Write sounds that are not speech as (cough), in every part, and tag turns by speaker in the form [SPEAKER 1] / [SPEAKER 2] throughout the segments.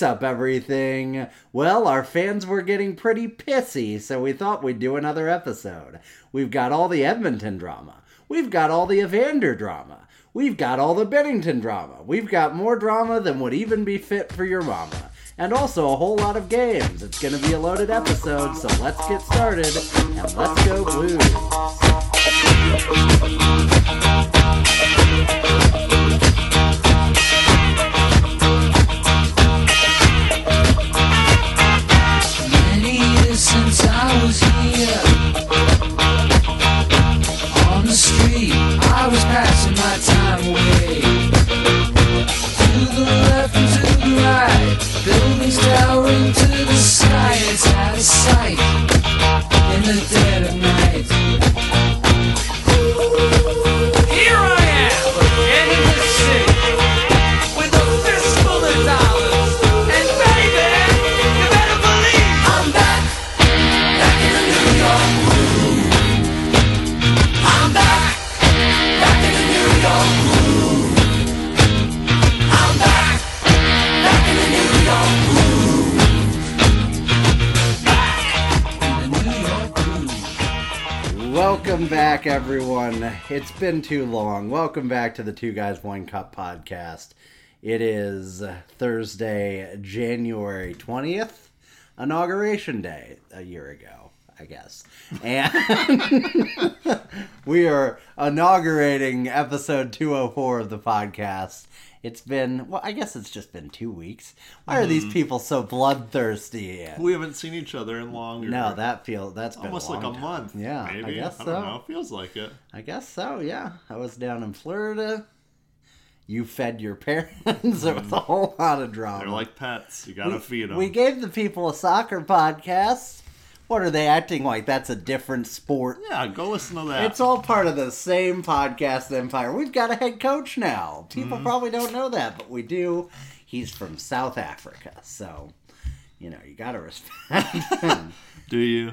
[SPEAKER 1] What's up, everything? Well, our fans were getting pretty pissy, so we thought we'd do another episode. We've got all the Edmonton drama. We've got all the Evander drama. We've got all the Binnington drama. We've got more drama than would even be fit for your mama. And also a whole lot of games. It's gonna be a loaded episode, so let's get started and let's go Blues.
[SPEAKER 2] I was On the street, I was passing my time away back,
[SPEAKER 1] everyone. It's been too long. Welcome back to the Two Guys One Cup podcast. It is Thursday, January 20th, Inauguration Day, a year ago, I guess. And (laughs) we are inaugurating episode 204 of the podcast. It's been, well, I guess it's just been two weeks. Why are these mm-hmm. people so bloodthirsty?
[SPEAKER 3] We haven't seen each other in longer.
[SPEAKER 1] No, that feels, that's been
[SPEAKER 3] almost
[SPEAKER 1] a
[SPEAKER 3] like a
[SPEAKER 1] time.
[SPEAKER 3] month.
[SPEAKER 1] Yeah, I
[SPEAKER 3] maybe.
[SPEAKER 1] guess
[SPEAKER 3] don't
[SPEAKER 1] so.
[SPEAKER 3] know. It feels like it.
[SPEAKER 1] I guess so, yeah. I was down in Florida. You fed your parents. (laughs) it was a mm-hmm. whole lot of drama.
[SPEAKER 3] They're like pets. You gotta feed them.
[SPEAKER 1] we gave the people a soccer podcast. What are they acting like? That's a different sport.
[SPEAKER 3] yeah, go listen to that.
[SPEAKER 1] It's all part of the same podcast empire. We've got a head coach now. People
[SPEAKER 3] Mm-hmm.
[SPEAKER 1] probably don't know that, but we do. He's from South Africa, so you know you got to respect (laughs) him.
[SPEAKER 3] Do you?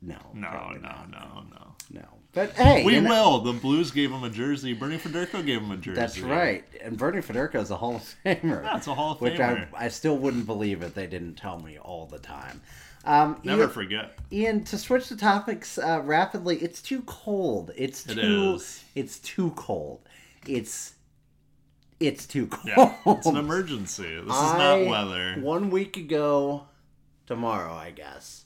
[SPEAKER 1] No,
[SPEAKER 3] No, no,
[SPEAKER 1] not.
[SPEAKER 3] no, no.
[SPEAKER 1] no. But hey,
[SPEAKER 3] We
[SPEAKER 1] know-
[SPEAKER 3] will. The Blues gave him a jersey. Bernie Federko gave him a jersey.
[SPEAKER 1] That's right. And Bernie Federko is a Hall of Famer.
[SPEAKER 3] Yeah, a Hall of Famer.
[SPEAKER 1] Which I, I still wouldn't believe if they didn't tell me all the time. Um,
[SPEAKER 3] Never
[SPEAKER 1] Ian,
[SPEAKER 3] forget.
[SPEAKER 1] Ian, to switch the topics uh, rapidly, it's too cold. It's too.
[SPEAKER 3] is.
[SPEAKER 1] It's too cold. It's. It's too cold.
[SPEAKER 3] Yeah, it's an (laughs) emergency. This is not weather.
[SPEAKER 1] One week ago, tomorrow, I guess.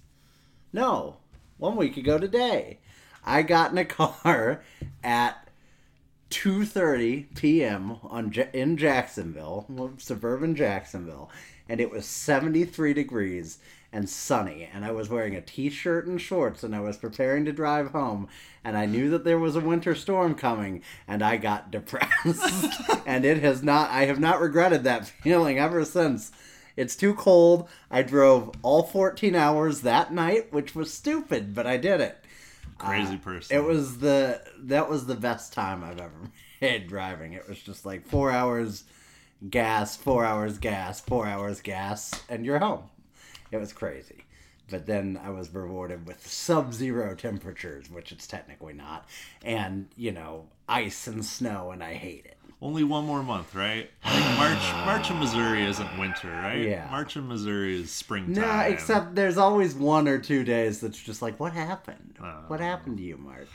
[SPEAKER 1] No, one week ago today, I got in a (laughs) car at 2:30 p.m. on in Jacksonville, suburban Jacksonville, and it was 73 degrees and sunny, and I was wearing a t-shirt and shorts, and I was preparing to drive home, and I knew that there was a winter storm coming, and I got (laughs) depressed, and it has not. I have not regretted that (laughs) feeling ever since. It's too cold. I drove all 14 hours that night, which was stupid, but I did it.
[SPEAKER 3] Crazy uh, person.
[SPEAKER 1] It was the that was the best time I've ever (laughs) made driving. It was just like four hours gas, four hours gas, four hours gas, and you're home. It was crazy. But then I was rewarded with sub-zero temperatures, which it's technically not, and you know ice and snow, and I hate it.
[SPEAKER 3] Only one more month, right? Like (sighs) March. March in Missouri isn't winter, right?
[SPEAKER 1] Yeah.
[SPEAKER 3] March in Missouri is springtime.
[SPEAKER 1] No, except there's always one or two days that's just like, what happened? what happened to you, March?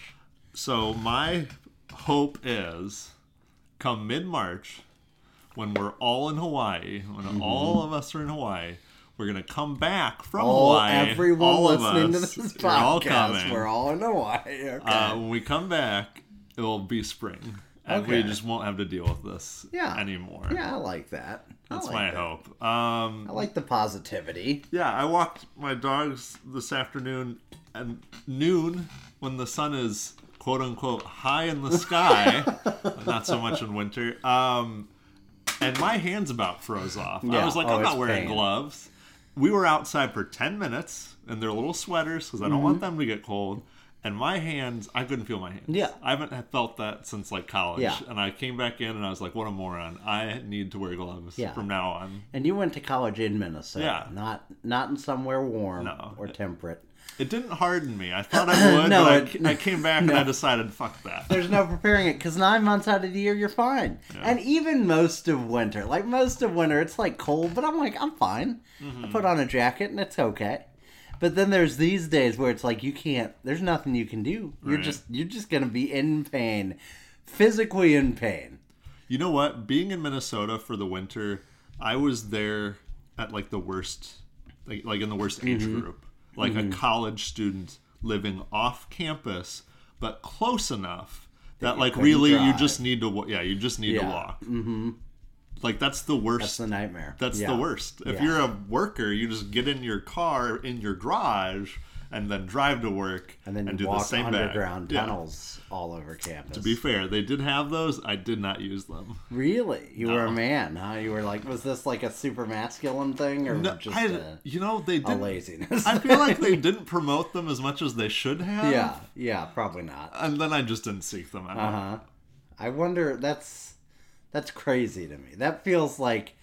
[SPEAKER 3] So my hope is, come mid March, when we're all in Hawaii, when
[SPEAKER 1] Mm-hmm.
[SPEAKER 3] all of us are in Hawaii, we're gonna come back from
[SPEAKER 1] All
[SPEAKER 3] Hawaii.
[SPEAKER 1] everyone
[SPEAKER 3] all of
[SPEAKER 1] listening
[SPEAKER 3] us,
[SPEAKER 1] to this
[SPEAKER 3] We're all
[SPEAKER 1] podcast,
[SPEAKER 3] coming.
[SPEAKER 1] we're all in Hawaii. Okay.
[SPEAKER 3] uh, when we come back, it'll be spring, and we just won't have to deal with this
[SPEAKER 1] Yeah.
[SPEAKER 3] anymore.
[SPEAKER 1] yeah, I like that.
[SPEAKER 3] That's
[SPEAKER 1] like
[SPEAKER 3] my
[SPEAKER 1] that.
[SPEAKER 3] hope. Um,
[SPEAKER 1] I like the positivity.
[SPEAKER 3] Yeah, I walked my dogs this afternoon at noon when the sun is quote unquote high in the sky, (laughs) not so much in winter. Um, and my hands about froze off. I was like,
[SPEAKER 1] Oh,
[SPEAKER 3] I'm not wearing
[SPEAKER 1] pain.
[SPEAKER 3] gloves. We were outside for 10 minutes in their little sweaters because I don't
[SPEAKER 1] Mm-hmm.
[SPEAKER 3] want them to get cold. and my hands, I couldn't feel my hands.
[SPEAKER 1] Yeah.
[SPEAKER 3] I haven't felt that since like college.
[SPEAKER 1] Yeah.
[SPEAKER 3] And I came back in and I was like, what a moron. I need to wear gloves
[SPEAKER 1] Yeah.
[SPEAKER 3] from now on.
[SPEAKER 1] And you went to college in Minnesota,
[SPEAKER 3] Yeah.
[SPEAKER 1] not not in somewhere warm
[SPEAKER 3] No.
[SPEAKER 1] or temperate.
[SPEAKER 3] It didn't harden me. I thought I would, (clears throat)
[SPEAKER 1] No,
[SPEAKER 3] but
[SPEAKER 1] it-
[SPEAKER 3] I, I came back and. I decided, fuck that.
[SPEAKER 1] There's no preparing it because nine months out of the year you're fine, and even most of winter, like most of winter, it's like cold, but I'm like I'm fine.
[SPEAKER 3] Mm-hmm.
[SPEAKER 1] I put on a jacket and it's okay. But then there's these days where it's like you can't. There's nothing you can do. You're
[SPEAKER 3] Right.
[SPEAKER 1] just you're just gonna be in pain, physically in pain.
[SPEAKER 3] You know what? Being in Minnesota for the winter, I was there at like the worst, like, like in the worst age
[SPEAKER 1] Mm-hmm.
[SPEAKER 3] group, like a college student living off campus, but close enough that, like
[SPEAKER 1] couldn't
[SPEAKER 3] really you just need to, yeah, you just need to walk. Mm-hmm. Like that's the worst.
[SPEAKER 1] That's the nightmare.
[SPEAKER 3] That's
[SPEAKER 1] Yeah.
[SPEAKER 3] the worst. If
[SPEAKER 1] Yeah.
[SPEAKER 3] you're a worker, you just get in your car in your garage and then drive to work
[SPEAKER 1] and then
[SPEAKER 3] do
[SPEAKER 1] walk
[SPEAKER 3] the same
[SPEAKER 1] underground
[SPEAKER 3] Yeah.
[SPEAKER 1] tunnels all over campus.
[SPEAKER 3] To be fair, they did have those. I did not use them.
[SPEAKER 1] Really? You were a man, huh? You were like, was this like a super masculine thing or
[SPEAKER 3] No,
[SPEAKER 1] just
[SPEAKER 3] I,
[SPEAKER 1] a,
[SPEAKER 3] you know, they did.
[SPEAKER 1] laziness?
[SPEAKER 3] I feel like they (laughs) didn't promote them as much as they should have.
[SPEAKER 1] yeah, yeah, probably not.
[SPEAKER 3] And then I just didn't seek them out.
[SPEAKER 1] Uh huh. I wonder. That's that's crazy to me. That feels like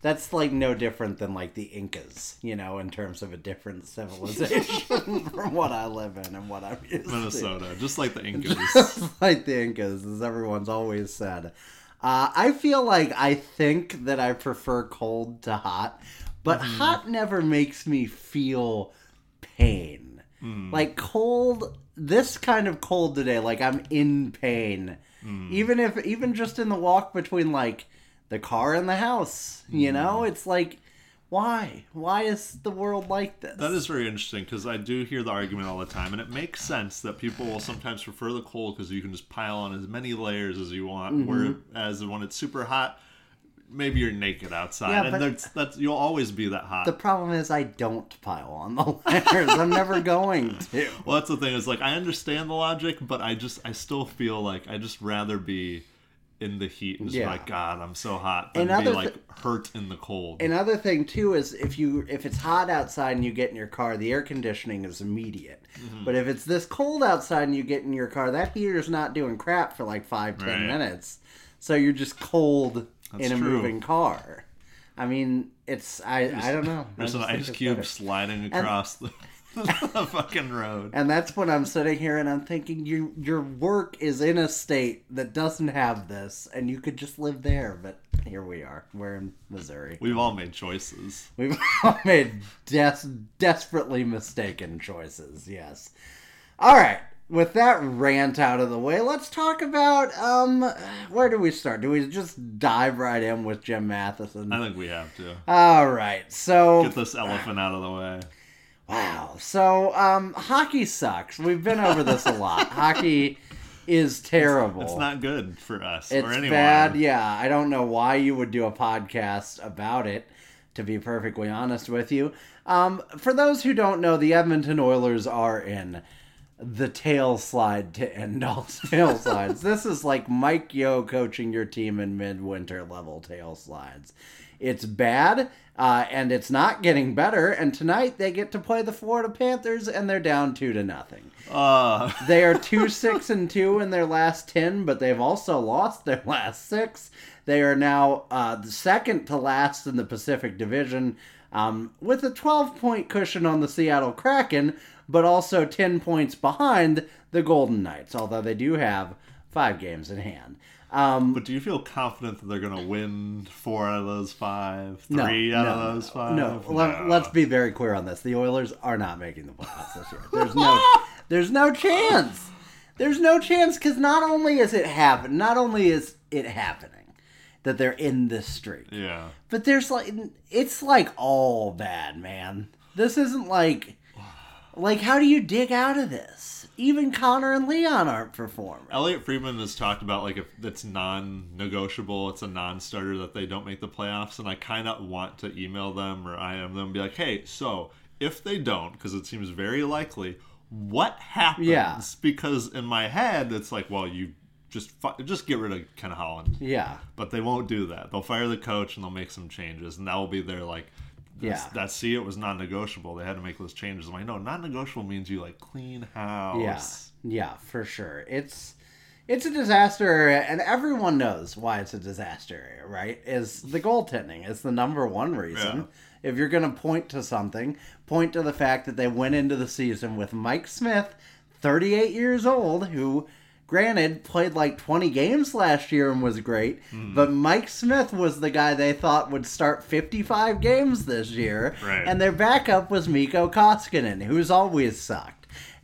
[SPEAKER 1] that's like no different than like the Incas, you know, in terms of a different civilization (laughs) (laughs) from what I live in and what I'm used to.
[SPEAKER 3] Minnesota, just like the Incas. (laughs)
[SPEAKER 1] Just like the Incas, as everyone's always said. Uh, I feel like I think that I prefer cold to hot, but
[SPEAKER 3] Mm-hmm.
[SPEAKER 1] hot never makes me feel pain.
[SPEAKER 3] Mm.
[SPEAKER 1] Like cold, this kind of cold today, like I'm in pain.
[SPEAKER 3] Mm.
[SPEAKER 1] Even if, even just in the walk between like the car and the house, you know,
[SPEAKER 3] Mm.
[SPEAKER 1] it's like, why? Why is the world like this?
[SPEAKER 3] That is very interesting because I do hear the argument all the time, and it makes sense that people will sometimes prefer the cold because you can just pile on as many layers as you want.
[SPEAKER 1] Mm-hmm.
[SPEAKER 3] Whereas when it's super hot, maybe you're naked outside,
[SPEAKER 1] Yeah,
[SPEAKER 3] and that's that's you'll always be that hot.
[SPEAKER 1] The problem is I don't pile on the (laughs) layers. I'm never going to.
[SPEAKER 3] Well, that's the thing. Is like I understand the logic, but I just I still feel like I just rather be in the heat and just be
[SPEAKER 1] Yeah.
[SPEAKER 3] like God, I'm so hot,
[SPEAKER 1] And
[SPEAKER 3] be like
[SPEAKER 1] thi-
[SPEAKER 3] hurt in the cold.
[SPEAKER 1] Another thing too is if you if it's hot outside and you get in your car, the air conditioning is immediate.
[SPEAKER 3] Mm-hmm.
[SPEAKER 1] But if it's this cold outside and you get in your car, that heater's not doing crap for like five ten
[SPEAKER 3] Right.
[SPEAKER 1] minutes. So you're just cold
[SPEAKER 3] That's
[SPEAKER 1] in a
[SPEAKER 3] true.
[SPEAKER 1] moving car. I mean, it's I I don't know. I
[SPEAKER 3] There's an ice cube
[SPEAKER 1] better.
[SPEAKER 3] sliding across the, (laughs) the fucking road.
[SPEAKER 1] And that's when I'm sitting here and I'm thinking, you your work is in a state that doesn't have this, and you could just live there. But here we are. We're in Missouri.
[SPEAKER 3] We've all made choices.
[SPEAKER 1] We've (laughs) all made des- desperately mistaken choices. Yes. All right. With that rant out of the way, let's talk about um. Where do we start? Do we just dive right in with Jim Matheson?
[SPEAKER 3] I think we have to
[SPEAKER 1] All right. So
[SPEAKER 3] get this elephant out of the way.
[SPEAKER 1] Wow. So, um, hockey sucks. We've been over this a lot. (laughs) hockey is terrible.
[SPEAKER 3] It's not good for us
[SPEAKER 1] It's
[SPEAKER 3] or anyone.
[SPEAKER 1] bad. Yeah, I don't know why you would do a podcast about it. To be perfectly honest with you, um, for those who don't know, the Edmonton Oilers are in the tail slide to end all (laughs) tail slides. this is like Mike Yeo coaching your team in midwinter level tail slides. It's bad, uh, and it's not getting better. And tonight they get to play the Florida Panthers, and they're down two to nothing.
[SPEAKER 3] Uh, (laughs)
[SPEAKER 1] They are two six and two in their last ten, but they've also lost their (laughs) last six. They are now uh, the second to last in the Pacific Division, um, with a twelve point cushion on the Seattle Kraken, but also ten points behind the Golden Knights. Although they do have five games in hand. Um,
[SPEAKER 3] but do you feel confident that they're going to win four out of those five,
[SPEAKER 1] no,
[SPEAKER 3] three out
[SPEAKER 1] no,
[SPEAKER 3] of those five?
[SPEAKER 1] No, Let, let's be very clear on this. The Oilers are not making the playoffs this year. There's no, (laughs) there's no chance. There's no chance because not only is it happen, not only is it happening that they're in this streak,
[SPEAKER 3] Yeah.
[SPEAKER 1] but there's like it's like all bad, man. This isn't like like how do you dig out of this? Even Connor and Leon aren't performing.
[SPEAKER 3] Elliotte Friedman has talked about like if it's non-negotiable, it's a non-starter that they don't make the playoffs, and I kind of want to email them or I am them and be like, hey, so if they don't, because it seems very likely, what happens?
[SPEAKER 1] Yeah.
[SPEAKER 3] Because in my head, it's like, well, you just fu- just get rid of Ken Holland,
[SPEAKER 1] Yeah.
[SPEAKER 3] but they won't do that. They'll fire the coach and they'll make some changes, and that will be their like
[SPEAKER 1] Yeah.
[SPEAKER 3] That see it was non-negotiable. They had to make those changes. I'm like, no, non-negotiable means you like clean house.
[SPEAKER 1] Yeah, yeah, for sure. It's it's a disaster area, and everyone knows why it's a disaster area, right? Is the goaltending? It's the number one reason. If you're going to point to something, point to the fact that they went into the season with Mike Smith, 38 years old, who, granted, played like 20 games last year and was great,
[SPEAKER 3] Hmm.
[SPEAKER 1] but Mike Smith was the guy they thought would start 55 games this year,
[SPEAKER 3] Right.
[SPEAKER 1] and their backup was Mikko Koskinen, who's always sucked.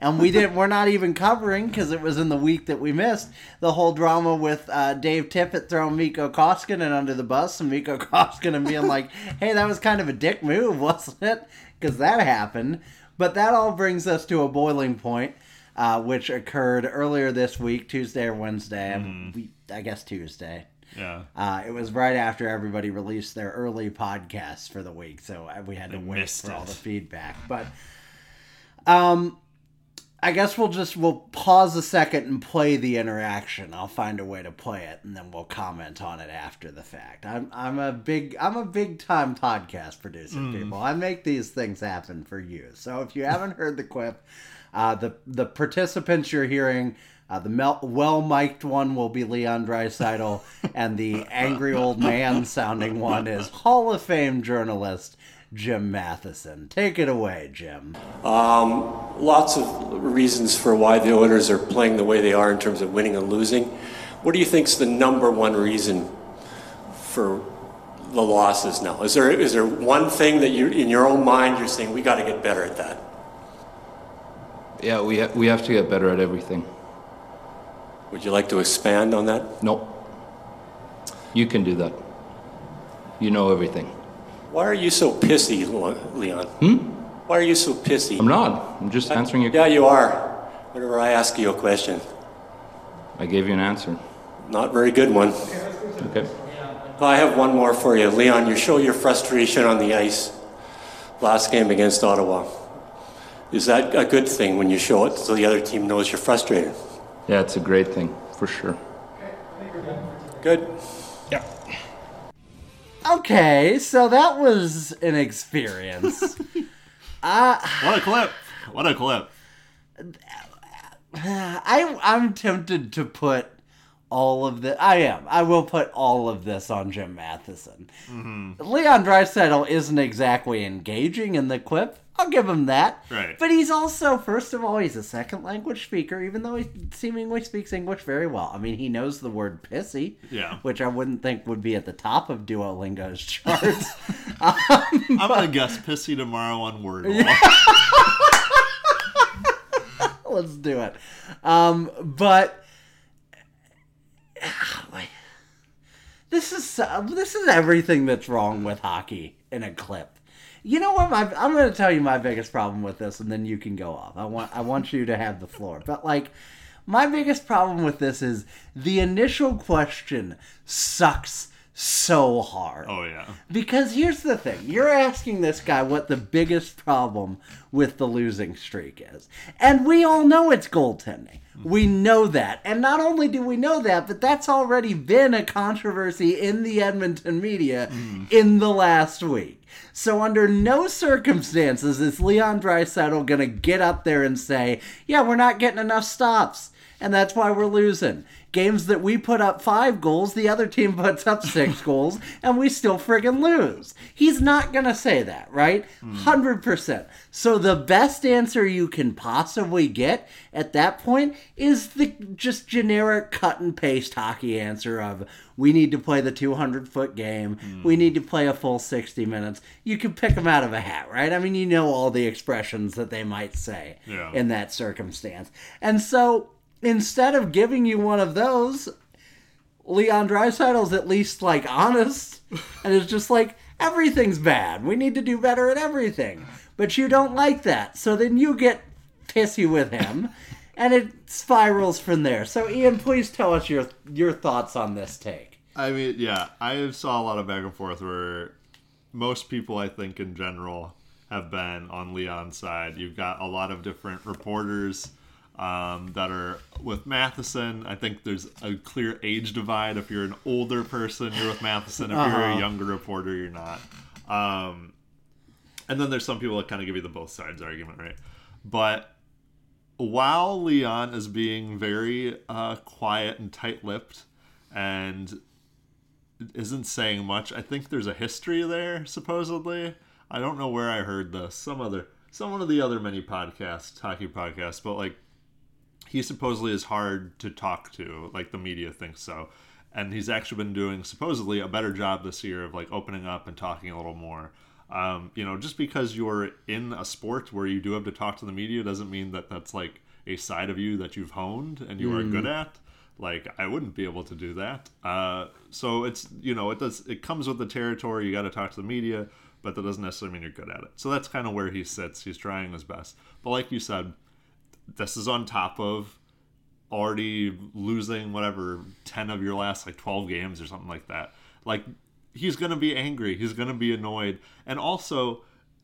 [SPEAKER 1] And we didn't. We're not even covering because it was in the week that we missed the whole drama with uh, Dave Tippett throwing Mikko Koskinen under the bus and Mikko Koskinen being like, (laughs) "Hey, that was kind of a dick move, wasn't it?" Because that happened. But that all brings us to a boiling point, uh, which occurred earlier this week, Tuesday or Wednesday. We, I guess Tuesday.
[SPEAKER 3] Yeah.
[SPEAKER 1] Uh, it was right after everybody released their early podcasts for the week, so uh, we had to
[SPEAKER 3] I
[SPEAKER 1] wait for all the feedback. But um, I guess we'll just we'll pause a second and play the interaction. I'll find a way to play it, and then we'll comment on it after the fact. I'm I'm a big I'm a big time podcast producer, people. I make these things happen for you. So if you haven't heard the clip, uh, the the participants you're hearing. Uh, the mel- well mic'd one will be Leon Draisaitl, (laughs) and the angry old man sounding one is Hall of Fame journalist Jim Matheson. Take it away, Jim.
[SPEAKER 4] Um, lots of reasons for why the Oilers are playing the way they are in terms of winning and losing. What do you think is the number one reason for the losses now? Is there is there one thing that you in your own mind you're saying we got to get better at that?
[SPEAKER 5] Yeah, we, ha- we have to get better at everything.
[SPEAKER 4] Would you like to expand on that?
[SPEAKER 5] No. You can do that. You know everything.
[SPEAKER 4] Why are you so pissy, Leon? Hmm? Why are you so pissy?
[SPEAKER 5] I'm not. I'm just answering your
[SPEAKER 4] Yeah, you are. Whenever I ask you a question,
[SPEAKER 5] I gave you an answer.
[SPEAKER 4] not very good one.
[SPEAKER 5] Okay.
[SPEAKER 4] I have one more for you, Leon. You show your frustration on the ice last game against Ottawa. Is that a good thing when you show it so the other team knows you're frustrated?
[SPEAKER 5] Yeah, it's a great thing, for sure.
[SPEAKER 4] Good. Yeah.
[SPEAKER 1] Okay, so that was an experience. (laughs)
[SPEAKER 3] Uh, what a clip! What a clip!
[SPEAKER 1] I I'm tempted to put all of the I am. I will put all of this on Jim Matheson. Mm-hmm. Leon Draisaitl isn't exactly engaging in the clip. I'll give him that.
[SPEAKER 3] Right.
[SPEAKER 1] But he's also, first of all, he's a second language speaker, even though he seemingly speaks English very well. I mean, he knows the word pissy,
[SPEAKER 3] Yeah.
[SPEAKER 1] which I wouldn't think would be at the top of Duolingo's (laughs) charts.
[SPEAKER 3] I'm gonna guess pissy tomorrow on Wordle. (laughs)
[SPEAKER 1] Let's do it. Um, but (sighs) this is this is everything that's wrong with hockey in a clip. You know what? My, I'm going to tell you my biggest problem with this, and then you can go off. I want I want you to have the floor. But like, my biggest problem with this is the initial question sucks so hard.
[SPEAKER 3] Oh yeah.
[SPEAKER 1] Because here's the thing you're asking this guy what the biggest problem with the losing streak is. And we all know it's goaltending. We know that. And not only do we know that, but that's already been a controversy in the Edmonton media mm. in the last week. So, under no circumstances is Leon Draisaitl going to get up there and say, Yeah, we're not getting enough stops. And that's why we're losing. Games that we put up five goals, the other team (laughs) puts up six (laughs) goals, and we still friggin' lose. He's not gonna say that, right? Hmm. 100%. So the best answer you can possibly get at that point is the just generic cut and paste hockey answer of we need to play the 200 foot game, we hmm. need to play a full 60 minutes. You can pick them out of a hat, right? I mean, you know all the expressions that they might say
[SPEAKER 3] Yeah.
[SPEAKER 1] in that circumstance. And so instead of giving you one of those, Leon Draisaitl's at least like honest, and it's just like everything's bad. We need to do better at everything, but you don't like that, so then you get pissy with him, and it spirals from there. So Ian, please tell us your your thoughts on this take.
[SPEAKER 3] I mean, yeah, I saw a lot of back and forth where most people, I think, in general, have been on Leon's side. You've got a lot of different reporters um, that are with Matheson. I think there's a clear age divide. If you're an older person, you're with Matheson. If you're
[SPEAKER 1] Uh-huh.
[SPEAKER 3] a younger reporter, you're not. Um, and then there's some people that kind of give you the both sides argument, right? But while Leon is being very uh, quiet and tight-lipped and isn't saying much, I think there's a history there. Supposedly, I don't know where I heard this. Some other, some one of the other many podcasts, hockey podcasts, but like he supposedly is hard to talk to. Like the media thinks so, and he's actually been doing supposedly a better job this year of like opening up and talking a little more. Um, you know, just because you're in a sport where you do have to talk to the media doesn't mean that that's like a side of you that you've honed and you are good at. Like I wouldn't be able to do that. Uh, so it's you know it does it comes with the territory. You got to talk to the media, but that doesn't necessarily mean you're good at it. So that's kind of where he sits. He's trying his best. But like you said, this is on top of already losing whatever 10 of your last like 12 games or something like that. Like he's gonna be angry. He's gonna be annoyed. And also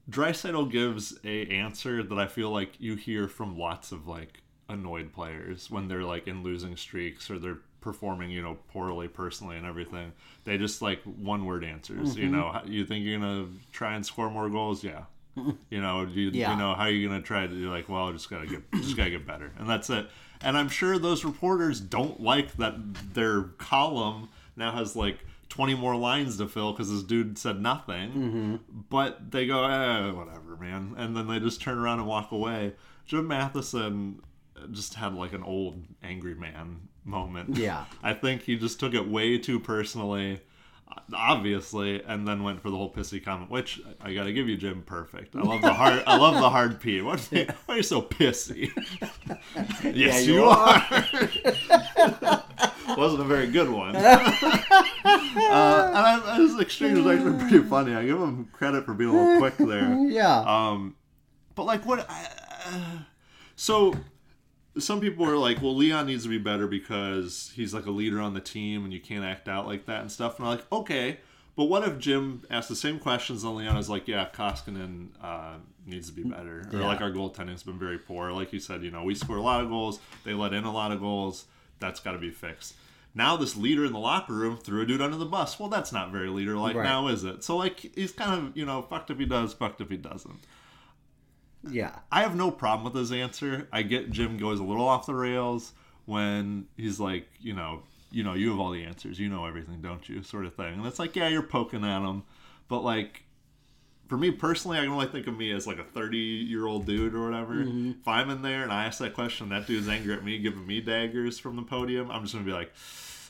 [SPEAKER 3] Draisaitl gives a answer that I feel like you hear from lots of like annoyed players when they're like in losing streaks or they're performing you know poorly personally and everything. They just like one word answers you mm-hmm. know. You think you're gonna try and score more goals? Yeah (laughs) you know you,
[SPEAKER 1] Yeah.
[SPEAKER 3] you know how are you gonna try to you're like well just gotta get just gotta get better. And that's it. And i'm sure those reporters don't like that their column now has like 20 more lines to fill because this dude said nothing. But they go eh, whatever man. And then they just turn around and walk away. Jim matheson just had like an old angry man moment.
[SPEAKER 1] Yeah. (laughs)
[SPEAKER 3] i think he just took it way too personally obviously, and then went for the whole pissy comment, which I gotta give you, Jim. Perfect. I love the hard. I love the hard P. What, why are you so pissy? (laughs) yes,
[SPEAKER 1] you
[SPEAKER 3] you, are. (laughs) Wasn't a very good one. (laughs) uh, and I, his exchange was actually pretty funny. I give him credit for being a little quick there.
[SPEAKER 1] Yeah.
[SPEAKER 3] Um, but like what? I, uh, so some people are like, well, Leon needs to be better because he's like a leader on the team, and you can't act out like that and stuff. And I'm like, okay, but what if Jim asked the same questions and Leon is like, yeah, Koskinen uh, needs to be better, or
[SPEAKER 1] Yeah.
[SPEAKER 3] like our goaltending's been very poor. Like you said, you know, we score a lot of goals, they let in a lot of goals. That's got to be fixed. Now this leader in the locker room threw a dude under the bus. Well, that's not very leader like
[SPEAKER 1] Right.
[SPEAKER 3] now, is it? So like he's kind of you know fucked if he does, fucked if he doesn't.
[SPEAKER 1] Yeah.
[SPEAKER 3] I have no problem with his answer. I get Jim goes a little off the rails when he's like, you know, you know, you have all the answers, you know everything, don't you? Sort of thing. And it's like, yeah, you're poking at him, but like, for me personally, I can only think of me as like a 30 year old dude or whatever. Mm-hmm. If I'm in there and I ask that question, that dude's angry at me, giving me daggers from the podium, I'm just gonna be like,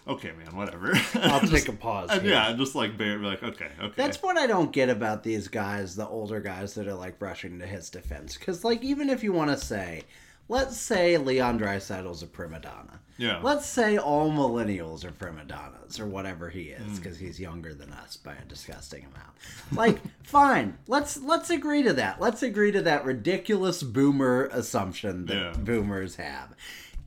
[SPEAKER 3] okay, man, whatever.
[SPEAKER 1] I'll (laughs)
[SPEAKER 3] Just-
[SPEAKER 1] take a pause. here.
[SPEAKER 3] yeah, just like bear, be like, okay, okay.
[SPEAKER 1] That's what I don't get about these guys, the older guys that are like rushing to his defense. Because, like, even if you want to say, let's say Leon Draisaitl's a prima donna.
[SPEAKER 3] Yeah.
[SPEAKER 1] Let's say all millennials are prima donnas or whatever he is, mm. because he's younger than us by a disgusting amount. Like, (laughs) fine. Let's let's agree to that. Let's agree to that ridiculous boomer assumption that
[SPEAKER 3] Yeah.
[SPEAKER 1] boomers have.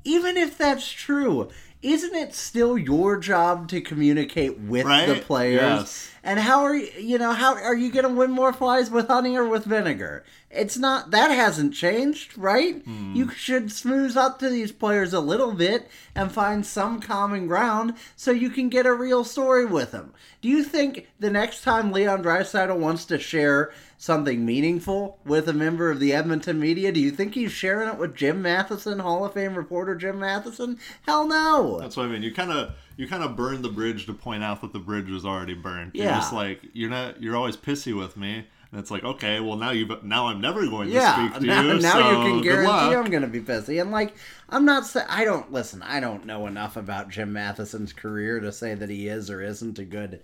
[SPEAKER 1] Even if that's true, isn't it still your job to communicate with the players?
[SPEAKER 3] Yes.
[SPEAKER 1] And how are you, you know, how are you going to win more flies with honey or with vinegar? It's not, that hasn't changed, right?
[SPEAKER 3] Hmm.
[SPEAKER 1] You should smooth up to these players a little bit and find some common ground so you can get a real story with them. Do you think the next time Leon Draisaitl wants to share something meaningful with a member of the Edmonton media, do you think he's sharing it with Jim Matheson, Hall of Fame reporter Jim Matheson? Hell no.
[SPEAKER 3] That's what I mean. You kind of you kind of burn the bridge to point out that the bridge was already burned. You're
[SPEAKER 1] Yeah.
[SPEAKER 3] just like you're not. You're always pissy with me, and it's like okay, well now you now I'm never going to
[SPEAKER 1] yeah,
[SPEAKER 3] speak to
[SPEAKER 1] now,
[SPEAKER 3] you.
[SPEAKER 1] now
[SPEAKER 3] so
[SPEAKER 1] you can guarantee. I'm going to be pissy. And like, I'm not saying I don't listen. I don't know enough about Jim Matheson's career to say that he is or isn't a good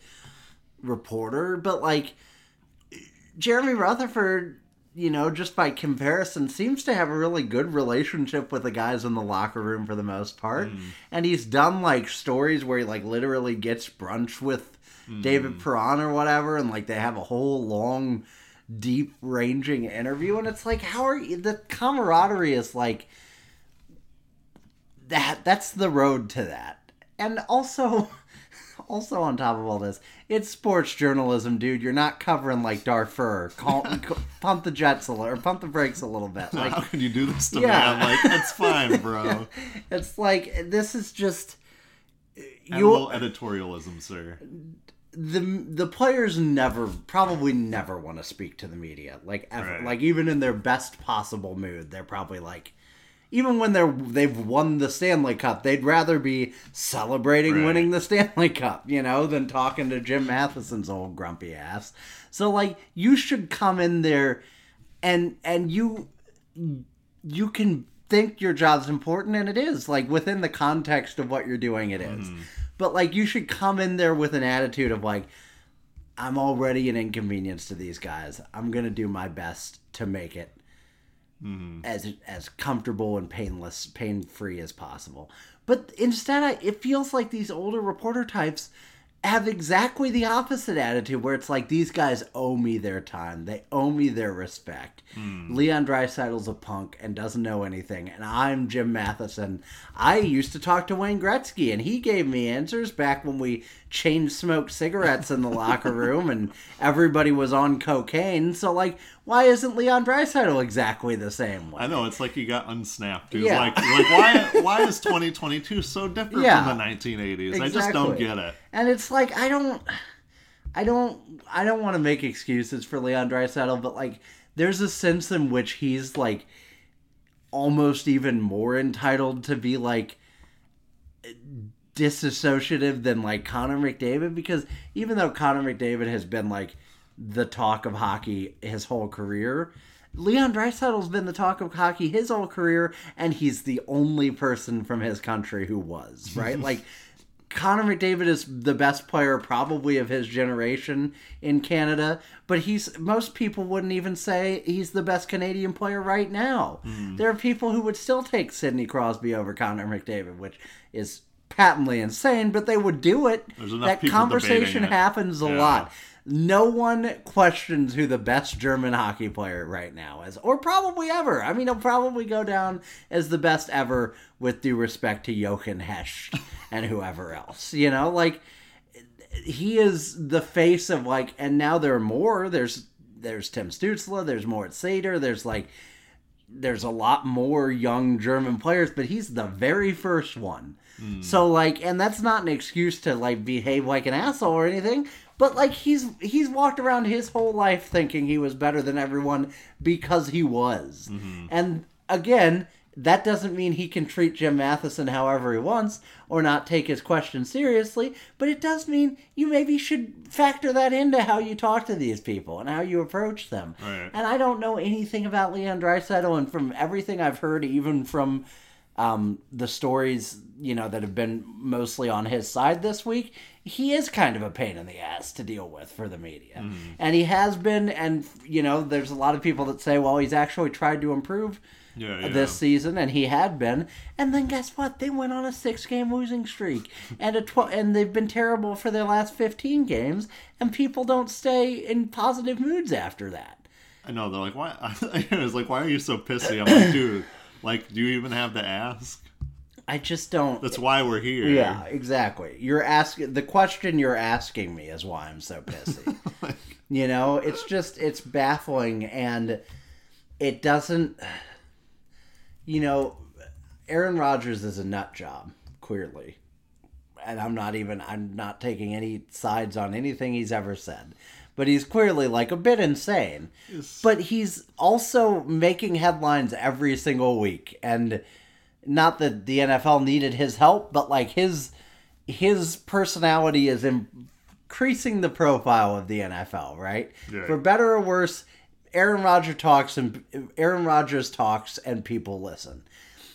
[SPEAKER 1] reporter. But like, Jeremy Rutherford, you know, just by comparison, seems to have a really good relationship with the guys in the locker room for the most part. Mm. And he's done like stories where he like literally gets brunch with mm. David Perron or whatever, and like they have a whole long, deep ranging interview. And it's like, how are you? The camaraderie is like that. That's the road to that. And also. (laughs) Also, on top of all this, it's sports journalism, dude. You're not covering like Darfur. Call, (laughs) pump the jets a little, or pump the brakes a little bit. Like,
[SPEAKER 3] How can you do this to
[SPEAKER 1] Yeah.
[SPEAKER 3] me? I'm like, it's fine, (laughs) bro.
[SPEAKER 1] it's like this is just
[SPEAKER 3] a
[SPEAKER 1] you.
[SPEAKER 3] little editorialism, sir.
[SPEAKER 1] the the players never probably never want to speak to the media like ever
[SPEAKER 3] Right.
[SPEAKER 1] like even in their best possible mood they're probably like even when they're they've won the Stanley Cup they'd rather be celebrating
[SPEAKER 3] Right.
[SPEAKER 1] winning the Stanley Cup you know than talking to Jim Matheson's old grumpy ass so like you should come in there and and you you can think your job's important and it is like within the context of what you're doing it is. Mm-hmm. but like you should come in there with an attitude of like i'm already an inconvenience to these guys i'm gonna do my best to make it Mm-hmm. as as comfortable and painless pain free as possible. But instead I, it feels like these older reporter types have exactly the opposite attitude where it's like these guys owe me their time. They owe me their respect. Hmm. Leon draisaitl's a punk and doesn't know anything and i'm jim matheson. I used to talk to wayne gretzky and he gave me answers back when we chain smoked cigarettes in the locker room and everybody was on cocaine so like why isn't leon draisaitl exactly the same way
[SPEAKER 3] I know it's like you got unsnapped. It's
[SPEAKER 1] Yeah.
[SPEAKER 3] like like why why is 2022 so different
[SPEAKER 1] Yeah.
[SPEAKER 3] from the 1980s? I just don't get it.
[SPEAKER 1] And it's like I don't, I don't, I don't want to make excuses for Leon Draisaitl, but like there's a sense in which he's like almost even more entitled to be like disassociative than like Connor McDavid because even though Connor McDavid has been like the talk of hockey his whole career, Leon Draisaitl's been the talk of hockey his whole career, and he's the only person from his country who was right. like (laughs) Connor McDavid is the best player probably of his generation in Canada, but he's most people wouldn't even say he's the best Canadian player right now. Hmm. There are people who would still take Sidney Crosby over Connor McDavid, which is patently insane, but they would do it. That conversation happens a
[SPEAKER 3] Yeah.
[SPEAKER 1] lot. No one questions who the best German hockey player right now is, or probably ever. I mean, he'll probably go down as the best ever with due respect to Jochen Hecht (laughs) and whoever else. You know, like he is the face of like, and now there are more. There's there's Tim Stutzle. There's Moritz Seider. There's like there's a lot more young German players, but he's the very first one. Mm. So like, and that's not an excuse to like behave like an asshole or anything. But like, he's he's walked around his whole life thinking he was better than everyone because he was. Mm-hmm. And again, that doesn't mean he can treat Jim Matheson however he wants or not take his question seriously. But it does mean you maybe should factor that into how you talk to these people and how you approach them.
[SPEAKER 3] Right.
[SPEAKER 1] And I don't know anything about Leon Draisaitl, and from everything I've heard, even from um, the stories you know that have been mostly on his side this week, he is kind of a pain in the ass to deal with for the media, and he has been. And you know, there's a lot of people that say, well, he's actually tried to improve.
[SPEAKER 3] Yeah, yeah.
[SPEAKER 1] This season, and he had been, and then guess what? They went on a six-game losing streak, (laughs) and a and they've been terrible for their last fifteen games, and people don't stay in positive moods after that.
[SPEAKER 3] I know they're like, why? (laughs) I was like, why are you so pissy? I'm like, (coughs) dude, like, do you even have to ask?
[SPEAKER 1] I just don't.
[SPEAKER 3] That's why we're here.
[SPEAKER 1] Yeah, exactly. You're asking the question you're asking me is why I'm so pissy. (laughs) you know, it's just it's baffling and it doesn't you know, Aaron Rodgers is a nut job, clearly. And I'm not even I'm not taking any sides on anything he's ever said. But he's clearly like a bit insane. Yes. But he's also making headlines every single week and not that the NFL needed his help, but like his his personality is increasing the profile of the NFL, right?
[SPEAKER 3] Right.
[SPEAKER 1] For better or worse, Aaron Rodgers talks and Aaron Rodgers talks and people listen.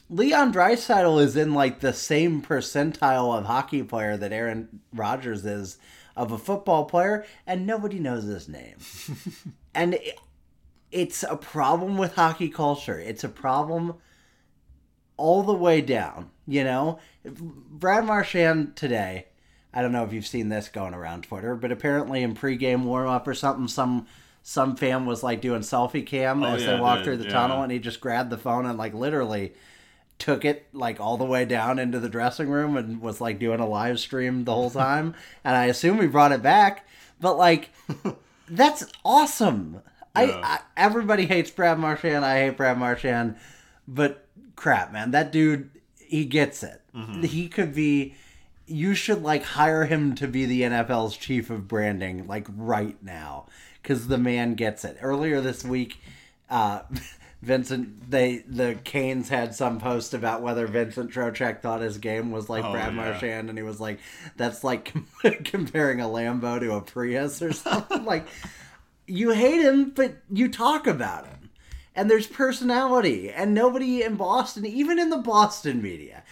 [SPEAKER 1] Leon Draisaitl is in like the same percentile of hockey player that Aaron Rodgers is of a football player, and nobody knows his name. (laughs) and it, it's a problem with hockey culture. It's a problem all the way down. You know, Brad Marchand today. I don't know if you've seen this going around Twitter, but apparently in pregame warm up or something, some some fan was like doing selfie cam
[SPEAKER 3] Oh,
[SPEAKER 1] as
[SPEAKER 3] yeah,
[SPEAKER 1] they walked
[SPEAKER 3] dude,
[SPEAKER 1] through the
[SPEAKER 3] yeah.
[SPEAKER 1] tunnel, and he just grabbed the phone and like literally took it like all the way down into the dressing room and was like doing a live stream the whole time. (laughs) and I assume he brought it back, but like (laughs) that's awesome. I, I everybody hates Brad Marchand. I hate Brad Marchand, but crap, man, that dude he gets it.
[SPEAKER 3] Mm-hmm.
[SPEAKER 1] He could be you should like hire him to be the NFL's chief of branding like right now cuz the man gets it. Earlier this week uh (laughs) Vincent they the Canes had some post about whether Vincent Trocheck thought his game was like
[SPEAKER 3] Oh,
[SPEAKER 1] Brad
[SPEAKER 3] yeah.
[SPEAKER 1] Marchand and he was like that's like (laughs) comparing a Lambo to a Prius or (laughs) something like you hate him but you talk about him and there's personality and nobody in boston even in the boston media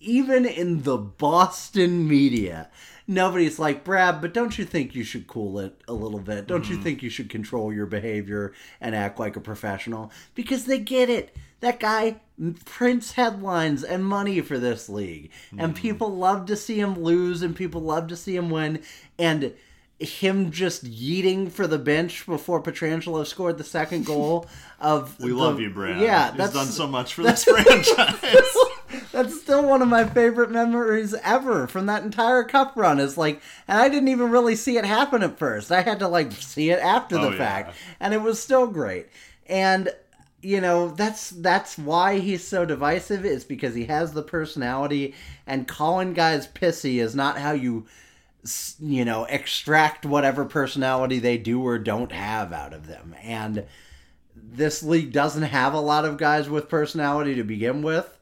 [SPEAKER 1] even in the boston media nobody's like brad but don't you think you should cool it a little bit? Don't you mm-hmm. think you should control your behavior and act like a professional? Because they get it. That guy prints headlines and money for this league. And mm-hmm. people love to see him lose and people love to see him win. And him just yeeting for the bench before Pietrangelo scored the second goal (laughs) of
[SPEAKER 3] We
[SPEAKER 1] the-
[SPEAKER 3] love you, Brad.
[SPEAKER 1] Yeah,
[SPEAKER 3] He's
[SPEAKER 1] that's
[SPEAKER 3] done so much for (laughs) this franchise. (laughs)
[SPEAKER 1] that's still one of my favorite memories ever from that entire cup run. Is like, and I didn't even really see it happen at first. I had to like see it after the
[SPEAKER 3] Oh, yeah.
[SPEAKER 1] fact, and it was still great. And you know that's that's why he's so divisive is because he has the personality, and calling guys pissy is not how you you know extract whatever personality they do or don't have out of them and this league doesn't have a lot of guys with personality to begin with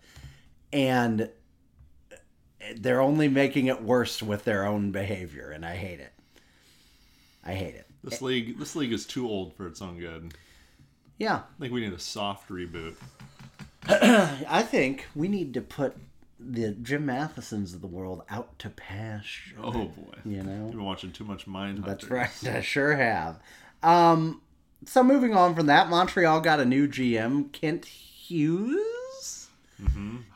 [SPEAKER 1] and they're only making it worse with their own behavior and i hate it i hate it
[SPEAKER 3] this league, this league is too old for its own good.
[SPEAKER 1] yeah
[SPEAKER 3] I think we need a soft reboot. (clears throat)
[SPEAKER 1] i think we need to put the jim mathesons of the world out to pasture
[SPEAKER 3] Oh boy,
[SPEAKER 1] you know
[SPEAKER 3] You've been watching too much Mind
[SPEAKER 1] That's right. (laughs) I sure have. Um, so moving on from that, Montreal got a new GM, Kent Hughes.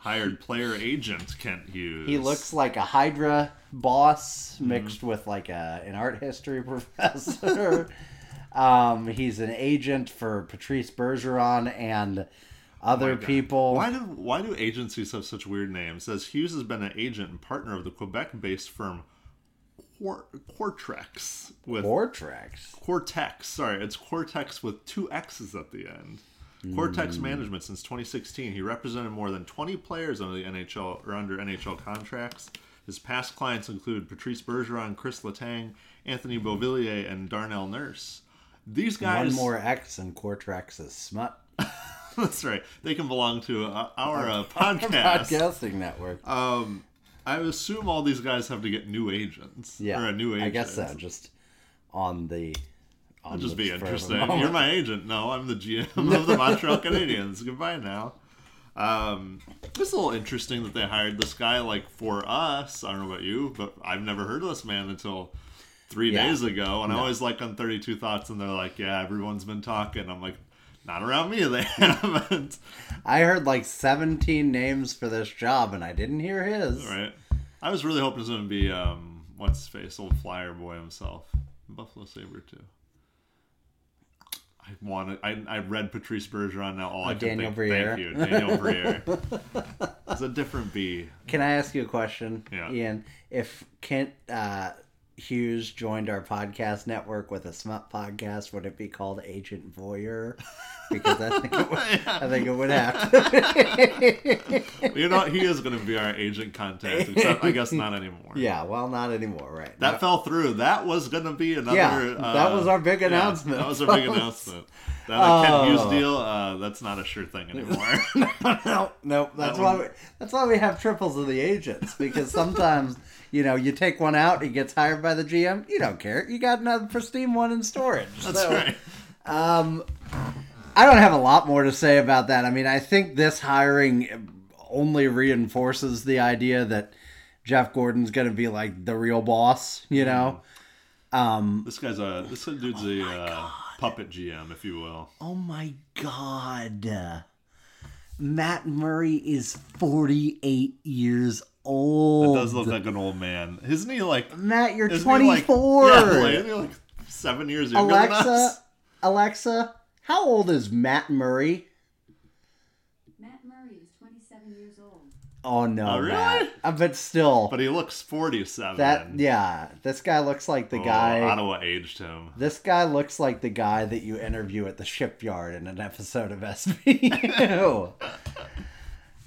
[SPEAKER 3] Hired player agent Kent Hughes.
[SPEAKER 1] He looks like a Hydra boss mixed with like a an art history (laughs) professor. um, he's an agent for Patrice Bergeron and other people.
[SPEAKER 3] Why do why do agencies have such weird names? Says Hughes has been an agent and partner of the Quebec-based firm Quar- Quartrex with
[SPEAKER 1] Vortex.
[SPEAKER 3] Cortex. Sorry, it's Cortex with two X's at the end.
[SPEAKER 1] Hmm.
[SPEAKER 3] Cortex Management since 2016. He represented more than 20 players under the NHL or under NHL contracts. His past clients include Patrice Bergeron, Chris Letang, Anthony Beauvillier, and Darnell Nurse. These guys,
[SPEAKER 1] One more X and Cortex is smut. (laughs)
[SPEAKER 3] that's right. They can belong to uh, our uh, (laughs) podcast.
[SPEAKER 1] Podcasting network.
[SPEAKER 3] I assume all these guys have to get new agents.
[SPEAKER 1] yeah,
[SPEAKER 3] or a new agent.
[SPEAKER 1] I guess so. Just on the. On
[SPEAKER 3] It'll just be interesting. You're my agent. No, I'm the GM of the Montreal Canadiens. (laughs) Goodbye now. Um, it's a little interesting that they hired this guy. Like for us, I don't know about you, but I've never heard of this man until three
[SPEAKER 1] Yeah.
[SPEAKER 3] days ago. And I always like on 32 Thoughts, and they're like, "Yeah, everyone's been talking." I'm like, "Not around me, they (laughs) haven't."
[SPEAKER 1] I heard like 17 names for this job, and I didn't hear his.
[SPEAKER 3] right? I was really hoping it was going to be um, what's his face, old Flyer boy himself, Buffalo Saber too. I wanted. I, I read Patrice Bergeron. Now all I can
[SPEAKER 1] Oh, Daniel
[SPEAKER 3] think.
[SPEAKER 1] Briere.
[SPEAKER 3] Thank you, Daniel (laughs) Briere. it's a different B.
[SPEAKER 1] Can I ask you a question,
[SPEAKER 3] Yeah.
[SPEAKER 1] Ian? If Kent uh, Hughes joined our podcast network with a smut podcast, would it be called Agent Voyeur? Because I think it would, (laughs) I think it would have to.
[SPEAKER 3] You know, he is going to be our agent contact, except I guess not anymore.
[SPEAKER 1] yeah, well, not anymore, right?
[SPEAKER 3] That
[SPEAKER 1] No-
[SPEAKER 3] fell through. That was going to be another.
[SPEAKER 1] Yeah,
[SPEAKER 3] uh,
[SPEAKER 1] that was our big
[SPEAKER 3] yeah,
[SPEAKER 1] announcement,
[SPEAKER 3] that was our big announcement. That uh, Ken
[SPEAKER 1] Oh.
[SPEAKER 3] Hughes deal. Uh, that's not a sure thing anymore. (laughs)
[SPEAKER 1] no, no. That's
[SPEAKER 3] That
[SPEAKER 1] why we, that's why we have triples of the agents because sometimes you know you take one out, he gets hired by the GM. You don't care. You got another pristine one in storage. (laughs)
[SPEAKER 3] That's
[SPEAKER 1] So,
[SPEAKER 3] right.
[SPEAKER 1] Um, I don't have a lot more to say about that. I mean, I think this hiring only reinforces the idea that Jeff Gorton's going to be like the real boss. You mm-hmm. know.
[SPEAKER 3] Um, this guy's a this dude's a oh uh, puppet GM, if you will.
[SPEAKER 1] Oh my god. Matt Murray is 48 years old.
[SPEAKER 3] It does look like an old man. Isn't he like?
[SPEAKER 1] Matt, you're
[SPEAKER 3] Isn't he like-
[SPEAKER 1] 24. (laughs)
[SPEAKER 3] yeah, like, isn't he like seven years younger than
[SPEAKER 1] Alexa,
[SPEAKER 3] us?
[SPEAKER 1] Alexa, how old is Matt Murray?
[SPEAKER 6] Matt Murray is 27 years old.
[SPEAKER 1] Oh no,
[SPEAKER 3] Oh, really?
[SPEAKER 1] Matt. Uh, but still,
[SPEAKER 3] But he looks forty-seven.
[SPEAKER 1] that yeah, this guy looks like the
[SPEAKER 3] Oh,
[SPEAKER 1] guy.
[SPEAKER 3] Ottawa aged him.
[SPEAKER 1] This guy looks like the guy that you interview at the shipyard in an episode of SVU. (laughs) (laughs)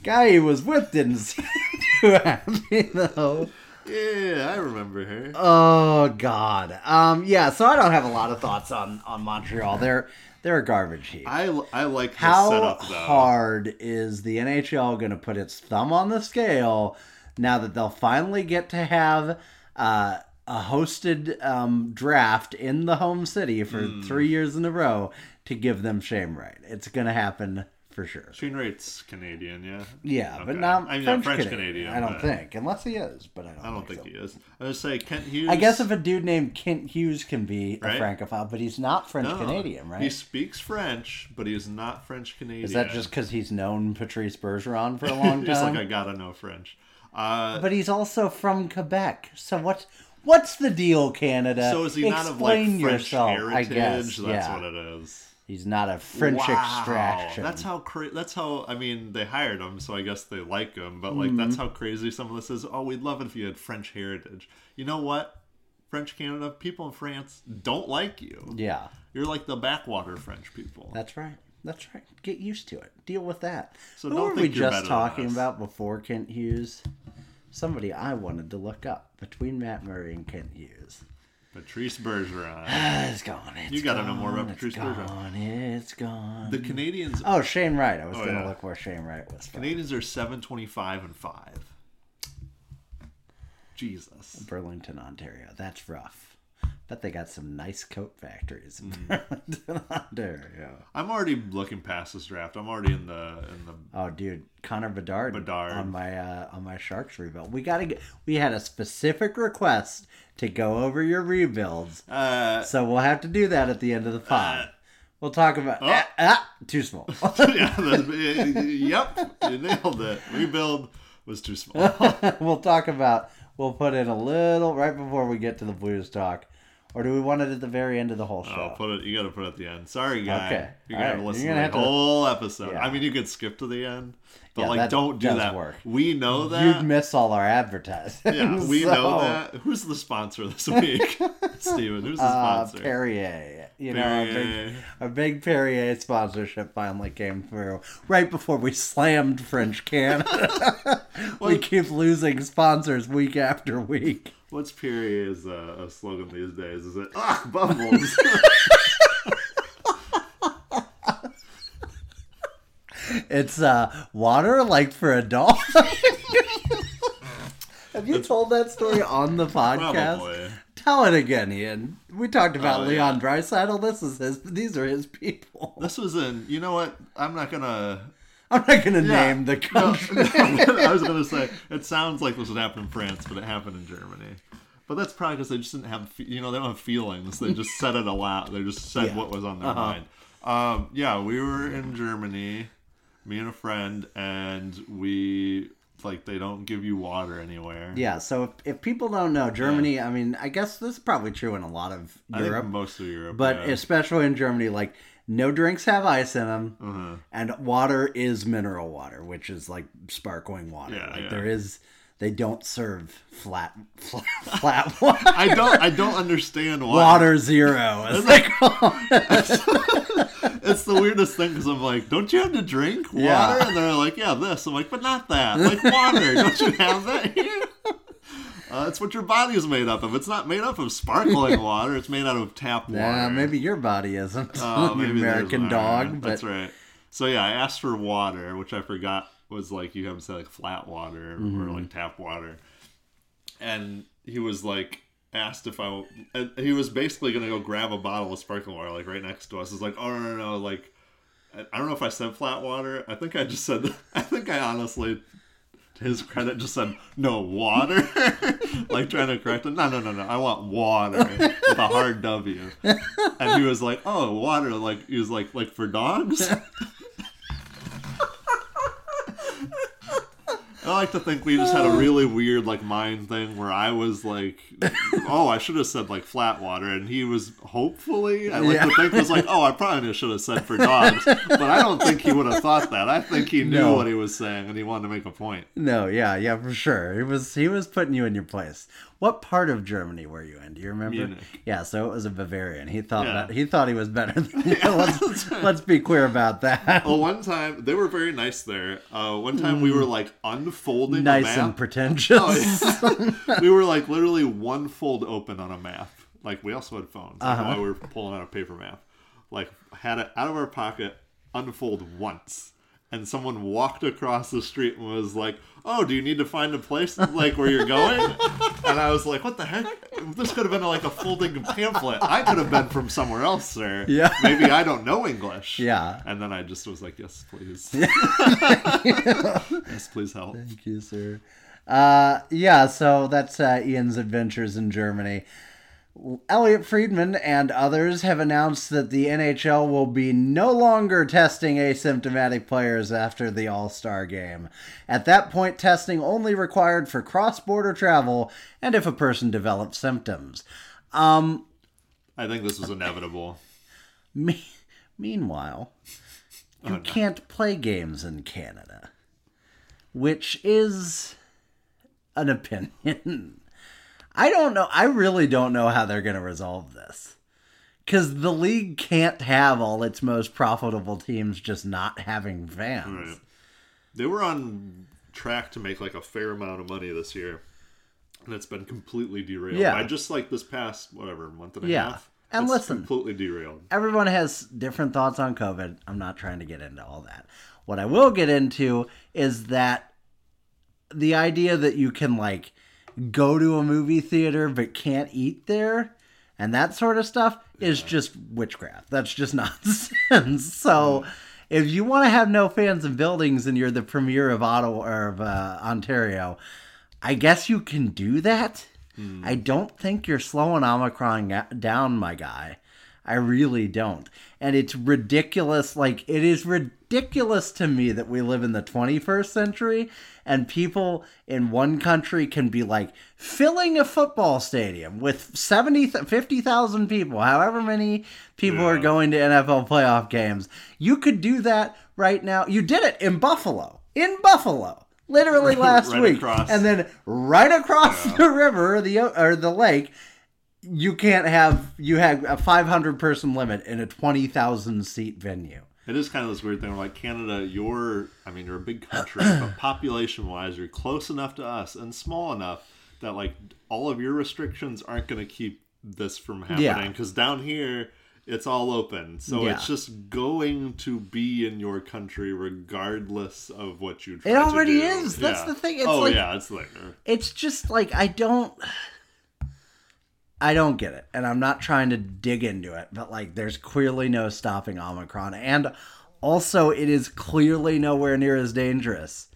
[SPEAKER 1] guy he was with didn't seem (laughs) too happy though.
[SPEAKER 3] Yeah, I remember her.
[SPEAKER 1] Oh God. Um. Yeah. So I don't have a lot of thoughts on on Montreal. They're they're a garbage heap.
[SPEAKER 3] I, I like
[SPEAKER 1] How
[SPEAKER 3] setup though.
[SPEAKER 1] hard is the NHL going to put its thumb on the scale now that they'll finally get to have uh, a hosted um, draft in the home city for
[SPEAKER 3] Hmm.
[SPEAKER 1] three years in a row to give them shame right? It's going to happen for sure.
[SPEAKER 3] Shane Wright's Canadian, yeah.
[SPEAKER 1] Yeah, but not
[SPEAKER 3] I mean,
[SPEAKER 1] French,
[SPEAKER 3] French
[SPEAKER 1] Canadian.
[SPEAKER 3] Canadian,
[SPEAKER 1] I don't think, unless he is, but I don't.
[SPEAKER 3] I don't think
[SPEAKER 1] so.
[SPEAKER 3] he is. I was say Kent Hughes.
[SPEAKER 1] I guess if a dude named Kent Hughes can be a
[SPEAKER 3] Right?
[SPEAKER 1] francophile, but he's not French
[SPEAKER 3] No,
[SPEAKER 1] Canadian, right?
[SPEAKER 3] He speaks French, but he is not French Canadian.
[SPEAKER 1] Is that just because he's known Patrice Bergeron for a (laughs) long
[SPEAKER 3] He's
[SPEAKER 1] time?
[SPEAKER 3] like I gotta know French. Uh,
[SPEAKER 1] But he's also from Quebec. So what? What's the deal, Canada?
[SPEAKER 3] so is he not of like
[SPEAKER 1] Explain
[SPEAKER 3] French
[SPEAKER 1] yourself,
[SPEAKER 3] heritage?
[SPEAKER 1] I guess.
[SPEAKER 3] That's
[SPEAKER 1] yeah.
[SPEAKER 3] what it is.
[SPEAKER 1] He's not a French
[SPEAKER 3] Wow.
[SPEAKER 1] extraction.
[SPEAKER 3] That's how cra- That's how. I mean, they hired him, so I guess they like him. But like,
[SPEAKER 1] Mm-hmm.
[SPEAKER 3] that's how crazy some of this is. Oh, we'd love it if you had French heritage. You know what? French Canada people in France don't like you.
[SPEAKER 1] Yeah,
[SPEAKER 3] You're like the backwater French people.
[SPEAKER 1] that's right. That's right. Get used to it. Deal with that.
[SPEAKER 3] So
[SPEAKER 1] Who
[SPEAKER 3] don't
[SPEAKER 1] were we just talking about before Kent Hughes? Somebody I wanted to look up between Matt Murray and Kent Hughes.
[SPEAKER 3] Patrice Bergeron. (sighs)
[SPEAKER 1] It's gone. It's
[SPEAKER 3] You gotta know more about
[SPEAKER 1] gone,
[SPEAKER 3] Patrice
[SPEAKER 1] it's
[SPEAKER 3] Bergeron.
[SPEAKER 1] gone, It's gone.
[SPEAKER 3] the Canadiens.
[SPEAKER 1] Oh, Shane Wright. I was
[SPEAKER 3] Oh,
[SPEAKER 1] gonna
[SPEAKER 3] yeah.
[SPEAKER 1] look where Shane Wright was from.
[SPEAKER 3] Canadiens are seven twenty-five and five. Jesus.
[SPEAKER 1] Burlington, Ontario. That's rough. Bet they got some nice coat factories in
[SPEAKER 3] Mm.
[SPEAKER 1] Ontario.
[SPEAKER 3] I'm already looking past this draft. I'm already in the in the.
[SPEAKER 1] Oh, dude, Connor Bedard,
[SPEAKER 3] Bedard.
[SPEAKER 1] on my uh, on my Sharks rebuild. We gotta get. We had a specific request to go over your rebuilds,
[SPEAKER 3] Uh,
[SPEAKER 1] so we'll have to do that at the end of the pod. we'll talk about.
[SPEAKER 3] Oh.
[SPEAKER 1] Ah, ah, too small. (laughs)
[SPEAKER 3] yeah, yep, you nailed it. Rebuild was too small. (laughs)
[SPEAKER 1] we'll talk about. We'll put in a little right before we get to the Blues talk, or do we want it at the very end of the whole show?
[SPEAKER 3] Oh, put it. You got to put it at the end. Sorry, guy.
[SPEAKER 1] Okay.
[SPEAKER 3] You're gonna
[SPEAKER 1] All
[SPEAKER 3] have to
[SPEAKER 1] right.
[SPEAKER 3] listen
[SPEAKER 1] You're
[SPEAKER 3] to
[SPEAKER 1] gonna
[SPEAKER 3] the
[SPEAKER 1] have to-
[SPEAKER 3] whole episode.
[SPEAKER 1] Yeah.
[SPEAKER 3] I mean, you could skip to the end, but
[SPEAKER 1] Yeah,
[SPEAKER 3] like, don't do that.
[SPEAKER 1] work.
[SPEAKER 3] We know that.
[SPEAKER 1] You'd miss all our advertising.
[SPEAKER 3] yeah, we (laughs)
[SPEAKER 1] so,
[SPEAKER 3] know that. Who's the sponsor this (laughs) week, Steven? Who's the
[SPEAKER 1] Uh,
[SPEAKER 3] sponsor?
[SPEAKER 1] Perrier. You know, our big, our big Perrier sponsorship finally came through right before we slammed French Canada. (laughs) we keep losing sponsors week after week.
[SPEAKER 3] What's Perrier's uh, a slogan these days? Is it ah bubbles? (laughs)
[SPEAKER 1] It's uh, water like for a dog. (laughs) Have you told that story on the podcast?
[SPEAKER 3] Probably.
[SPEAKER 1] Tell it again, Ian. We talked about
[SPEAKER 3] Oh,
[SPEAKER 1] Leon
[SPEAKER 3] yeah.
[SPEAKER 1] Draisaitl. This is his. These are his people.
[SPEAKER 3] This was in. You know what? I'm not gonna.
[SPEAKER 1] I'm not gonna
[SPEAKER 3] Yeah.
[SPEAKER 1] name the
[SPEAKER 3] No,
[SPEAKER 1] country. (laughs)
[SPEAKER 3] I was gonna say it sounds like this would happen in France, but it happened in Germany. But that's probably because they just didn't have, you know, they don't have feelings. They just said it aloud. They just said
[SPEAKER 1] Yeah.
[SPEAKER 3] what was on their
[SPEAKER 1] Uh-huh.
[SPEAKER 3] mind. Um, yeah, we were in Germany, me and a friend, and we like they don't give you water anywhere.
[SPEAKER 1] Yeah, so if, if people don't know, Germany, I mean, I guess this is probably true in a lot of
[SPEAKER 3] I think
[SPEAKER 1] Europe,
[SPEAKER 3] most of Europe,
[SPEAKER 1] but
[SPEAKER 3] yeah.
[SPEAKER 1] especially in Germany, like no drinks have ice in them,
[SPEAKER 3] Uh-huh.
[SPEAKER 1] and water is mineral water, which is like sparkling water.
[SPEAKER 3] Yeah,
[SPEAKER 1] like
[SPEAKER 3] yeah.
[SPEAKER 1] there is, they don't serve flat, (laughs) flat, flat (laughs) water.
[SPEAKER 3] I don't, I don't understand why.
[SPEAKER 1] Water zero, as they call it.
[SPEAKER 3] It's the weirdest thing because I'm like, don't you have to drink water?
[SPEAKER 1] Yeah.
[SPEAKER 3] And they're like, yeah, this. I'm like, but not that. Like water. don't you have that here? Uh, it's what your body is made up of. It's not made up of sparkling (laughs) water. It's made out of tap water.
[SPEAKER 1] Yeah, maybe your body isn't.
[SPEAKER 3] Oh, (laughs)
[SPEAKER 1] you
[SPEAKER 3] maybe
[SPEAKER 1] American dog, but
[SPEAKER 3] That's right. So yeah, I asked for water, which I forgot was like you have to say like flat water
[SPEAKER 1] Mm-hmm.
[SPEAKER 3] or like tap water, and he was like asked if I he was basically gonna go grab a bottle of sparkling water like right next to us. It's like oh no no no like I I don't know if I said flat water. I think I just said (laughs) I think I honestly. His credit, just said no water, (laughs) like trying to correct him. No, no, no, no. I want water with a hard W. And he was like, "Oh, water!" Like he was like, "Like for dogs." (laughs) I like to think we just had a uh. really weird like mind thing where I was like, (laughs) "Oh, I should have said like flat water," and he was hopefully I like
[SPEAKER 1] Yeah.
[SPEAKER 3] to think was like, "Oh, I probably should have said for dogs," but I don't think he would have thought that. I think he knew
[SPEAKER 1] No.
[SPEAKER 3] what he was saying and he wanted to make a point.
[SPEAKER 1] No, yeah, yeah, for sure. He was he was putting you in your place. What part of Germany were you in? Do you remember?
[SPEAKER 3] Munich.
[SPEAKER 1] Yeah, so it was a Bavarian. He thought
[SPEAKER 3] Yeah.
[SPEAKER 1] that he thought he was better than you. (laughs) let's, let's be clear about that.
[SPEAKER 3] Well, one time they were very nice there. Uh, one time we were like unfolding a
[SPEAKER 1] nice and pretentious.
[SPEAKER 3] Oh, yeah. (laughs) we were like literally one fold open on a map. Like we also had phones. Like, while we were pulling out a paper map, like had it out of our pocket, unfold once, and someone walked across the street and was like, "Oh, do you need to find a place like where you're going?" (laughs) and I was like, "What the heck? This could have been like a folding pamphlet. I could have been from somewhere else, sir.
[SPEAKER 1] Yeah.
[SPEAKER 3] maybe I don't know English.
[SPEAKER 1] Yeah.
[SPEAKER 3] And then I just was like, "Yes, please. (laughs) (laughs) yes, please help."
[SPEAKER 1] Thank you, sir. Uh, yeah, so that's uh, Ian's adventures in Germany. Elliotte Friedman and others have announced that the NHL will be no longer testing asymptomatic players after the All Star game. At that point, testing only required for cross border travel and if a person develops symptoms. Um,
[SPEAKER 3] I think this was inevitable.
[SPEAKER 1] me- meanwhile, you
[SPEAKER 3] Oh, no.
[SPEAKER 1] can't play games in Canada, which is an opinion. (laughs) I don't know. I really don't know how they're going to resolve this. Because the league can't have all its most profitable teams just not having fans.
[SPEAKER 3] Right. They were on track to make like a fair amount of money this year, and it's been completely derailed.
[SPEAKER 1] Yeah.
[SPEAKER 3] by just like this past whatever month and a
[SPEAKER 1] Yeah.
[SPEAKER 3] half.
[SPEAKER 1] And
[SPEAKER 3] it's
[SPEAKER 1] listen-
[SPEAKER 3] completely derailed.
[SPEAKER 1] Everyone has different thoughts on COVID. I'm not trying to get into all that. What I will get into is that the idea that you can like go to a movie theater but can't eat there and that sort of stuff is just witchcraft. That's just (laughs) nonsense. so if you want to have no fans in buildings and you're the premier of Ottawa or of uh, Ontario, I guess you can do that. I don't think you're slowing Omicron down, my guy. I really don't. And it's ridiculous. Like, it is ridiculous to me that we live in the 21st century and people in one country can be like filling a football stadium with 70, 50,000 people, however many people are going to NFL playoff games. You could do that right now. You did it in Buffalo. In Buffalo. Literally last
[SPEAKER 3] Right
[SPEAKER 1] week.
[SPEAKER 3] across.
[SPEAKER 1] And then right across the river or the or the lake, you can't have you have a 500 person limit in a 20,000 seat venue.
[SPEAKER 3] It is kind of this weird thing. Like Canada, you're, I mean, you're a big country, but (clears throat) population wise, you're close enough to us and small enough that like all of your restrictions aren't going to keep this from happening.
[SPEAKER 1] Yeah.
[SPEAKER 3] Because down here, it's all open, so
[SPEAKER 1] Yeah.
[SPEAKER 3] it's just going to be in your country regardless of what you. Try
[SPEAKER 1] It already is. That's
[SPEAKER 3] Yeah.
[SPEAKER 1] the thing. It's
[SPEAKER 3] oh
[SPEAKER 1] like-
[SPEAKER 3] yeah, it's there.
[SPEAKER 1] It's just like I don't I don't get it. And I'm not trying to dig into it, but like there's clearly no stopping Omicron and also it is clearly nowhere near as dangerous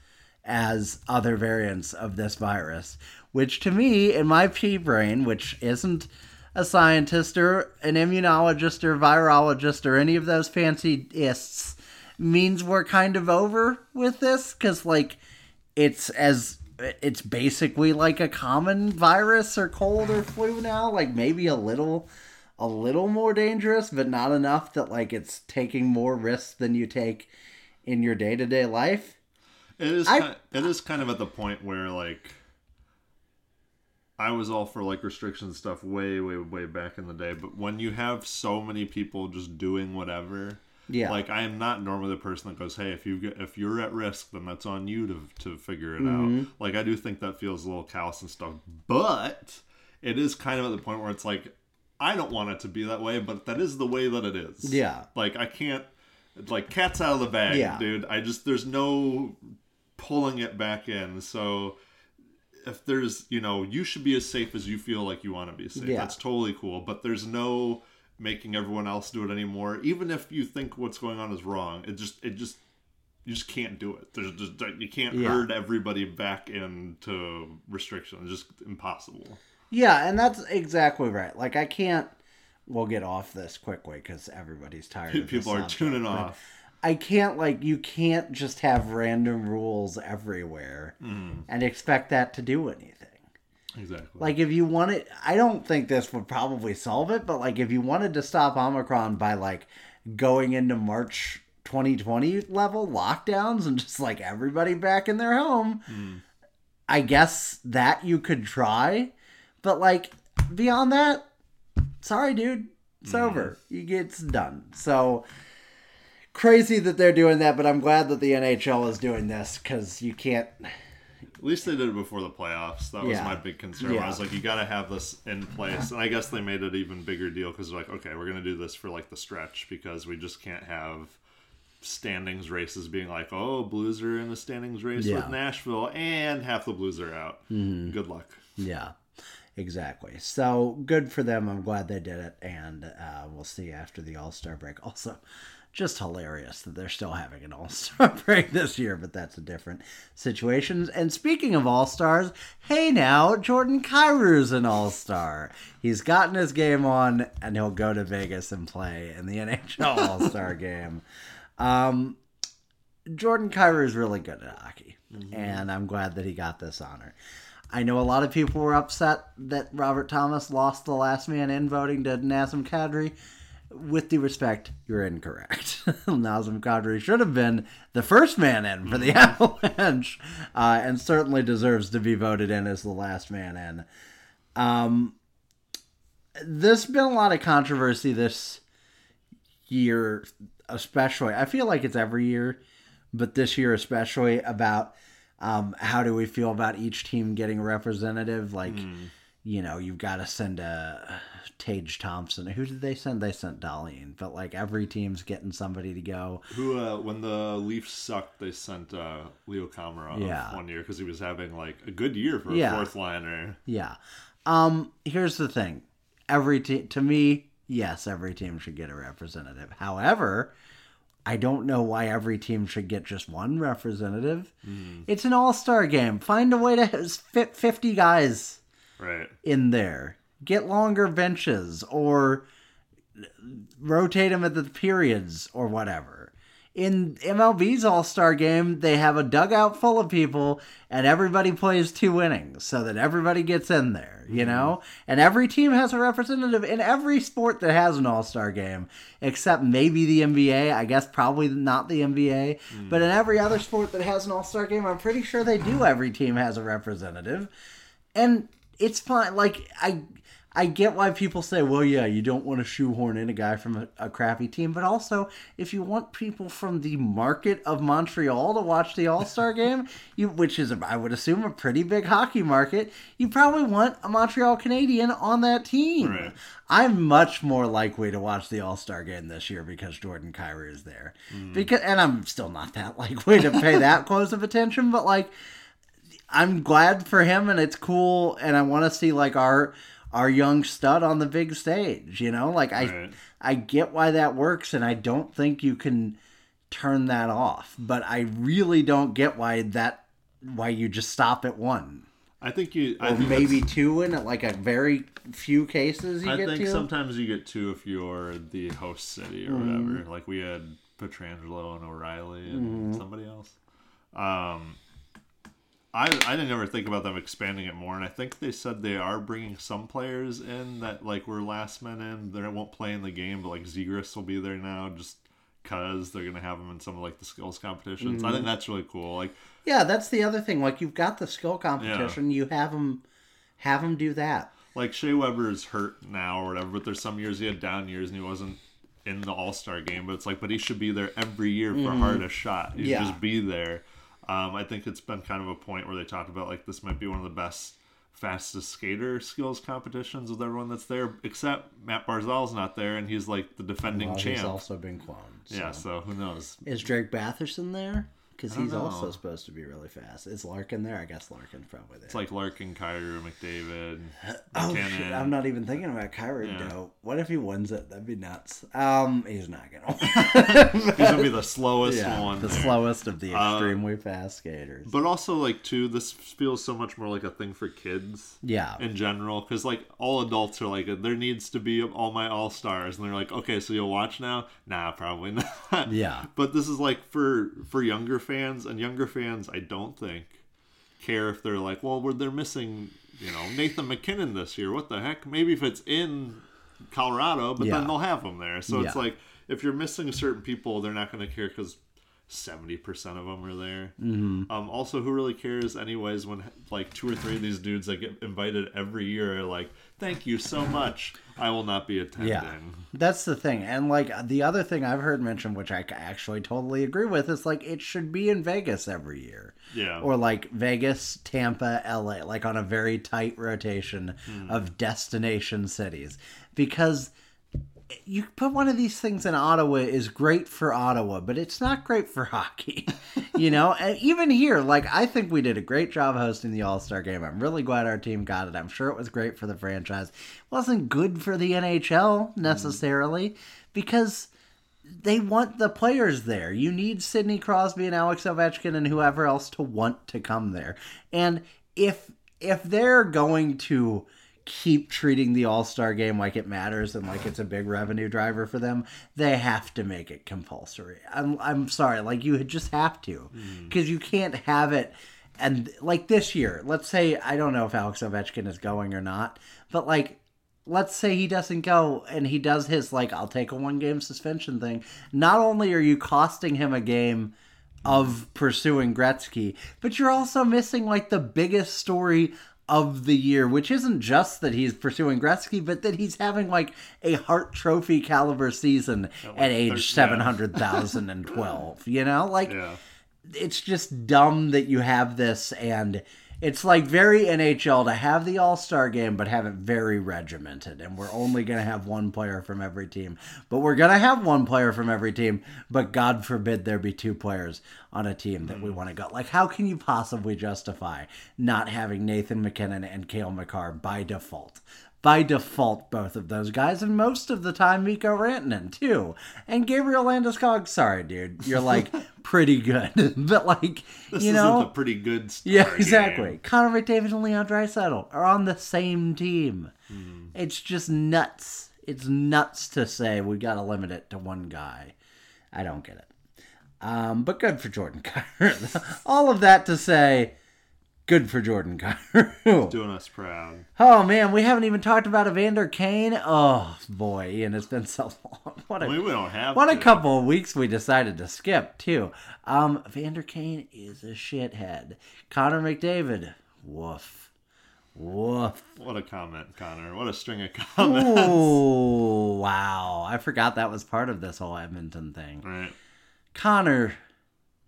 [SPEAKER 1] as other variants of this virus, which to me in my pea brain, which isn't a scientist or an immunologist or virologist or any of those fancy ists means we're kind of over with this cuz like it's as it's basically like a common virus or cold or flu now like maybe a little a little more dangerous but not enough that like it's taking more risks than you take in your day-to-day life
[SPEAKER 3] It is.
[SPEAKER 1] I-
[SPEAKER 3] kind, it is kind of at the point where like I was all for like restriction stuff way, way, way back in the day. But when you have so many people just doing whatever,
[SPEAKER 1] Yeah.
[SPEAKER 3] like I am not normally the person that goes, "Hey, if you get, if you're at risk, then that's on you to to figure it
[SPEAKER 1] Mm-hmm.
[SPEAKER 3] out." Like I do think that feels a little callous and stuff, but it is kind of at the point where it's like I don't want it to be that way, but that is the way that it is.
[SPEAKER 1] Yeah.
[SPEAKER 3] Like I can't like cat's out of the bag,
[SPEAKER 1] Yeah.
[SPEAKER 3] dude. I just there's no pulling it back in. So if there's, you know, you should be as safe as you feel like you want to be safe.
[SPEAKER 1] Yeah.
[SPEAKER 3] That's totally cool. But there's no making everyone else do it anymore. Even if you think what's going on is wrong, it just it just you just can't do it. There's just you can't
[SPEAKER 1] Yeah.
[SPEAKER 3] herd everybody back into restrictions. It's just impossible.
[SPEAKER 1] yeah and that's exactly right like i can't we'll get off this quickly because everybody's tired of (laughs) this
[SPEAKER 3] People are tuning off.
[SPEAKER 1] i can't like you can't just have random rules everywhere
[SPEAKER 3] Mm.
[SPEAKER 1] and expect that to do anything
[SPEAKER 3] Exactly.
[SPEAKER 1] Like if you wanted, I don't think this would probably solve it, but like if you wanted to stop Omicron by like going into March 2020 level lockdowns and just like everybody back in their home, hmm. I guess that you could try, But like beyond that, sorry, dude, it's hmm. over. You get it's done. So crazy that they're doing that, but I'm glad that the NHL is doing this because you can't.
[SPEAKER 3] At least they did it before the playoffs. That was
[SPEAKER 1] Yeah.
[SPEAKER 3] my big concern.
[SPEAKER 1] Yeah.
[SPEAKER 3] I was like, you got to have this in place. And I guess they made it even bigger deal because they're like, okay, we're going to do this for like the stretch because we just can't have standings races being like, oh, Blues are in the standings race
[SPEAKER 1] Yeah.
[SPEAKER 3] with Nashville and half the Blues are out. Good luck.
[SPEAKER 1] Yeah, exactly. So good for them. I'm glad they did it, and uh, we'll see after the All Star break. Also, just hilarious that they're still having an All Star (laughs) break this year, but that's a different situation. And speaking of All Stars, hey now, Jordan Kyrou's an All Star. He's gotten his game on, and he'll go to Vegas and play in the (laughs) NHL All Star game. Um, Jordan Kyrie is really good at hockey, and I'm glad that he got this honor. I know a lot of people were upset that Robert Thomas lost the last man in voting to Nazem Kadri. With due respect, you're incorrect. (laughs) Nazem Kadri should have been the first man in for the Avalanche, uh, and certainly deserves to be voted in as the last man in. Um, there's been a lot of controversy this year, especially. I feel like it's every year, but this year especially about um, how do we feel about each team getting a representative? Like, you know, you've got to send a Tage Thompson. Who did they send? They sent Dahlin, but like every team's getting somebody to go.
[SPEAKER 3] Who, uh, when the Leafs sucked, they sent uh, Leo Komarov
[SPEAKER 1] Yeah.
[SPEAKER 3] one year because he was having like a good year for a
[SPEAKER 1] Yeah.
[SPEAKER 3] fourth liner.
[SPEAKER 1] Yeah. Um, here's the thing. Every team to me, yes, every team should get a representative. However, I don't know why every team should get just one representative. It's an all-star game. Find a way to fit 50 guys
[SPEAKER 3] Right.
[SPEAKER 1] in there. Get longer benches or rotate them at the periods or whatever. In MLB's All Star game, they have a dugout full of people and everybody plays two innings so that everybody gets in there, you know? And every team has a representative in every sport that has an All Star game, except maybe the NBA. I guess probably not the NBA. But in every other sport that has an All Star game, I'm pretty sure they do. Every team has a representative and it's fine. Like I, I get why people say, "Well, yeah, you don't want to shoehorn in a guy from a, a crappy team," but also if you want people from the market of Montreal to watch the All Star (laughs) game, you which is I would assume a pretty big hockey market, you probably want a Montreal Canadien on that team.
[SPEAKER 3] Right.
[SPEAKER 1] I'm much more likely to watch the All Star game this year because Jordan Kyrou is there. Mm. Because and I'm still not that (laughs) likely to pay that close of attention, but like I'm glad for him and it's cool and I want to see like our our young stud on the big stage, you know? Like I
[SPEAKER 3] Right.
[SPEAKER 1] I get why that works and I don't think you can turn that off, but I really don't get why that why you just stop at one
[SPEAKER 3] I think you. I
[SPEAKER 1] or
[SPEAKER 3] think
[SPEAKER 1] maybe two in like a very few cases you
[SPEAKER 3] I think sometimes you get two if you're the host city or
[SPEAKER 1] Mm-hmm.
[SPEAKER 3] whatever. Like we had Pietrangelo and O'Reilly and
[SPEAKER 1] Mm-hmm.
[SPEAKER 3] somebody else. Um, I I didn't ever think about them expanding it more, and I think they said they are bringing some players in that like were last men in. They won't play in the game, but like Zegras will be there now just because they're gonna have him in some of like the skills competitions.
[SPEAKER 1] Mm-hmm.
[SPEAKER 3] I think that's really cool. Like
[SPEAKER 1] Yeah, that's the other thing. Like you've got the skill competition, you have them have them do that.
[SPEAKER 3] like Shea Weber is hurt now or whatever, but there's some years he had down years and he wasn't in the All Star game. But it's like, but he should be there every year for hardest shot. He should
[SPEAKER 1] Mm-hmm. Yeah.
[SPEAKER 3] just be there. Um, I think it's been kind of a point where they talked about like this might be one of the best fastest skater skills competitions with everyone that's there, except Mat Barzal's not there, and he's like the defending
[SPEAKER 1] Well,
[SPEAKER 3] champ.
[SPEAKER 1] he's also been cloned. So.
[SPEAKER 3] yeah, so who knows?
[SPEAKER 1] Is Drake Batherson there? Because he's also supposed to be really fast. Is Larkin there? I guess Larkin's probably there.
[SPEAKER 3] It's like Larkin, Kyrou, McDavid, (laughs)
[SPEAKER 1] oh shit! I'm not even thinking about Kyrou.
[SPEAKER 3] Yeah.
[SPEAKER 1] Though. What if he wins it? That'd be nuts. Um, he's not gonna.
[SPEAKER 3] He's gonna be the slowest
[SPEAKER 1] yeah,
[SPEAKER 3] one.
[SPEAKER 1] the
[SPEAKER 3] there.
[SPEAKER 1] slowest of the
[SPEAKER 3] Uh,
[SPEAKER 1] extremely fast skaters.
[SPEAKER 3] But also, like, too, this feels so much more like a thing for kids.
[SPEAKER 1] yeah,
[SPEAKER 3] in general because like all adults are like there needs to be all my all stars and they're like okay so you'll watch now nah probably (laughs) not
[SPEAKER 1] Yeah.
[SPEAKER 3] but this is like for for younger fans and younger fans i don't think care if they're like well we're, they're missing you know nathan mackinnon this year. What the heck? Maybe if it's in colorado but
[SPEAKER 1] Yeah.
[SPEAKER 3] then they'll have him there. So it's like if you're missing certain people they're not going to care because seventy percent of them are there. Mm-hmm. Um, also, who really cares, anyways? When like two or three of these dudes that get invited every year are like, "Thank you so much. I will not be attending."
[SPEAKER 1] Yeah, that's the thing. And like the other thing I've heard mentioned, which I actually totally agree with, is like it should be in Vegas every year.
[SPEAKER 3] Yeah.
[SPEAKER 1] Or like Vegas, Tampa, LA, like on a very tight rotation of destination cities. Because you put one of these things in Ottawa is great for Ottawa, but it's not great for hockey. (laughs) you know, and even here, like I think we did a great job hosting the All Star game. I'm really glad our team got it. I'm sure it was great for the franchise. It wasn't good for the NHL necessarily mm-hmm. because they want the players there. You need Sidney Crosby and Alex Ovechkin and whoever else to want to come there. And if if they're going to keep treating the All-Star game like it matters and like it's a big revenue driver for them, they have to make it compulsory. I'm I'm sorry, like you just have to. Mm. Cuz you can't have it and like this year, let's say I don't know if Alex Ovechkin is going or not, but like let's say he doesn't go and he does his like I'll take a one game suspension thing. Not only are you costing him a game of pursuing Gretzky, but you're also missing like the biggest story of the year, which isn't just that he's pursuing Gretzky, but that he's having like a Hart Trophy caliber season at age
[SPEAKER 3] thir- yeah.
[SPEAKER 1] seven hundred thousand and twelve. You know, like
[SPEAKER 3] Yeah.
[SPEAKER 1] it's just dumb that you have this and it's like very NHL to have the All Star game, but have it very regimented. And we're only going to have one player from every team. But we're going to have one player from every team. But God forbid there be two players on a team that we mm-hmm. want to go. Like, how can you possibly justify not having Nathan MacKinnon and Cale Makar by default? By default, both of those guys, and most of the time Mikko Rantanen too, and Gabriel Landeskog. Sorry, dude, you're like (laughs) pretty good, (laughs) but like
[SPEAKER 3] This
[SPEAKER 1] you
[SPEAKER 3] isn't
[SPEAKER 1] know,
[SPEAKER 3] pretty good
[SPEAKER 1] yeah, exactly.
[SPEAKER 3] game.
[SPEAKER 1] Connor McDavid and Leon Draisaitl are on the same team.
[SPEAKER 3] Hmm.
[SPEAKER 1] It's just nuts. It's nuts to say we got to limit it to one guy. I don't get it. Um, but good for Jordan Kyrou. (laughs) All of that to say, good for Jordan Kyrou. (laughs)
[SPEAKER 3] Doing us proud.
[SPEAKER 1] Oh man, we haven't even talked about Evander Kane. Oh boy, Ian, it's been so (laughs) long. What a
[SPEAKER 3] we don't have
[SPEAKER 1] what a couple of weeks we decided to skip too. Um, Vander Kane is a shithead. Connor McDavid, woof, woof.
[SPEAKER 3] What a comment, Connor. What a string of (laughs) comments.
[SPEAKER 1] Oh wow, I forgot that was part of this whole Edmonton thing.
[SPEAKER 3] Right.
[SPEAKER 1] Connor,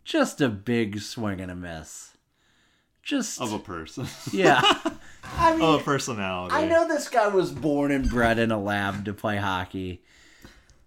[SPEAKER 1] just a big swing and a miss. Just
[SPEAKER 3] Of a person. (laughs)
[SPEAKER 1] yeah. I mean,
[SPEAKER 3] of a personality.
[SPEAKER 1] I know this guy was born and bred in a lab to play hockey.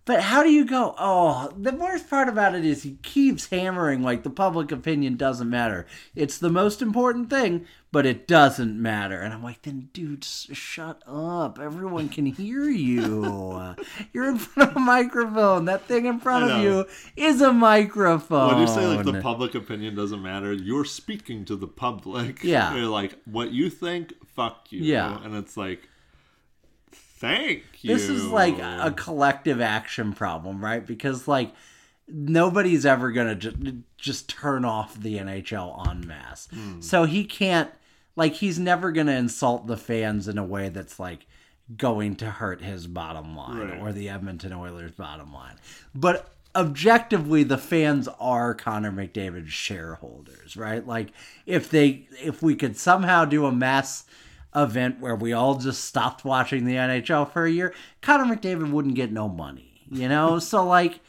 [SPEAKER 1] But how do you go? Oh, the worst part about it is he keeps hammering like the public opinion doesn't matter. It's the most important thing, but it doesn't matter. And I'm like, then dude, s- shut up. Everyone can hear you. (laughs) You're in front of a microphone. That thing in front of you is a microphone.
[SPEAKER 3] When you say like the public opinion doesn't matter, you're speaking to the public.
[SPEAKER 1] Yeah.
[SPEAKER 3] You're like, what you think, fuck you.
[SPEAKER 1] Yeah.
[SPEAKER 3] And it's like, thank you.
[SPEAKER 1] This is like a collective action problem, right? Because like nobody's ever gonna ju- just turn off the NHL en masse,
[SPEAKER 3] Hmm.
[SPEAKER 1] so he can't. Like he's never gonna insult the fans in a way that's like going to hurt his bottom line
[SPEAKER 3] Right.
[SPEAKER 1] or the Edmonton Oilers' bottom line. But objectively, the fans are Connor McDavid's shareholders, right? Like if they if we could somehow do a mass event where we all just stopped watching the NHL for a year, Connor McDavid wouldn't get no money, you know? (laughs) so like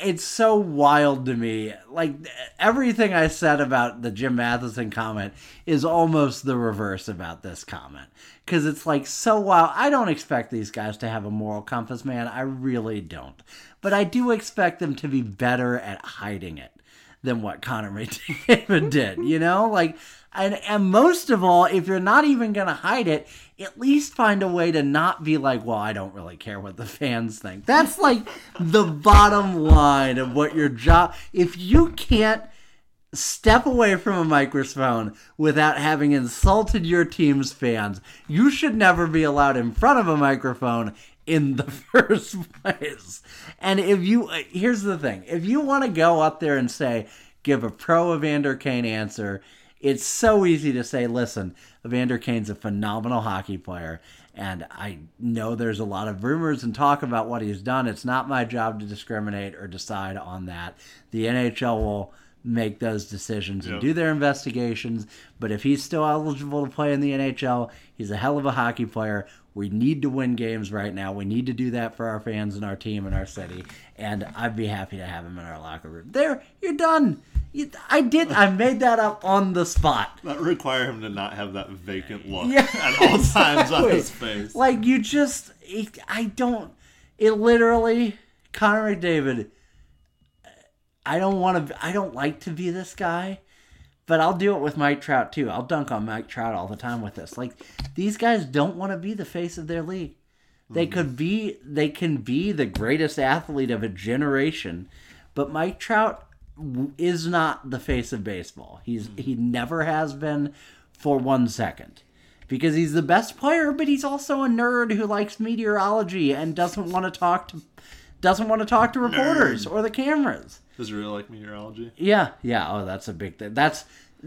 [SPEAKER 1] it's so wild to me. Like everything I said about the Jim Matheson comment is almost the reverse about this comment. Cause it's like so wild. I don't expect these guys to have a moral compass, man. I really don't. But I do expect them to be better at hiding it than what Connor (laughs) McDavid did, you know? Like and and most of all, if you're not even gonna hide it, at least find a way to not be like, well, I don't really care what the fans think. That's like the bottom line of what your job if you can't step away from a microphone without having insulted your team's fans, you should never be allowed in front of a microphone in the (laughs) first place. And if you, uh, here's the thing if you want to go up there and say, give a pro Evander Kane answer, it's so easy to say, listen, Evander Kane's a phenomenal hockey player, And I know there's a lot of rumors and talk about what he's done. It's not my job to discriminate or decide on that. The NHL will make those decisions and do their investigations. But if he's still eligible to play in the NHL, he's a hell of a hockey player. We need to win games right now. We need to do that for our fans and our team and our city. And I'd be happy to have him in our locker room. There, you're done. You, I did. I made that up on the spot.
[SPEAKER 3] That require him to not have that vacant look
[SPEAKER 1] Yeah, (laughs)
[SPEAKER 3] at all (laughs) times on
[SPEAKER 1] exactly.
[SPEAKER 3] his face.
[SPEAKER 1] Like you just, it, I don't. It literally, Connor McDavid. I don't want to. I don't like to be this guy, but I'll do it with Mike Trout too. I'll dunk on Mike Trout all the time with this. Like these guys don't want to be the face of their league. They mm-hmm. could be. They can be the greatest athlete of a generation, but Mike Trout is not the face of baseball. He's mm-hmm. he never has been for one second because he's the best player, but he's also a nerd who likes meteorology and doesn't want to talk to doesn't want to talk to reporters or the cameras.
[SPEAKER 3] Does he really like meteorology?
[SPEAKER 1] Yeah, yeah. Oh, that's a big thing. That's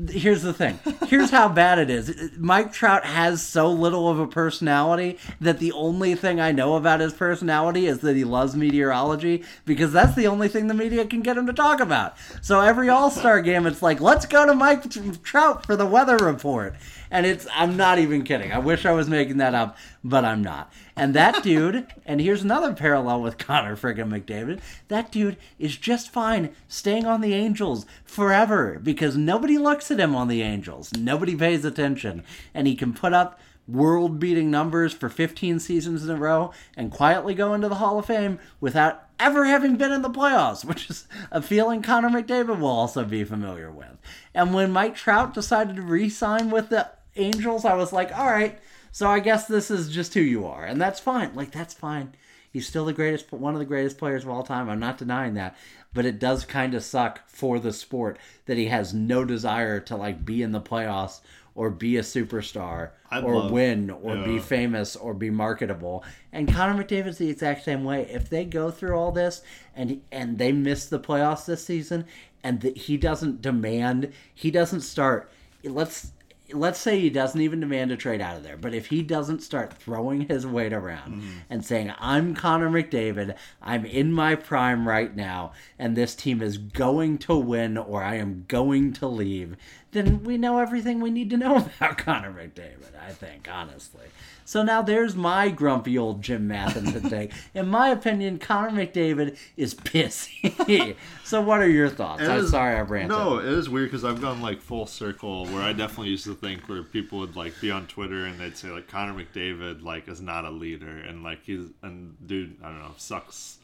[SPEAKER 1] here's the thing. Here's how bad it is. Mike Trout has so little of a personality that the only thing I know about his personality is that he loves meteorology because that's the only thing the media can get him to talk about. So every All Star game, it's like, let's go to Mike Trout for the weather report. And it's, I'm not even kidding. I wish I was making that up, but I'm not. And that (laughs) dude, and here's another parallel with Connor friggin' McDavid, that dude is just fine staying on the Angels forever because nobody looks at him on the Angels. Nobody pays attention. And he can put up world beating numbers for 15 seasons in a row and quietly go into the Hall of Fame without ever having been in the playoffs, (laughs) which is a feeling Connor McDavid will also be familiar with. And when Mike Trout decided to re sign with the Angels, I was like, all right, so I guess this is just who you are. And that's fine. Like, that's fine. He's still the greatest, one of the greatest players of all time. I'm not denying that. But it does kind of suck for the sport that he has no desire to, like, be in the playoffs or be a superstar
[SPEAKER 3] I'd
[SPEAKER 1] or
[SPEAKER 3] love-
[SPEAKER 1] win or be famous or be marketable. And Connor McDavid's the exact same way. If they go through all this and and they miss the playoffs this season and that he doesn't demand, he doesn't start. Let's let's say he doesn't even demand a trade out of there, but if he doesn't start throwing his weight around mm-hmm. and saying, "I'm Connor McDavid, I'm in my prime right now, and this team is going to win, or I am going to leave," then we know everything we need to know (laughs) about Connor McDavid. I think, honestly. So now there's my grumpy old Jim Matheson thing. (laughs) In my opinion, Connor McDavid is pissy. (laughs) so what are your thoughts?
[SPEAKER 3] It
[SPEAKER 1] I'm
[SPEAKER 3] is-
[SPEAKER 1] sorry I ranted.
[SPEAKER 3] No, it is weird because I've gone like full circle where I definitely used to think where people would like be on Twitter and they'd say like Connor McDavid like is not a leader and like he's and dude I don't know sucks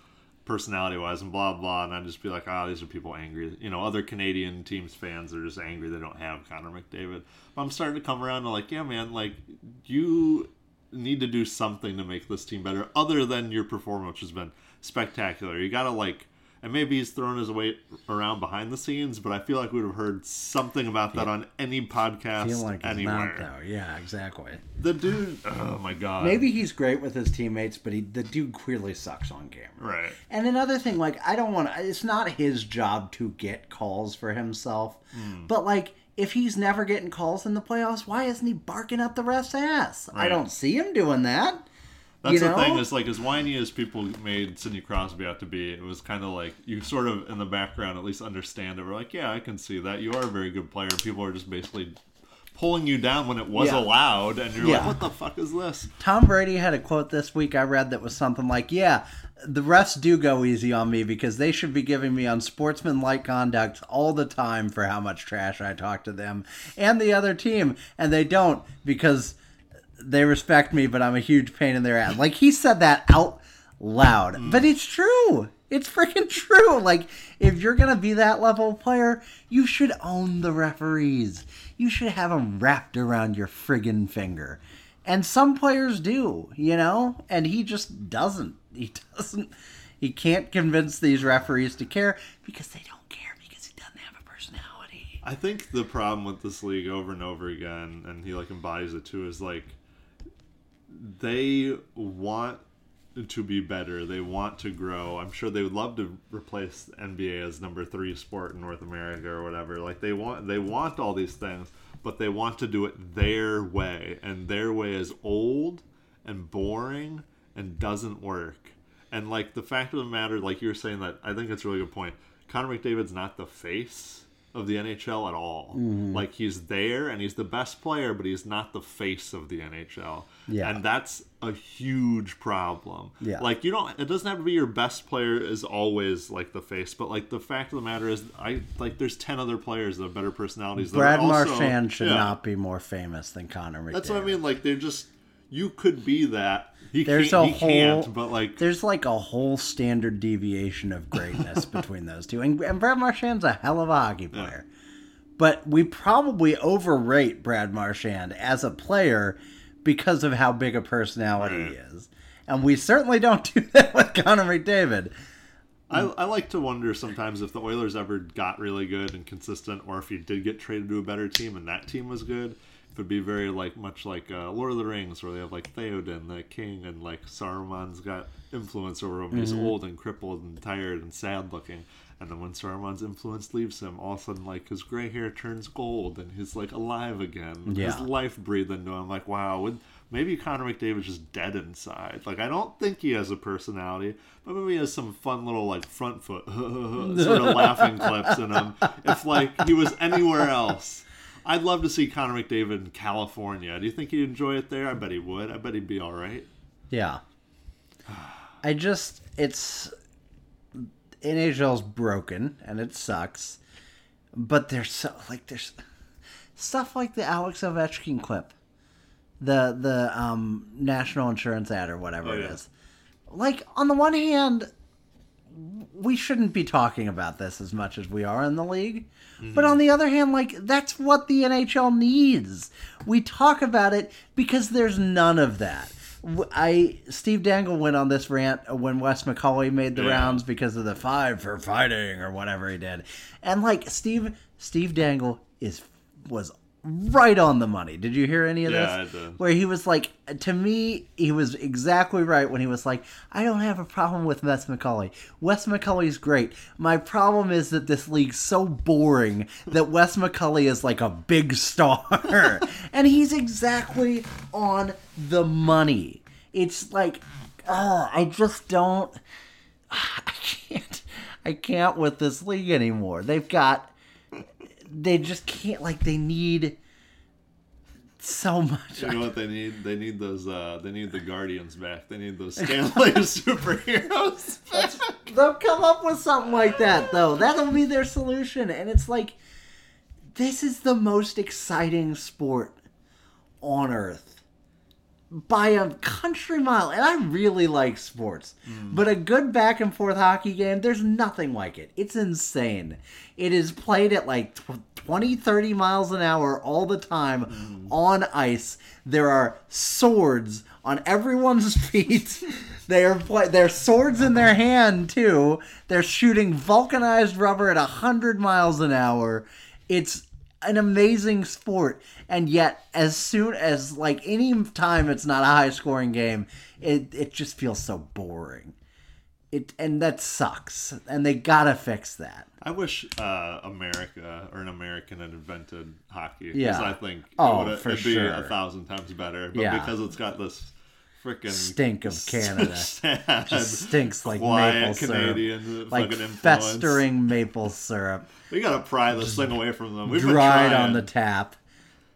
[SPEAKER 3] personality wise and blah blah and I'd just be like oh these are people angry you know other Canadian teams fans are just angry they don't have Connor McDavid but I'm starting to come around to like yeah man like you need to do something to make this team better other than your performance which has been spectacular you gotta like and maybe he's thrown his weight around behind the scenes, but I feel like we would have heard something about that on any podcast
[SPEAKER 1] feel like
[SPEAKER 3] anywhere.
[SPEAKER 1] not though. Yeah, exactly.
[SPEAKER 3] The dude, oh my god,
[SPEAKER 1] Maybe he's great with his teammates, but he the dude clearly sucks on camera.
[SPEAKER 3] right.
[SPEAKER 1] And another thing, like I don't want to. It's not his job to get calls for himself,
[SPEAKER 3] Hmm.
[SPEAKER 1] but like if he's never getting calls in the playoffs, why isn't he barking up the ref's ass? I don't see him doing that.
[SPEAKER 3] That's
[SPEAKER 1] you
[SPEAKER 3] the
[SPEAKER 1] know?
[SPEAKER 3] thing is like as whiny as people made Sidney Crosby out to be, it was kind of like you sort of in the background at least understand it. We're like, yeah, I can see that you are a very good player. People are just basically pulling you down when it was
[SPEAKER 1] Yeah.
[SPEAKER 3] allowed, and you're
[SPEAKER 1] Yeah.
[SPEAKER 3] like, what the fuck is this?
[SPEAKER 1] Tom Brady had a quote this week I read that was something like, "Yeah, the refs do go easy on me because they should be giving me unsportsmanlike conduct all the time for how much trash I talk to them and the other team, and they don't because they respect me, but I'm a huge pain in their ass." Like he said that out loud, mm. but it's true. It's freaking (laughs) true. Like, if you're gonna be that level of player, you should own the referees. You should have them wrapped around your friggin' finger. And some players do, you know, and he just doesn't. (laughs) He doesn't. He can't convince these referees to care because they don't care because he doesn't have a personality.
[SPEAKER 3] I think the problem with this league over and over again, and he like embodies it too, is like they want to be better. They want to grow. I'm sure they would love to replace NBA as number three sport in North America or whatever. Like they want they want all these things, but they want to do it their way, and their way is old and boring and doesn't work. And like the fact of the matter, like you were saying that, I think it's a really good point. Connor McDavid's not the face of the NHL at all.
[SPEAKER 1] Mm-hmm.
[SPEAKER 3] Like he's there and he's the best player, but he's not the face of the NHL.
[SPEAKER 1] Yeah.
[SPEAKER 3] And that's a huge problem.
[SPEAKER 1] Yeah.
[SPEAKER 3] Like you don't it doesn't have to be your best player is always like the face, but like the fact of the matter is I like there's ten other players that have better personalities
[SPEAKER 1] Brad
[SPEAKER 3] also,
[SPEAKER 1] Marchand should
[SPEAKER 3] Yeah.
[SPEAKER 1] not be more famous than Connor McDavid.
[SPEAKER 3] That's what I mean. Like they're just you could be that. He
[SPEAKER 1] There's
[SPEAKER 3] can't,
[SPEAKER 1] a
[SPEAKER 3] he
[SPEAKER 1] whole,
[SPEAKER 3] can't, but like
[SPEAKER 1] there's like a whole standard deviation of greatness (laughs) between those two, and, and Brad Marchand's a hell of a hockey player. But we probably overrate Brad Marchand as a player because of how big a personality he is, and we certainly don't (laughs) do that with Connor McDavid.
[SPEAKER 3] I, I like to wonder sometimes if the Oilers ever got really good and consistent, or if he did get traded to a better team and that team was good. If it'd be very like much like uh, Lord of the Rings, where they have like Theoden, the king, and like Saruman's got influence over him. He's old and crippled and tired and sad looking. And then when Saruman's influence leaves him, all of a sudden like his gray hair turns gold and he's like alive again.
[SPEAKER 1] Yeah.
[SPEAKER 3] His life breathed into him. Like wow, would, maybe Connor McDavid's just dead inside. Like I don't think he has a personality, but maybe he has some fun little like front foot (laughs) sort of laughing (laughs) clips in him. If like he was anywhere else. I'd love to see Connor McDavid in California. Do you think he'd enjoy it there? I bet he would. I bet he'd be all right.
[SPEAKER 1] Yeah. (sighs) I just it's NHL's broken and it sucks. But there's so like there's stuff like the Alex Ovechkin clip. The the um national insurance ad or whatever
[SPEAKER 3] Oh, yeah.
[SPEAKER 1] is. Like on the one hand we shouldn't be talking about this as much as we are in the league. But on the other hand, like that's what the NHL needs. We talk about it because there's none of that. I Steve Dangle went on this rant when Wes McCauley made the
[SPEAKER 3] Yeah.
[SPEAKER 1] rounds because of the five for fighting or whatever he did, and like Steve Steve Dangle is was right on the money. Did you hear any of
[SPEAKER 3] Yeah,
[SPEAKER 1] this?
[SPEAKER 3] I did.
[SPEAKER 1] Where he was like, to me, he was exactly right when he was like, I don't have a problem with Wes McCauley. Wes McCauley's great. My problem is that this league's so boring that Wes McCauley is like a big star. (laughs) and he's exactly on the money. It's like, uh, I just don't. (sighs) I can't. I can't with this league anymore. They've got. They just can't. Like, they need so much.
[SPEAKER 3] You know what they need? They need those. uh They need the Guardians back. They need those Stanley (laughs) superheroes.
[SPEAKER 1] They'll come up with something like that, though. That'll be their solution. And it's like, this is the most exciting sport on earth by a country mile. And I really like sports. Mm. But a good back and forth hockey game, there's nothing like it. It's insane. It is played at like tw- 20, 30 miles an hour all the time mm. on ice. There are swords on everyone's (laughs) feet. They are play- their swords in their hand too. They're shooting vulcanized rubber at 100 miles an hour. It's an amazing sport and yet as soon as like any time it's not a high scoring game it it just feels so boring it and that sucks and they gotta fix that
[SPEAKER 3] I wish uh, America or an American had invented hockey.
[SPEAKER 1] Yeah.
[SPEAKER 3] I think
[SPEAKER 1] Oh,
[SPEAKER 3] it would
[SPEAKER 1] for
[SPEAKER 3] it'd be
[SPEAKER 1] sure.
[SPEAKER 3] a thousand times better. But
[SPEAKER 1] Yeah.
[SPEAKER 3] because it's got this freaking
[SPEAKER 1] Stink of (laughs) Canada.
[SPEAKER 3] sad,
[SPEAKER 1] just stinks like maple syrup like festering maple syrup (laughs)
[SPEAKER 3] We gotta pry this thing away from them. We've
[SPEAKER 1] dried on the tap.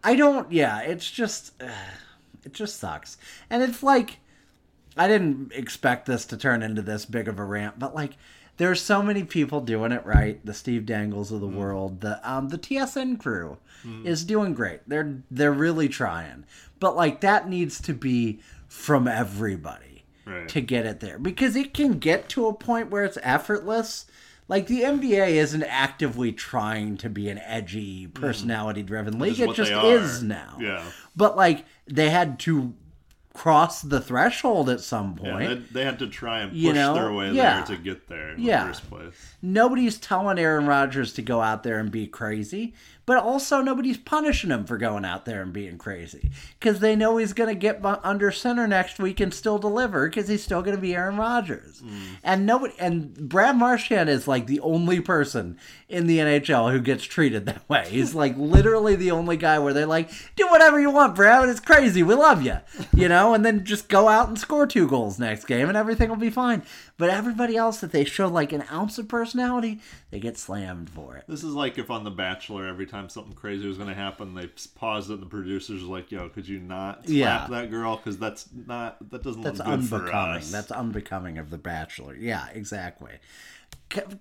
[SPEAKER 1] I don't. Yeah, it's just, (sighs) it just sucks. And it's like, I didn't expect this to turn into this big of a rant, but like, there's so many people doing it right. The Steve Dangles of the
[SPEAKER 3] Mm.
[SPEAKER 1] world, the um, the TSN crew is doing great. They're they're really trying, but like that needs to be from everybody
[SPEAKER 3] Right.
[SPEAKER 1] to get it there because it can get to a point where it's effortless. Like the NBA isn't actively trying to be an edgy, personality-driven league. It just is now.
[SPEAKER 3] Yeah.
[SPEAKER 1] But like they had to cross the threshold at some
[SPEAKER 3] Yeah,
[SPEAKER 1] point.
[SPEAKER 3] they, they had to try and push
[SPEAKER 1] You know?
[SPEAKER 3] their way
[SPEAKER 1] Yeah.
[SPEAKER 3] there to get there in
[SPEAKER 1] Yeah.
[SPEAKER 3] the first place.
[SPEAKER 1] Nobody's telling Aaron Rodgers to go out there and be crazy, but also nobody's punishing him for going out there and being crazy because they know he's going to get under center next week and still deliver because he's still going to be Aaron Rodgers. Mm. And nobody and Brad Marchand is like the only person in the NHL who gets treated that way. He's like literally the only guy where they're like, "Do whatever you want, Brad. It's crazy. We love you," you know, and then just go out and score two goals next game and everything will be fine. But everybody else that they show like an ounce of personality, they get slammed for it.
[SPEAKER 3] This is like if on The Bachelor, every time something crazy was going to happen, they paused it, and the producers were like, "Yo, could you not slap
[SPEAKER 1] Yeah.
[SPEAKER 3] that girl? Because that's not that doesn't
[SPEAKER 1] That's
[SPEAKER 3] look good for
[SPEAKER 1] unbecoming.
[SPEAKER 3] us."
[SPEAKER 1] That's unbecoming of the Bachelor. Yeah, exactly.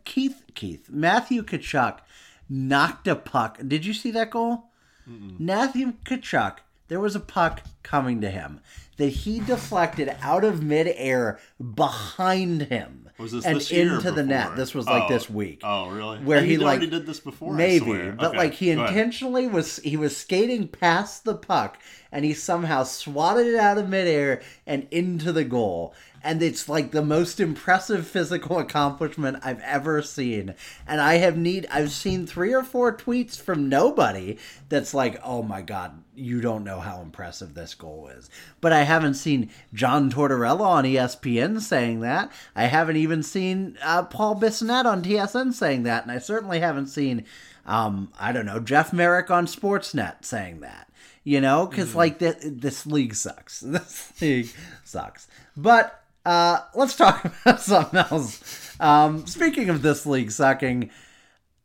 [SPEAKER 1] Keith, Keith, Matthew Tkachuk knocked a puck. Did you see that goal? Matthew Tkachuk, there was a puck coming to him that he deflected out of midair behind him
[SPEAKER 3] Was this
[SPEAKER 1] and
[SPEAKER 3] this year or
[SPEAKER 1] into the net. This was like
[SPEAKER 3] Oh.
[SPEAKER 1] this week.
[SPEAKER 3] Oh, really?
[SPEAKER 1] Where
[SPEAKER 3] And
[SPEAKER 1] he like
[SPEAKER 3] did this before,
[SPEAKER 1] maybe, but
[SPEAKER 3] Okay,
[SPEAKER 1] like he intentionally was he was skating past the puck and he somehow swatted it out of midair and into the goal. And it's like the most impressive physical accomplishment I've ever seen. And I have need I've seen three or four tweets from nobody that's like, "Oh my god, you don't know how impressive this goal is." But I haven't seen John Tortorella on ESPN saying that. I haven't even seen uh, Paul Bissonnette on TSN saying that, and I certainly haven't seen um, I don't know, Jeff Marek on Sportsnet saying that. You know, because like th- this league sucks. (laughs) This league sucks. But uh, let's talk (laughs) about something else. Um, speaking of this league sucking,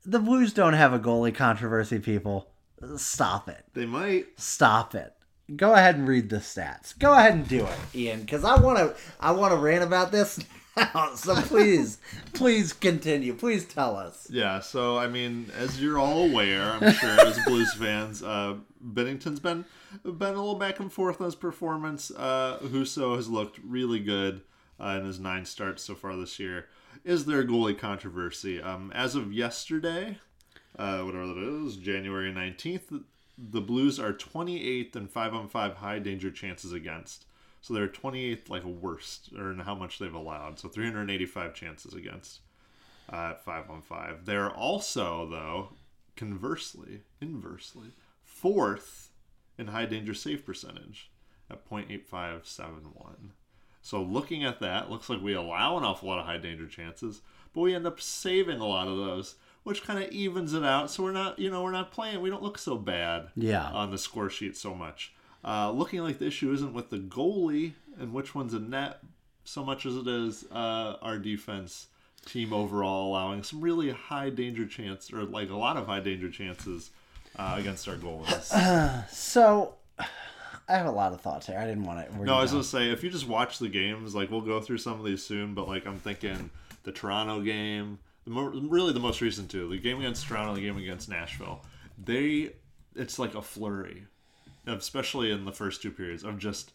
[SPEAKER 1] the Blues don't have a goalie controversy. People, stop it.
[SPEAKER 3] They might.
[SPEAKER 1] Stop it. Go ahead and read the stats. Go ahead and do it, Ian, because I want to. I want to rant about this. now. (laughs) So please, please continue. Please tell us.
[SPEAKER 3] Yeah, so I mean, as you're all aware, I'm sure as Blues fans, uh, Binnington's been been a little back and forth on his performance. Uh, Husso has looked really good uh, in his nine starts so far this year. Is there a goalie controversy? Um, as of yesterday, uh, whatever that is, January 19th, the Blues are 28th in 5 on 5 high danger chances against. So they're 28th, like worst, or in how much they've allowed. So 385 chances against uh, at 5 on 5. They're also, though, conversely, inversely, fourth in high danger save percentage at 0.8571. So looking at that, looks like we allow an awful lot of high danger chances, but we end up saving a lot of those, which kind of evens it out. So we're not, you know, we're not playing. We don't look so bad
[SPEAKER 1] Yeah.
[SPEAKER 3] on the score sheet so much. Uh, looking like the issue isn't with the goalie and which one's a net so much as it is uh, our defense team overall allowing some really high danger chance or like a lot of high danger chances uh, against our goalies. (clears throat)
[SPEAKER 1] So, I have a lot of thoughts here. I didn't want to.
[SPEAKER 3] No, I was gonna say if you just watch the games, like we'll go through some of these soon, but like I'm thinking the Toronto game, the mo- really the most recent two, the game against Toronto, the game against Nashville, they it's like a flurry, especially in the first two periods of just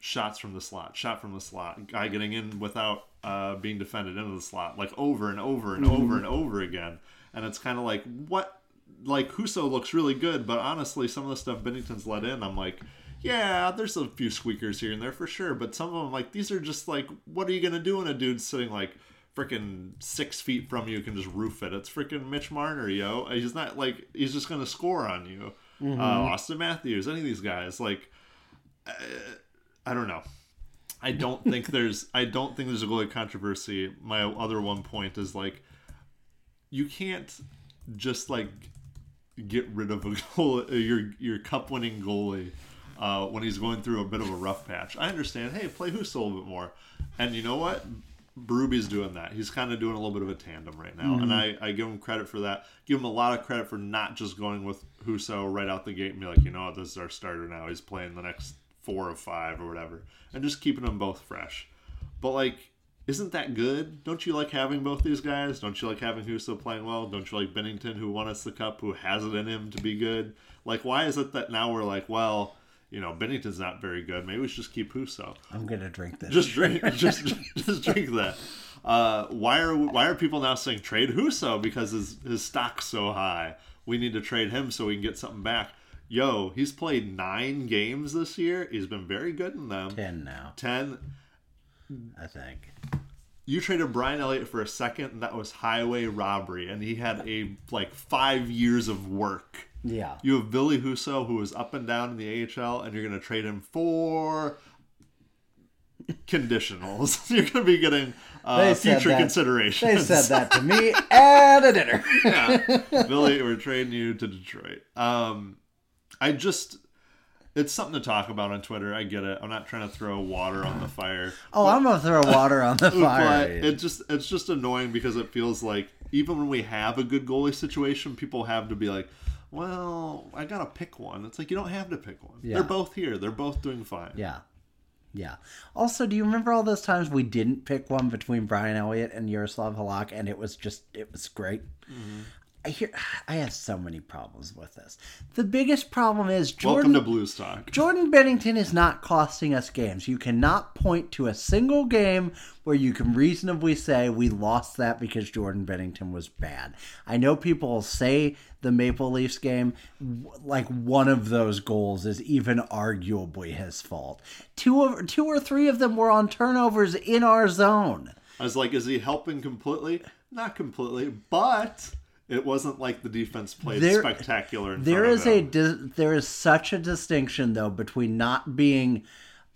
[SPEAKER 3] shots from the slot, shot from the slot, guy getting in without uh, being defended into the slot, like over and over and over and over again, and it's kind of like what like Husso looks really good, but honestly, some of the stuff Binnington's let in, I'm like, yeah, there's a few squeakers here and there for sure, but some of them, like, these are just like, what are you gonna do when a dude's sitting like freaking six feet from you can just roof it? It's freaking Mitch Marner, yo. He's not like he's just gonna score on you. Uh, Auston Matthews, any of these guys, like, uh, I don't know. I don't (laughs) think there's I don't think there's a goalie controversy. My other one point is like you can't just like get rid of a (laughs) goal your your cup winning goalie uh, when he's going through a bit of a rough patch. I understand. Hey, play Husso a little bit more, and you know what? Berube's doing that. He's kind of doing a little bit of a tandem right now, and I, I give him credit for that. Give him a lot of credit for not just going with Husso right out the gate and be like, you know what, this is our starter now. He's playing the next four or five or whatever, and just keeping them both fresh. But like, isn't that good? Don't you like having both these guys? Don't you like having Husso playing well? Don't you like Binnington, who won us the cup, who has it in him to be good? Like, why is it that now we're like, well, you know, Binnington's not very good. Maybe we should just keep Husso.
[SPEAKER 1] I'm gonna drink this.
[SPEAKER 3] Just drink, (laughs) just just drink that. Uh, why are why are people now saying trade Husso because his his stock's so high? We need to trade him so we can get something back. Yo, he's played nine games this year. He's been very good in them.
[SPEAKER 1] ten now.
[SPEAKER 3] Ten.
[SPEAKER 1] I think.
[SPEAKER 3] You traded Brian Elliott for a second, and that was highway robbery, and he had a like five years of work.
[SPEAKER 1] Yeah.
[SPEAKER 3] You have Billy Husso, who is up and down in the AHL, and you're going to trade him for conditionals. (laughs) you're going to be getting uh, future
[SPEAKER 1] that-
[SPEAKER 3] considerations.
[SPEAKER 1] They said that to me (laughs) at a dinner.
[SPEAKER 3] yeah. (laughs) Billy, we're trading you to Detroit. Um, I just, it's something to talk about on Twitter. I get it. I'm not trying to throw water on the fire.
[SPEAKER 1] Oh, I'm gonna throw water on the (laughs)
[SPEAKER 3] But
[SPEAKER 1] fire.
[SPEAKER 3] it just it's just annoying because it feels like even when we have a good goalie situation, people have to be like, "Well, I gotta pick one." It's like you don't have to pick one.
[SPEAKER 1] Yeah.
[SPEAKER 3] They're both here. They're both doing fine.
[SPEAKER 1] Yeah. Yeah. Also, do you remember all those times we didn't pick one between Brian Elliott and Yaroslav Halak and it was just it was great? Mm-hmm. I hear (sighs) I have so many problems with this. The biggest problem is Jordan
[SPEAKER 3] Welcome to Blues (laughs) Talk.
[SPEAKER 1] Jordan Binnington is not costing us games. You cannot point to a single game where you can reasonably say we lost that because Jordan Binnington was bad. I know people will say the Maple Leafs game, like one of those goals is even arguably his fault. Two of two or three of them were on turnovers in our zone.
[SPEAKER 3] I was like, is he helping completely? Not completely, but it wasn't like the defense played
[SPEAKER 1] There-
[SPEAKER 3] spectacular. In
[SPEAKER 1] There is a dis- there is such a distinction though between not being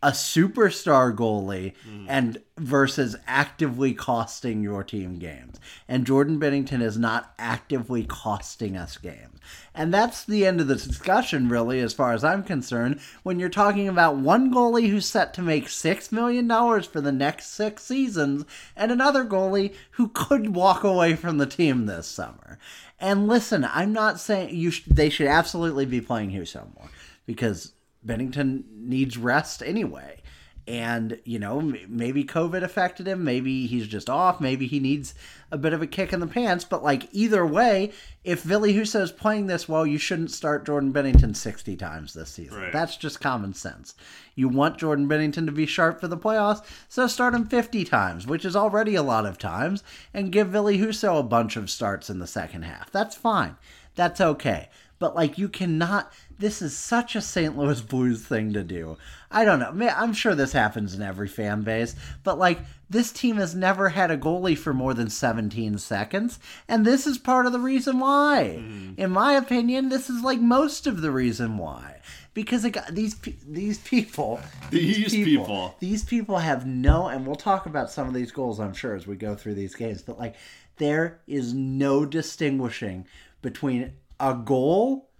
[SPEAKER 1] a superstar goalie mm. and versus actively costing your team games. And Jordan Binnington is not actively costing us games. And that's the end of the discussion really as far as I'm concerned when you're talking about one goalie who's set to make 6 million dollars for the next 6 seasons and another goalie who could walk away from the team this summer. And listen, I'm not saying you sh- they should absolutely be playing Husso more because Binnington needs rest anyway. And, you know, maybe COVID affected him. Maybe he's just off. Maybe he needs a bit of a kick in the pants. But, like, either way, if Billy Husso is playing this well, you shouldn't start Jordan Binnington 60 times this season.
[SPEAKER 3] Right.
[SPEAKER 1] That's just common sense. You want Jordan Binnington to be sharp for the playoffs, so start him 50 times, which is already a lot of times, and give Billy Husso a bunch of starts in the second half. That's fine. That's okay. But like you cannot this is such a St. Louis Blues thing to do. I don't know. I'm sure this happens in every fan base, but like this team has never had a goalie for more than 17 seconds, and this is part of the reason why. Mm. In my opinion, this is like most of the reason why. Because it got, these these people, (laughs)
[SPEAKER 3] These people.
[SPEAKER 1] these people have no, and we'll talk about some of these goals, I'm sure, as we go through these games. But like, there is no distinguishing between a goal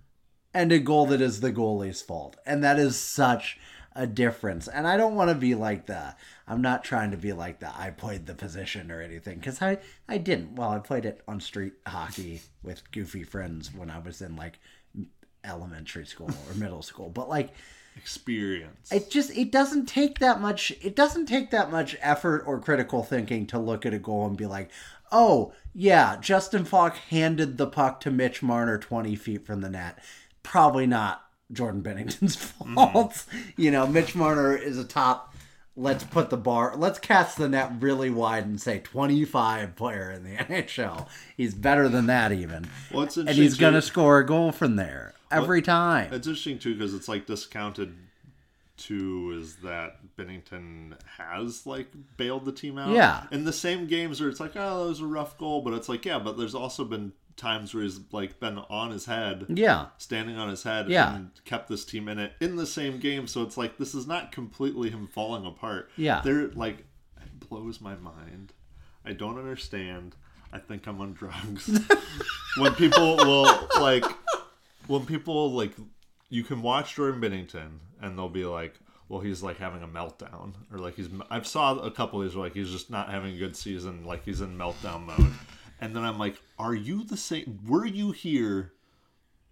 [SPEAKER 1] and a goal that is the goalie's fault, and that is such a difference. And I don't want to be like the. I'm not trying to be like the. I played the position or anything because I I didn't. Well, I played it on street hockey with goofy friends when I was in like elementary school or (laughs) middle school, but like
[SPEAKER 3] experience.
[SPEAKER 1] it just it doesn't take that much it doesn't take that much effort or critical thinking to look at a goal and be like oh yeah justin faulk handed the puck to mitch marner 20 feet from the net. Probably not jordan binnington's (laughs) fault. Mm-hmm. You know mitch marner is a top let's put the bar let's cast the net really wide and say 25 player in the (laughs) nhl he's better than that even.
[SPEAKER 3] Well,
[SPEAKER 1] and he's gonna score a goal from there every time.
[SPEAKER 3] It's interesting too because it's like discounted too is that Binnington has like bailed the team out.
[SPEAKER 1] Yeah.
[SPEAKER 3] In the same games where it's like, oh, that was a rough goal, but it's like, yeah, but there's also been times where he's like been on his head.
[SPEAKER 1] yeah
[SPEAKER 3] Standing on his head
[SPEAKER 1] Yeah.
[SPEAKER 3] and kept this team in it in the same game. So it's like this is not completely him falling apart.
[SPEAKER 1] Yeah.
[SPEAKER 3] They're like it blows my mind. I don't understand. I think I'm on drugs. (laughs) when people will like when people like you can watch Jordan Binnington and they'll be like, well, he's like having a meltdown, or like he's. I've saw a couple of these where like he's just not having a good season, like he's in meltdown mode, and then I'm like, are you the same? Were you here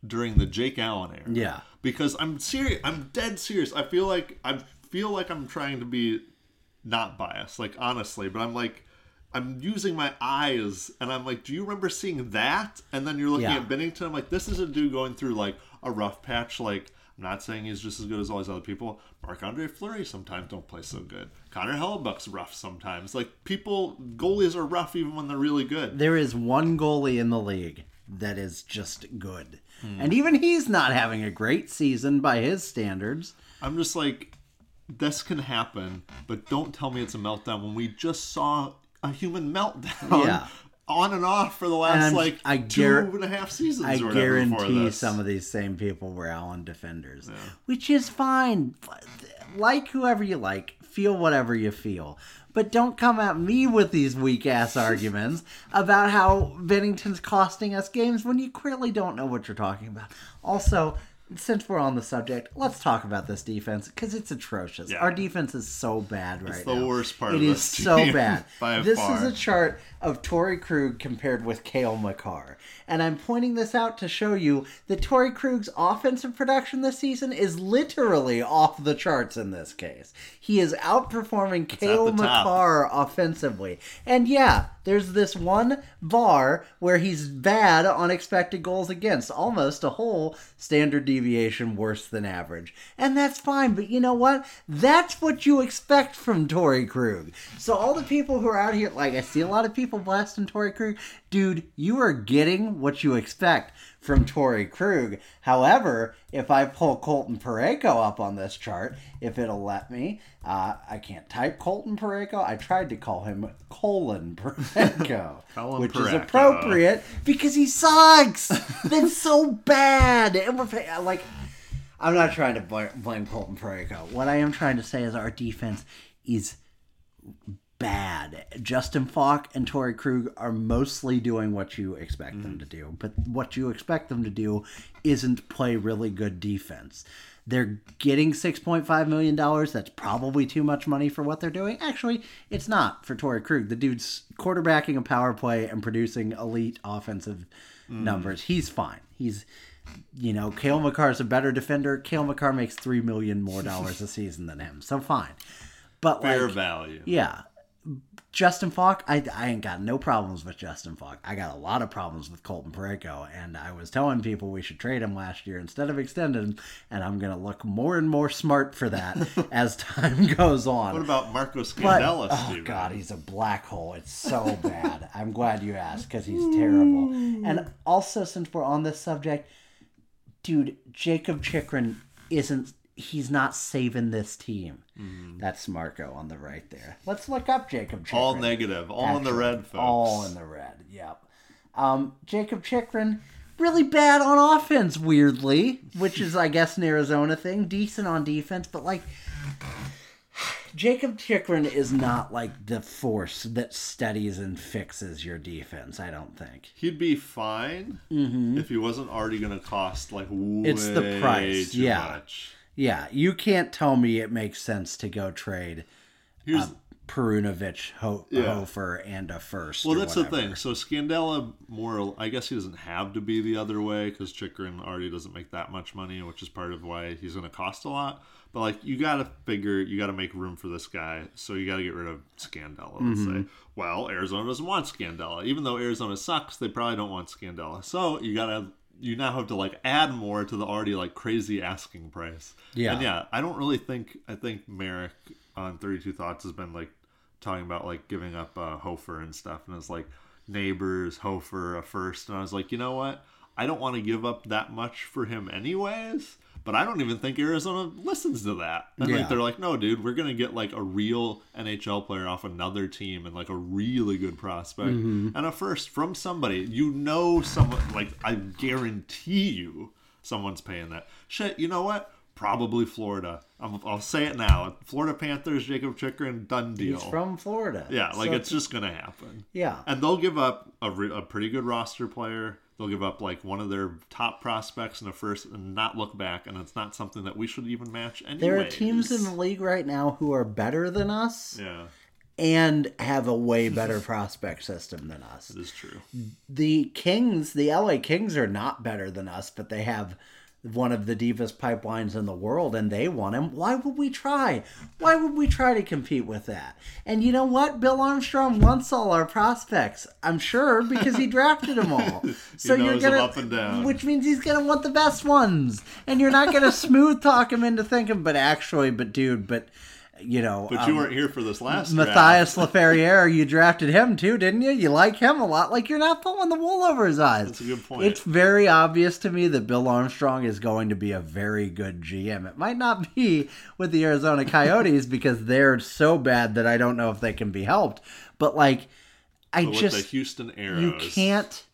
[SPEAKER 3] during the Jake Allen era?
[SPEAKER 1] Yeah.
[SPEAKER 3] because I'm serious. I'm dead serious. I feel like I feel like I'm trying to be not biased, like honestly, but I'm like. I'm using my eyes, and I'm like, "Do you remember seeing that?" And then you're looking
[SPEAKER 1] Yeah.
[SPEAKER 3] at Binnington. I'm like, "This is a dude going through like a rough patch. Like, I'm not saying he's just as good as all these other people. Marc Andre Fleury sometimes don't play so good. Connor Hellebuyck's rough sometimes. Like, people goalies are rough even when they're really good.
[SPEAKER 1] there is one goalie in the league that is just good. And even he's not having a great season by his standards.
[SPEAKER 3] I'm just like, this can happen, but don't tell me it's a meltdown when we just saw a human meltdown
[SPEAKER 1] Yeah. (laughs)
[SPEAKER 3] on and off for the last like
[SPEAKER 1] I gar-
[SPEAKER 3] and a half seasons.
[SPEAKER 1] I guarantee some of these same people were Allen defenders, which is fine. Like whoever you like, feel whatever you feel. But don't come at me with these weak ass (laughs) arguments about how Binnington's costing us games when you clearly don't know what you're talking about. Also, since we're on the subject, let's talk about this defense because it's atrocious.
[SPEAKER 3] Yeah.
[SPEAKER 1] Our defense is so bad right it's
[SPEAKER 3] the
[SPEAKER 1] now.
[SPEAKER 3] worst part
[SPEAKER 1] It is so bad. (laughs)
[SPEAKER 3] by
[SPEAKER 1] this
[SPEAKER 3] far.
[SPEAKER 1] is a chart of Torey Krug compared with Cale Makar. And I'm pointing this out to show you that Torey Krug's offensive production this season is literally off the charts in this case. He is outperforming Cale
[SPEAKER 3] the top.
[SPEAKER 1] Makar offensively. And yeah, there's this one bar where he's bad on expected goals against, almost a whole standard deviation worse than average. And that's fine, but you know what? That's what you expect from Torey Krug. So all the people who are out here, like I see a lot of people blasting Torey Krug, dude, you are getting what you expect from Torey Krug. However, if I pull Colton Parayko up on this chart, if it'll let me, uh, I can't type Colton Parayko. I tried to call him Colin (laughs) Parayko, (laughs)
[SPEAKER 3] Colin
[SPEAKER 1] which is appropriate because he sucks. That's so bad. And we're like, I'm not trying to bl- blame Colton Parayko. What I am trying to say is our defense is bad. Justin Faulk and Torey Krug are mostly doing what you expect them mm. to do, but what you expect them to do isn't play really good defense. They're getting $6.5 million. That's probably too much money for what they're doing. Actually, it's not for Torey Krug. The dude's quarterbacking a power play and producing elite offensive mm. numbers. He's fine. He's, you know, Cale Makar's a better defender. Cale Makar makes 3 million more dollars a season than him. So fine. But
[SPEAKER 3] Fair
[SPEAKER 1] like,
[SPEAKER 3] value.
[SPEAKER 1] yeah. Justin Faulk, I, I ain't got no problems with Justin Faulk. I got a lot of problems with Colton Parayko, and I was telling people we should trade him last year instead of extend him, and I'm going to look more and more smart for that (laughs) as time goes on.
[SPEAKER 3] What about Marco
[SPEAKER 1] But,
[SPEAKER 3] Scandella,
[SPEAKER 1] oh god, he's a black hole. It's so bad. I'm glad you asked because he's terrible. And also, since we're on this subject, dude, Jakob Chychrun isn't. He's not saving this team. That's Marco on the right there. Let's look up Jakob Chychrun.
[SPEAKER 3] all negative, all in the red, folks.
[SPEAKER 1] All in the red. Yep. Um, Jakob Chychrun, really bad on offense, weirdly, which is I guess an Arizona thing. Decent on defense, but like Jakob Chychrun is not like the force that studies and fixes your defense. I don't think.
[SPEAKER 3] He'd be fine if he wasn't already going to cost like way
[SPEAKER 1] Mm-hmm. It's the price,
[SPEAKER 3] too
[SPEAKER 1] yeah.
[SPEAKER 3] much.
[SPEAKER 1] Yeah, you can't tell me it makes sense to go trade
[SPEAKER 3] Here's
[SPEAKER 1] Perunovich, Ho-
[SPEAKER 3] Yeah.
[SPEAKER 1] Hofer, and a first.
[SPEAKER 3] well, that's
[SPEAKER 1] whatever.
[SPEAKER 3] the thing. So Scandella, more I guess he doesn't have to be the other way because Chychrun already doesn't make that much money, which is part of why he's going to cost a lot. But like, you got to figure, you got to make room for this guy, so you got to get rid of Scandella. Let's
[SPEAKER 1] Mm-hmm.
[SPEAKER 3] say, well, Arizona doesn't want Scandella, even though Arizona sucks. They probably don't want Scandella, so you got to. You now have to like add more to the already like crazy asking price.
[SPEAKER 1] Yeah.
[SPEAKER 3] and yeah, I don't really think I think Marek on Thirty Two Thoughts has been like talking about like giving up uh, Hofer and stuff, and it's like Neighbours Hofer a first, and I was like, you know what? I don't want to give up that much for him anyways. But I don't even think Arizona listens to that. I
[SPEAKER 1] Yeah.
[SPEAKER 3] think they're like, no, dude, we're gonna get like a real NHL player off another team and like a really good prospect
[SPEAKER 1] Mm-hmm.
[SPEAKER 3] and a first from somebody. You know, someone like I guarantee you, someone's paying that. Shit, you know what? Probably Florida. I'm, I'll say it now. Florida Panthers, Jakob Chychrun, done deal.
[SPEAKER 1] He's from Florida.
[SPEAKER 3] yeah, like
[SPEAKER 1] So-
[SPEAKER 3] it's just gonna happen.
[SPEAKER 1] Yeah.
[SPEAKER 3] And they'll give up a, re- a pretty good roster player. They'll give up like one of their top prospects in the first and not look back. And it's not something that we should even match anyways.
[SPEAKER 1] There are teams in the league right now who are better than us
[SPEAKER 3] Yeah,
[SPEAKER 1] and have a way (laughs) better prospect system than us.
[SPEAKER 3] it is true.
[SPEAKER 1] The Kings, the LA Kings, are not better than us, but they have one of the deepest pipelines in the world and they want him. Why would we try? Why would we try to compete with that? And you know what? Bill Armstrong wants all our prospects. I'm sure because he (laughs) drafted them all. so you're gonna,
[SPEAKER 3] up and down.
[SPEAKER 1] which means he's gonna want the best ones, and you're not gonna (laughs) smooth talk him into thinking. But actually, but dude, but you know,
[SPEAKER 3] But
[SPEAKER 1] um,
[SPEAKER 3] you weren't here for this last draft.
[SPEAKER 1] Matthias (laughs) Laferriere, you drafted him too, didn't you? You like him a lot. Like you're not pulling the wool over his eyes.
[SPEAKER 3] That's a good point.
[SPEAKER 1] It's very obvious to me that Bill Armstrong is going to be a very good GM. It might not be with the Arizona Coyotes (laughs) because they're so bad that I don't know if they can be helped. But like, I
[SPEAKER 3] But
[SPEAKER 1] just
[SPEAKER 3] the Houston Arrows,
[SPEAKER 1] you can't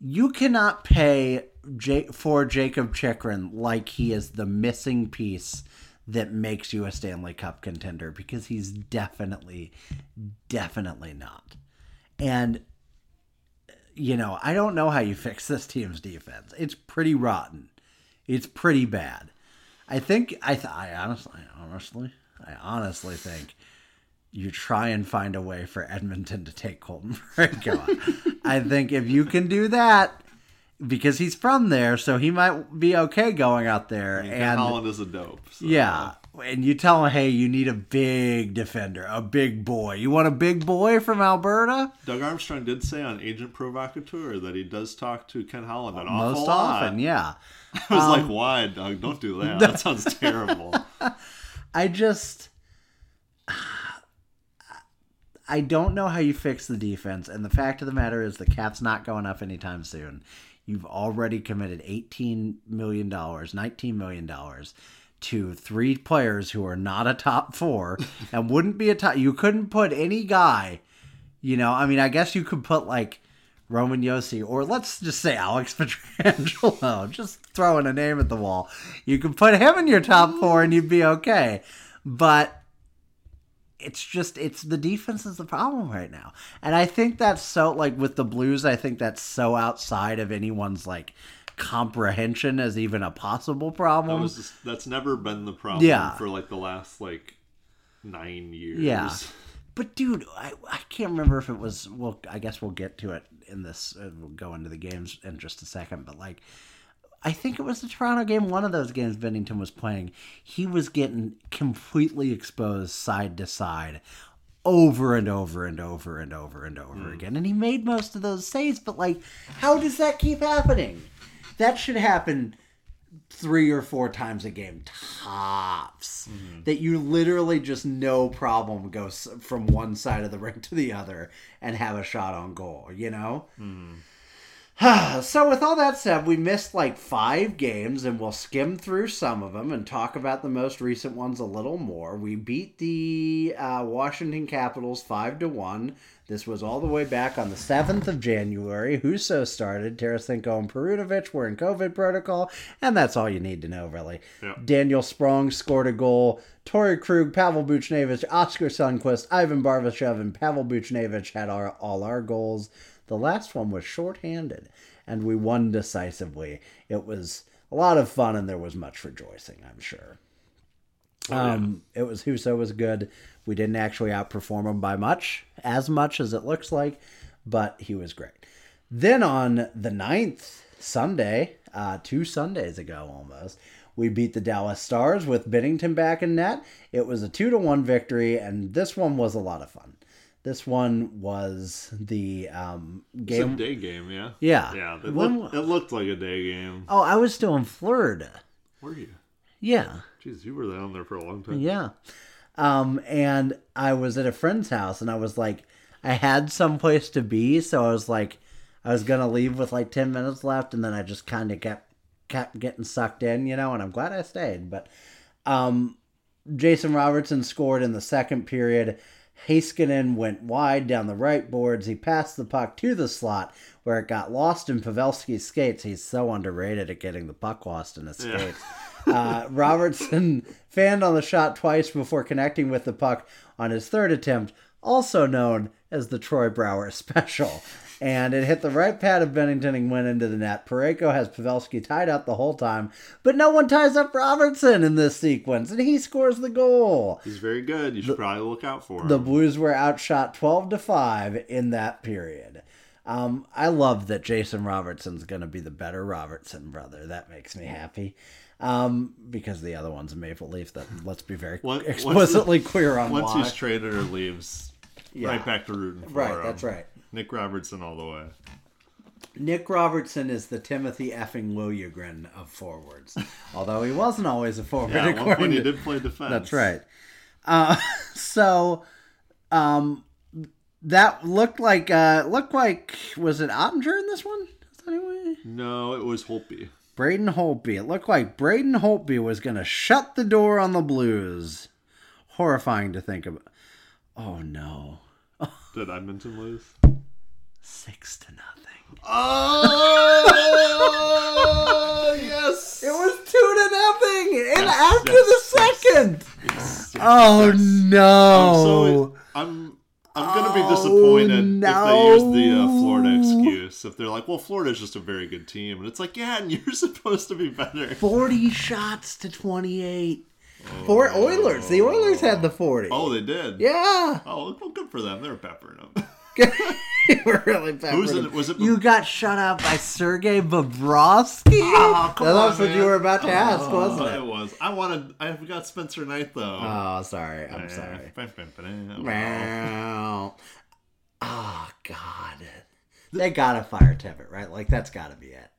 [SPEAKER 1] you cannot pay J- for Jakob Chychrun like he is the missing piece that makes you a Stanley Cup contender because he's definitely definitely not. And you know, I don't know how you fix this team's defense. It's pretty rotten. It's pretty bad. I think I th- I honestly honestly I honestly think you try and find a way for Edmonton to take Colton (laughs) Parayko. I think if you can do that because he's from there, so he might be okay going out there
[SPEAKER 3] Ken
[SPEAKER 1] and
[SPEAKER 3] Holland is a dope. so-
[SPEAKER 1] yeah. And you tell him, hey, you need a big defender, a big boy. You want a big boy from Alberta?
[SPEAKER 3] Doug Armstrong did say on Agent Provocateur that he does talk to Ken Holland an awful
[SPEAKER 1] Most
[SPEAKER 3] lot.
[SPEAKER 1] often, yeah. (laughs)
[SPEAKER 3] I was like, um, why, Doug? Don't do that. (laughs) That sounds terrible. (laughs)
[SPEAKER 1] I just (sighs) I don't know how you fix the defense, and the fact of the matter is the cap's not going up anytime soon. You've already committed eighteen million dollars, nineteen million dollars to three players who are not a top four (laughs) and wouldn't be a top. You couldn't put any guy. You know, I mean, I guess you could put like Roman Josi, or let's just say Alex (laughs) Pietrangelo, just throwing a name at the wall. You could put him in your top four and you'd be okay. But it's just it's the defense is the problem right now. And I think that's so like with the Blues, I think that's so outside of anyone's like comprehension as even a possible
[SPEAKER 3] That
[SPEAKER 1] problem.
[SPEAKER 3] was just, that's never been the problem
[SPEAKER 1] Yeah.
[SPEAKER 3] for like the last like nine years.
[SPEAKER 1] Yeah. But dude, I, I can't remember if it was. Well, I guess we'll get to it in this. Uh, we'll go into the games in just a second. But like, I think it was the Toronto game. One of those games Binnington was playing. He was getting completely exposed side to side, over and over and over and over and over hmm. again. And he made most of those saves. But like, how does that keep happening? That should happen three or four times a game tops mm-hmm. that you literally just no problem go s- from one side of the (laughs) ring to the other and have a shot on goal you know hmm. (sighs) so with all that said we missed like five games and we'll skim through some of them and talk about the most recent ones a little more we beat the uh, washington capitals five to one this was all the way back on the 7th of January. Husso started. Tarasenko and Perunovich were in COVID protocol, and that's all you need to know, really.
[SPEAKER 3] Yeah.
[SPEAKER 1] Daniel Sprong scored a goal. Torey Krug, Pavel Buchnevich, Oskar Sundqvist, Ivan Barbashev, and Pavel Buchnevich had our, all our goals. The last one was shorthanded, and we won decisively. It was a lot of fun, and there was much rejoicing, I'm sure. Um, it was Husso was good. We didn't actually outperform him by much, as much as it looks like, but he was great. Then on the 9th, Sunday, uh, two Sundays ago almost, we beat the Dallas Stars with Binnington back in net. It was a two to one victory, and this one was a lot of fun. This one was the um, game.
[SPEAKER 3] day game, yeah.
[SPEAKER 1] Yeah.
[SPEAKER 3] Yeah. It
[SPEAKER 1] When-
[SPEAKER 3] looked, it looked like a day game.
[SPEAKER 1] Oh, I was still in Florida.
[SPEAKER 3] Were you?
[SPEAKER 1] Yeah.
[SPEAKER 3] Jeez, you were down there for a long time.
[SPEAKER 1] Yeah. Um, and I was at a friend's house and I was like, I had some place to be, so I was like, I was gonna leave with like ten minutes left, and then I just kind of kept kept getting sucked in, you know. And I'm glad I stayed. But um, Jason Robertson scored in the second period. Heiskanen went wide down the right boards. He passed the puck to the slot where it got lost in Pavelski's skates. He's so underrated at getting the puck lost in his skates. Uh, (laughs) Robertson fanned on the shot twice before connecting with the puck on his third attempt, also known as the Troy Brouwer special. And it hit the right pad of Binnington and went into the net. Parayko has Pavelski tied up the whole time, but no one ties up Robertson in this sequence, and he scores the goal.
[SPEAKER 3] He's very good. You should probably look out for him.
[SPEAKER 1] The Blues were outshot 12 to 5 in that period. Um, I love that Jason Robertson's going to be the better Robertson brother. That makes me happy. Um, because the other one's a Maple Leaf that let's be very
[SPEAKER 3] once-
[SPEAKER 1] explicitly clear on
[SPEAKER 3] Once
[SPEAKER 1] why.
[SPEAKER 3] he's traded or leaves,
[SPEAKER 1] Yeah.
[SPEAKER 3] right back to rooting for
[SPEAKER 1] Right,
[SPEAKER 3] him.
[SPEAKER 1] that's right.
[SPEAKER 3] Nick Robertson all the way.
[SPEAKER 1] Nick Robertson is the Timothy effing Liljegren of forwards. (laughs) Although he wasn't always a forward.
[SPEAKER 3] Yeah, at one point he did play defense.
[SPEAKER 1] That's right. Uh, (laughs) so, um, that looked like uh, looked like was it Oettinger in this one? Anyway?
[SPEAKER 3] No, it was Holtby.
[SPEAKER 1] Braden Holtby. It looked like Braden Holtby was going to shut the door on the Blues. Horrifying to think about. Oh no,
[SPEAKER 3] Did Edmonton lose?
[SPEAKER 1] Six to nothing.
[SPEAKER 3] Oh (laughs) yes!
[SPEAKER 1] It was two to nothing, and
[SPEAKER 3] Yes,
[SPEAKER 1] after
[SPEAKER 3] yes,
[SPEAKER 1] the
[SPEAKER 3] yes.
[SPEAKER 1] second.
[SPEAKER 3] Yes, yes, (gasps)
[SPEAKER 1] Oh
[SPEAKER 3] yes.
[SPEAKER 1] no!
[SPEAKER 3] I'm so I'm I'm gonna be disappointed if they use the uh, Florida excuse. If they're like, "Well, Florida's just a very good team," and it's like, "Yeah, and (laughs) you're supposed to be better."
[SPEAKER 1] 40 shots to 28. For Oilers. The Oilers had the 40.
[SPEAKER 3] Oh, they did.
[SPEAKER 1] Yeah.
[SPEAKER 3] Oh, well, good for them. They're peppering (laughs) them.
[SPEAKER 1] You were really bad.
[SPEAKER 3] Who's it? Was it-
[SPEAKER 1] You got shut out by Sergey Bobrovsky?
[SPEAKER 3] Oh, come
[SPEAKER 1] That's
[SPEAKER 3] on,
[SPEAKER 1] what
[SPEAKER 3] man.
[SPEAKER 1] you were about to ask,
[SPEAKER 3] Oh,
[SPEAKER 1] wasn't
[SPEAKER 3] it
[SPEAKER 1] it?
[SPEAKER 3] was. I wanted. I forgot Spencer Knight though.
[SPEAKER 1] Oh, sorry. I'm sorry.
[SPEAKER 3] Wow.
[SPEAKER 1] Oh, ah, God. They gotta fire Tippett, right? Like, that's gotta be it.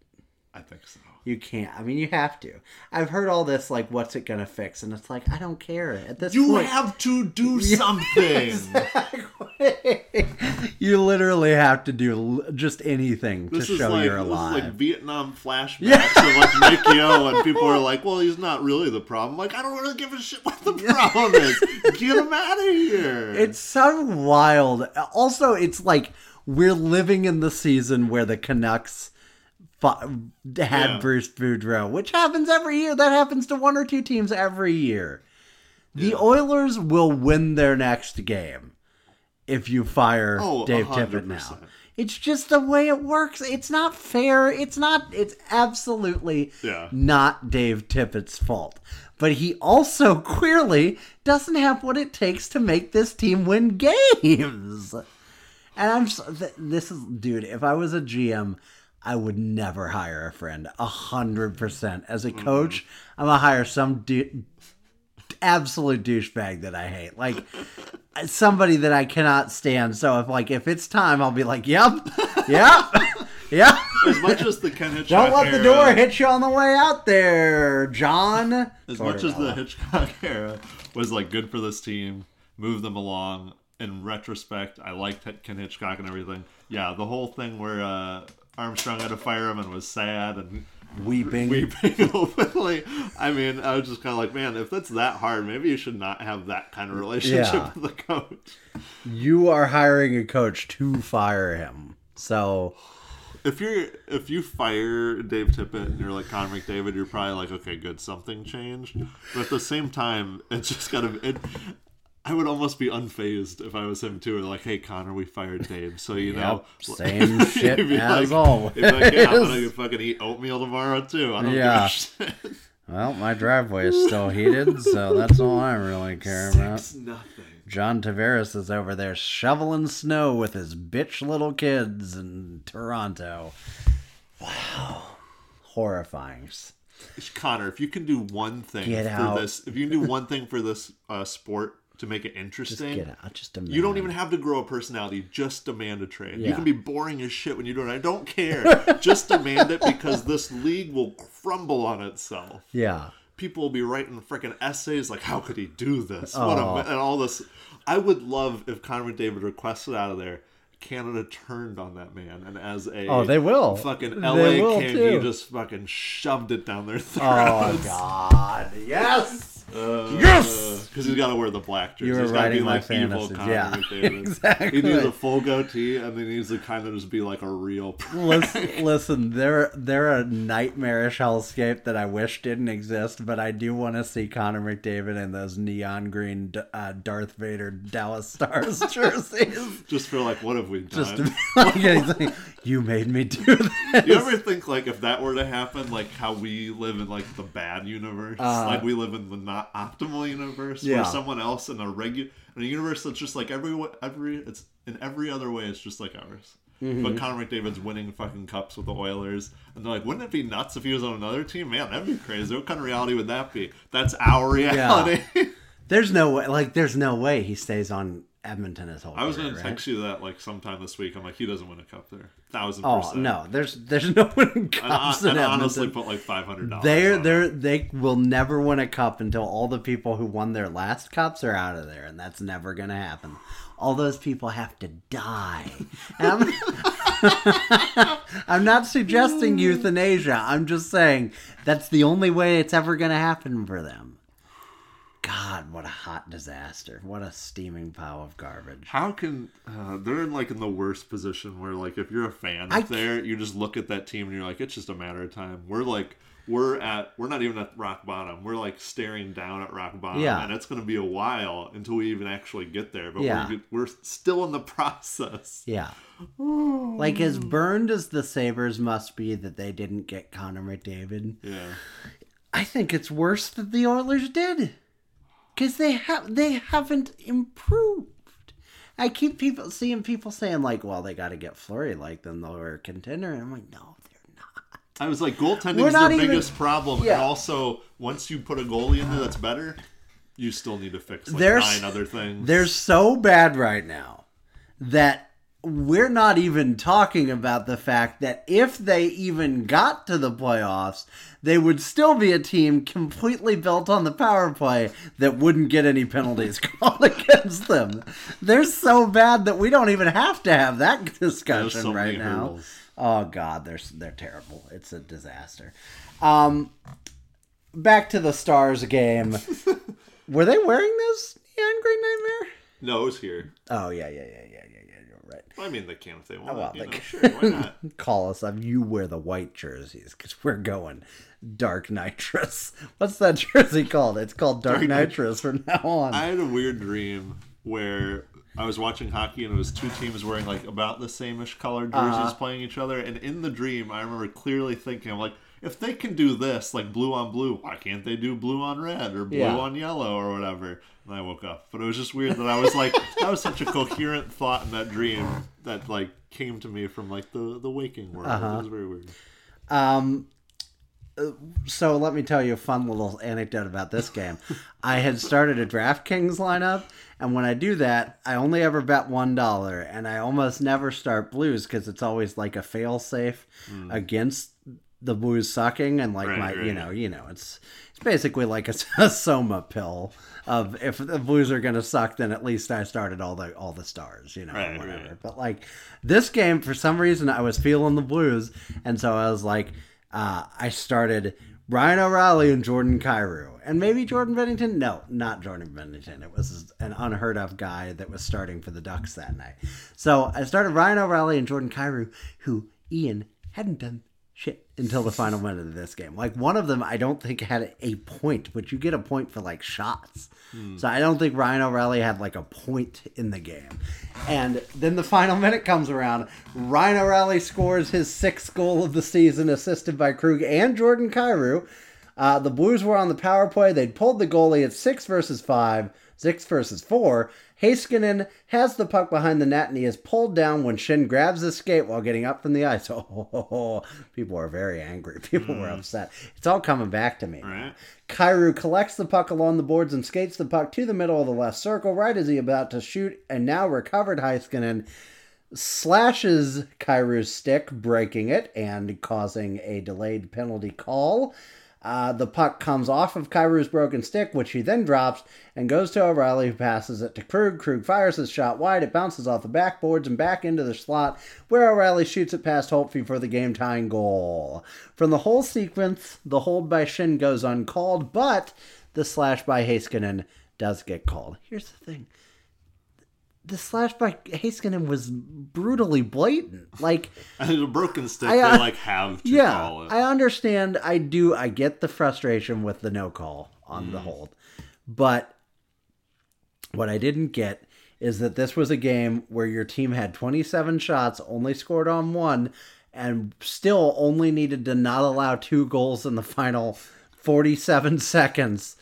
[SPEAKER 3] I think so.
[SPEAKER 1] You can't. I mean, you have to. I've heard all this, like, what's it gonna fix? And it's like, I don't care. At this
[SPEAKER 3] You
[SPEAKER 1] point,
[SPEAKER 3] have to do (laughs) something. (laughs)
[SPEAKER 1] you literally have to do just anything to
[SPEAKER 3] This is
[SPEAKER 1] show
[SPEAKER 3] like
[SPEAKER 1] you're alive.
[SPEAKER 3] this is like Vietnam flashbacks of like (laughs) Mike Yeo, and people are like, "Well, he's not really the problem." Like, I don't really give a shit what the problem is. Get him out of here.
[SPEAKER 1] It's so wild. Also, it's like we're living in the season where the Canucks fu- had
[SPEAKER 3] Yeah.
[SPEAKER 1] Bruce Boudreau, which happens every year. That happens to one or two teams every year. The Oilers will win their next game if you fire
[SPEAKER 3] Oh,
[SPEAKER 1] Dave
[SPEAKER 3] 100%.
[SPEAKER 1] Tippett now. It's just the way it works. It's not fair. It's not. It's absolutely
[SPEAKER 3] Yeah.
[SPEAKER 1] not Dave Tippett's fault. But he also (laughs) clearly doesn't have what it takes to make this team win games. And I'm so, th- this is dude. If I was a GM, I would never hire a friend. A hundred percent. As a coach, I'm gonna hire some du- absolute douchebag that I hate. Like (laughs) somebody that I cannot stand. So if like if it's time, I'll be like, yep, yep, (laughs) yep.
[SPEAKER 3] as much as the Ken Hitchcock
[SPEAKER 1] Don't let the
[SPEAKER 3] era-
[SPEAKER 1] door hit you on the way out there, John.
[SPEAKER 3] As much as the Hitchcock (laughs) era was like good for this team, move them along. In retrospect, I liked Ken Hitchcock and everything. Yeah, the whole thing where uh, Armstrong had to fire him and was sad and
[SPEAKER 1] weeping.
[SPEAKER 3] weeping (laughs) openly. I mean, I was just kind of like, man, if that's that hard, maybe you should not have that kind of relationship
[SPEAKER 1] Yeah.
[SPEAKER 3] with the coach.
[SPEAKER 1] You are hiring a coach to fire him. So
[SPEAKER 3] If you're if you fire Dave Tippett and you're like Connor McDavid, you're probably like, okay, good, something changed. But at the same time, it's just kind of it. I would almost be unfazed if I was him too. Like, hey Connor, we fired Dave, so you know, (laughs)
[SPEAKER 1] same shit as
[SPEAKER 3] like-
[SPEAKER 1] always.
[SPEAKER 3] like, yeah, I'm gonna (laughs) fucking eat oatmeal tomorrow too. I don't
[SPEAKER 1] Yeah.
[SPEAKER 3] give a shit. (laughs)
[SPEAKER 1] Well, my driveway is still heated, so that's all I really care about.
[SPEAKER 3] Nothing.
[SPEAKER 1] John Tavares is over there shoveling snow with his bitch little kids in Toronto. Wow. Horrifying.
[SPEAKER 3] Connor, if you can do one thing
[SPEAKER 1] Get
[SPEAKER 3] for
[SPEAKER 1] out.
[SPEAKER 3] this, if you can do one thing for this uh, sport to make it interesting.
[SPEAKER 1] Just get out. Just a
[SPEAKER 3] you don't even have to grow a personality. Just demand a trade. You can be boring as shit when you do it. I don't care. (laughs) just demand it because this league will crumble on itself.
[SPEAKER 1] Yeah.
[SPEAKER 3] People will be writing freaking essays like, "How could he do this?" What a,
[SPEAKER 1] Oh.
[SPEAKER 3] and all this. I would love if Connor McDavid requested out of there. Canada turned on that man, and as a
[SPEAKER 1] Oh, they will.
[SPEAKER 3] fucking LA
[SPEAKER 1] too.
[SPEAKER 3] he just fucking shoved it down their
[SPEAKER 1] oh,
[SPEAKER 3] throats. Oh.
[SPEAKER 1] God. Yes.
[SPEAKER 3] Yes, because he's got to wear the black jersey.
[SPEAKER 1] You were
[SPEAKER 3] gotta
[SPEAKER 1] writing
[SPEAKER 3] be
[SPEAKER 1] my
[SPEAKER 3] like evil. Connor
[SPEAKER 1] Yeah, (laughs)
[SPEAKER 3] McDavid.
[SPEAKER 1] exactly.
[SPEAKER 3] He needs a full goatee, and then he needs to kind of just be like a real. (laughs)
[SPEAKER 1] Listen, listen, they're they're a nightmarish hellscape that I wish didn't exist, but I do want to see Connor McDavid in those neon green uh, Darth Vader Dallas Stars (laughs) jerseys.
[SPEAKER 3] just for like, what have we done?
[SPEAKER 1] Just like, anything, you made me do this.
[SPEAKER 3] you ever think like if that were to happen, like how we live in like the bad universe, like we live in the not optimal universe,
[SPEAKER 1] Yeah.
[SPEAKER 3] where someone else in a regular in a universe that's just like every every it's in every other way it's just like ours.
[SPEAKER 1] Mm-hmm.
[SPEAKER 3] But Connor McDavid's winning fucking cups with the Oilers, and they're like, wouldn't it be nuts if he was on another team? Man, that'd be crazy. What kind of reality would that be? That's our reality. (laughs)
[SPEAKER 1] There's no way, like, there's no way he stays on Edmonton his whole
[SPEAKER 3] I was gonna text you that like sometime this week. I'm like, he doesn't win a cup there, thousand
[SPEAKER 1] Oh
[SPEAKER 3] percent.
[SPEAKER 1] no, there's there's (laughs) no winning
[SPEAKER 3] And,
[SPEAKER 1] cups
[SPEAKER 3] hon-
[SPEAKER 1] in
[SPEAKER 3] and
[SPEAKER 1] Edmonton.
[SPEAKER 3] honestly, put like five hundred dollars.
[SPEAKER 1] They're they're they will never win a cup until all the people who won their last cups are out of there, and that's never gonna happen. All those people have to die. I'm, (laughs) I'm not suggesting (laughs) euthanasia. I'm just saying that's the only way it's ever gonna happen for them. God, what a hot disaster! What a steaming pile of garbage.
[SPEAKER 3] How can uh, they're in like in the worst position where like if you're a fan
[SPEAKER 1] I-
[SPEAKER 3] there, you just look at that team and you're like, it's just a matter of time. We're like we're at we're not even at rock bottom. We're like staring down at rock bottom,
[SPEAKER 1] Yeah.
[SPEAKER 3] and it's going to be a while until we even actually get there. But
[SPEAKER 1] Yeah.
[SPEAKER 3] we're we're still in the process.
[SPEAKER 1] Yeah. (sighs) Like as burned as the Sabres must be that they didn't get Connor McDavid,
[SPEAKER 3] Yeah,
[SPEAKER 1] I think it's worse that the Oilers did. Cause they have they haven't improved. I keep people seeing people saying like, well, they gotta get Fleury like then they're a contender. And I'm like, no, they're not.
[SPEAKER 3] I was like, goaltending is their
[SPEAKER 1] even-
[SPEAKER 3] biggest problem,
[SPEAKER 1] Yeah.
[SPEAKER 3] and also once you put a goalie in there that's better, you still need to fix like
[SPEAKER 1] There's-
[SPEAKER 3] nine other things.
[SPEAKER 1] They're so bad right now that we're not even talking about the fact that if they even got to the playoffs, they would still be a team completely built on the power play that wouldn't get any penalties (laughs) called against them. They're so bad that we don't even have to have that (laughs) discussion
[SPEAKER 3] so
[SPEAKER 1] right now.
[SPEAKER 3] hurdles.
[SPEAKER 1] Oh God, they're they're terrible. It's a disaster. Um, back to the Stars game. (laughs) Were they wearing this Neon Green Nightmare?
[SPEAKER 3] no, it's here.
[SPEAKER 1] Oh yeah, yeah, yeah, yeah, yeah, yeah. You're right.
[SPEAKER 3] I mean, they can if they want.
[SPEAKER 1] Oh, well, they
[SPEAKER 3] know,
[SPEAKER 1] can.
[SPEAKER 3] sure, why (laughs) not?
[SPEAKER 1] Call us up. You wear the white jerseys because we're going dark nitrous. (laughs) What's that jersey called? It's called dark,
[SPEAKER 3] Dark
[SPEAKER 1] nitrous from now on.
[SPEAKER 3] I had a weird dream where I was watching hockey and it was two teams wearing like about the same-ish colored jerseys
[SPEAKER 1] Uh-huh.
[SPEAKER 3] playing each other. And in the dream, I remember clearly thinking, I'm like, if they can do this, like blue on blue, why can't they do blue on red or blue
[SPEAKER 1] Yeah.
[SPEAKER 3] on yellow or whatever? And I woke up, but it was just weird that I was like, (laughs) that was such a coherent thought in that dream that like came to me from like the the waking world.
[SPEAKER 1] Uh-huh.
[SPEAKER 3] It was very weird.
[SPEAKER 1] Um, uh, so let me tell you a fun little anecdote about this game. (laughs) I had started a DraftKings lineup, and when I do that, I only ever bet one dollar, and I almost never start Blues because it's always like a fail safe against the Blues sucking, and like
[SPEAKER 3] Right,
[SPEAKER 1] my, you know, you know, it's it's basically like a, a (laughs) soma pill of if the Blues are gonna suck, then at least I started all the all the stars, you know,
[SPEAKER 3] Right,
[SPEAKER 1] whatever.
[SPEAKER 3] right.
[SPEAKER 1] But like this game, for some reason, I was feeling the Blues, and so I was like, uh, I started Ryan O'Reilly and Jordan Kyrou, and maybe Jordan Binnington. No, not Jordan Binnington. It was an unheard of guy that was starting for the Ducks that night. So I started Ryan O'Reilly and Jordan Kyrou, who Ian hadn't done shit until the final minute of this game. Like one of them, I don't think had a point, but you get a point for like shots. So I don't think Ryan O'Reilly had like a point in the game. And then the final (laughs) minute comes around. Ryan O'Reilly scores his sixth goal of the season, assisted by Krug and Jordan Kyrou. Uh, the Blues were on the power play. They'd pulled the goalie at six versus five, six versus four. Heiskanen has the puck behind the net and he is pulled down when Shin grabs his skate while getting up from the ice. (laughs) Oh, people are very angry. (laughs) People were hmm. upset. It's all coming back to me.
[SPEAKER 3] Right.
[SPEAKER 1] Kyrou collects the puck along the boards and skates the puck to the middle of the left circle right as he about to shoot and now recovered Heiskanen slashes Kyrou's stick, breaking it and causing a delayed penalty call. Uh, the puck comes off of Kyrou's broken stick, which he then drops and goes to O'Reilly, who passes it to Krug. Krug fires his shot wide. It bounces off the backboards and back into the slot, where O'Reilly shoots it past Holtby for the game tying goal. From the whole sequence, the hold by Shin goes uncalled, but the slash by Heiskanen does get called. Here's the thing the slash by Heiskanen was brutally blatant. Like, (laughs)
[SPEAKER 3] a broken stick,
[SPEAKER 1] I, uh,
[SPEAKER 3] they like have to
[SPEAKER 1] yeah,
[SPEAKER 3] call it.
[SPEAKER 1] I understand. I do. I get the frustration with the no call on
[SPEAKER 3] Mm.
[SPEAKER 1] the hold, but what I didn't get is that this was a game where your team had 27 shots, only scored on one, and still only needed to not allow two goals in the final 47 (laughs) seconds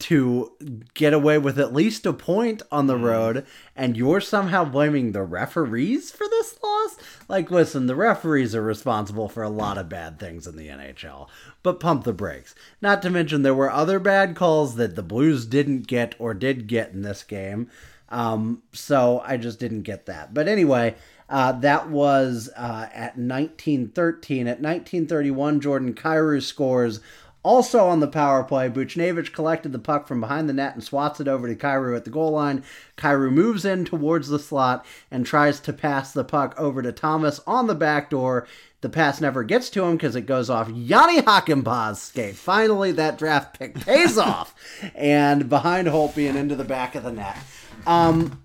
[SPEAKER 1] to get away with at least a point on the road, and you're somehow blaming the referees for this loss? Like, listen, the referees are responsible for a lot of bad things in the NHL, but pump the brakes. Not to mention, there were other bad calls that the Blues didn't get or did get in this game. Um, so I just didn't get that. But anyway, uh, that was uh, at 1913. At 1931, Jordan Kyrou scores Also on the power play, Buchnevich collected the puck from behind the net and swats it over to Kyrou at the goal line. Kyrou moves in towards the slot and tries to pass the puck over to Thomas on the back door. The pass never gets to him because it goes off Jani Hakanpää's skate. Finally, that draft pick pays (laughs) off. And behind Holtby and into the back of the net. Um,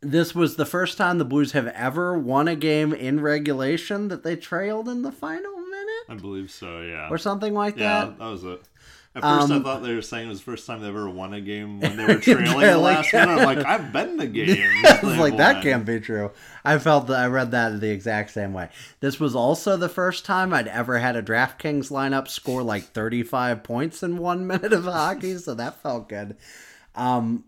[SPEAKER 1] this was the first time the Blues have ever won a game in regulation that they trailed in the final
[SPEAKER 3] I believe so. Yeah.
[SPEAKER 1] or something like
[SPEAKER 3] Yeah,
[SPEAKER 1] that.
[SPEAKER 3] Yeah, that was it. At first,
[SPEAKER 1] Um,
[SPEAKER 3] I thought they were saying it was the first time they ever won a game when they (laughs) were trailing the last minute. I'm like, I've been the (laughs) game. (laughs)
[SPEAKER 1] I was like, that can't be true. I felt that I read that the exact same way. This was also the first time I'd ever had a DraftKings lineup score like 35 points in one minute of hockey, so that felt good. Um,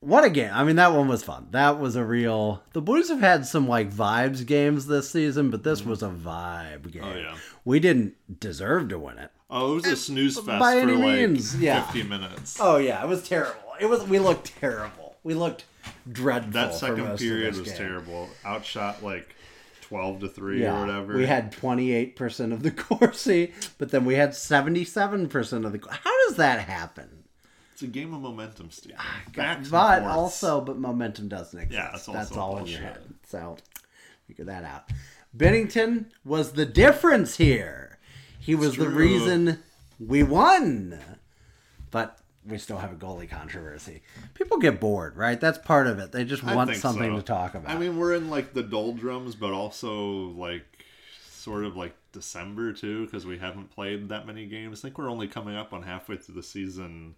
[SPEAKER 1] what a game! I mean, that one was fun. That was a real. The Blues have had some like vibes games this season, but this was a vibe game.
[SPEAKER 3] Mm-hmm. Oh, yeah.
[SPEAKER 1] We didn't deserve to win it.
[SPEAKER 3] Oh, it was a snooze fest
[SPEAKER 1] By
[SPEAKER 3] for
[SPEAKER 1] any
[SPEAKER 3] like
[SPEAKER 1] means, yeah.
[SPEAKER 3] 50 minutes.
[SPEAKER 1] Oh yeah, it was terrible. It was. We looked terrible. We looked dreadful.
[SPEAKER 3] that
[SPEAKER 1] for
[SPEAKER 3] second
[SPEAKER 1] most of
[SPEAKER 3] period
[SPEAKER 1] this
[SPEAKER 3] was
[SPEAKER 1] game.
[SPEAKER 3] terrible. Outshot like 12 to 3
[SPEAKER 1] Yeah,
[SPEAKER 3] or whatever.
[SPEAKER 1] we had 28% of the (laughs) Corsi, but then we had 77% of the. How does that happen?
[SPEAKER 3] It's a game of momentum, Steve. Ah, Backs
[SPEAKER 1] But also, but momentum doesn't exist.
[SPEAKER 3] Yeah, that's also
[SPEAKER 1] all in your head. So figure that out. Binnington was the difference here. He was the reason we won. But we still have a goalie controversy. People get bored, right? That's part of it. They just
[SPEAKER 3] I
[SPEAKER 1] want
[SPEAKER 3] think
[SPEAKER 1] something
[SPEAKER 3] so.
[SPEAKER 1] to talk about.
[SPEAKER 3] I mean, we're in like the doldrums, but also like sort of like December too, because we haven't played that many games. I think we're only coming up on halfway through the season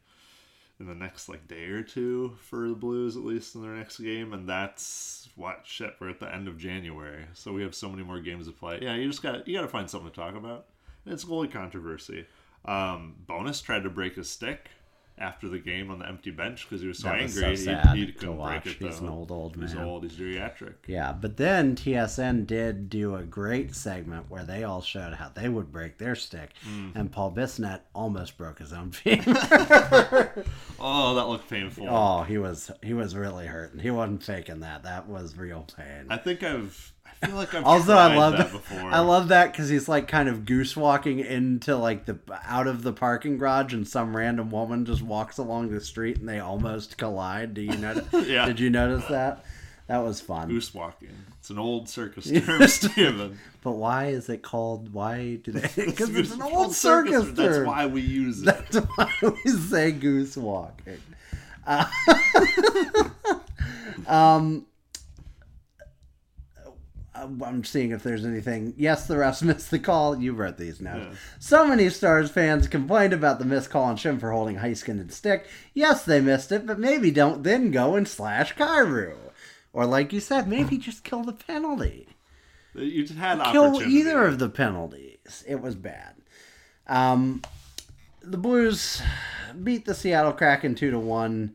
[SPEAKER 3] in the next like day or two for the Blues, at least in their next game, and that's what shit. We're at the end of January, so we have so many more games to play. Yeah, you just got you got to find something to talk about. And it's goalie controversy. Um, Bonus tried to break his stick after the game on the empty bench because he was so
[SPEAKER 1] That was
[SPEAKER 3] angry
[SPEAKER 1] so
[SPEAKER 3] he, he couldn't break it.
[SPEAKER 1] He's
[SPEAKER 3] though.
[SPEAKER 1] an old, old man.
[SPEAKER 3] He's old. He's geriatric.
[SPEAKER 1] Yeah, but then TSN did do a great segment where they all showed how they would break their stick,
[SPEAKER 3] Mm.
[SPEAKER 1] and Paul Bissonnette almost broke his own (laughs) finger.
[SPEAKER 3] Oh, that looked painful.
[SPEAKER 1] oh, he was he was really hurting. He wasn't faking that. That was real pain.
[SPEAKER 3] I think I've. I feel like I've
[SPEAKER 1] also, I love
[SPEAKER 3] that before.
[SPEAKER 1] I love that because he's like kind of goose walking into like the out of the parking garage, and some random woman just walks along the street, and they almost collide. Do you notice? (laughs)
[SPEAKER 3] Yeah.
[SPEAKER 1] Did you notice that? That was fun.
[SPEAKER 3] goose walking. It's an old circus (laughs) term, Steven.
[SPEAKER 1] But why is it called? Why do they? (laughs) Because it's
[SPEAKER 3] Goose-
[SPEAKER 1] an old circus term.
[SPEAKER 3] That's why we use it.
[SPEAKER 1] That's why we say goose walking. Uh, um, I'm seeing if there's anything. Yes, the refs (laughs) missed the call. You wrote these notes. So many Stars fans complained about the missed call on Schenn for holding Heiskanen stick. Yes, they missed it, but maybe don't then go and slash Kyrou. Or like you said, maybe just kill the penalty
[SPEAKER 3] You just had
[SPEAKER 1] kill either of the penalties. It was bad. Um, the Blues beat the Seattle Kraken two to one.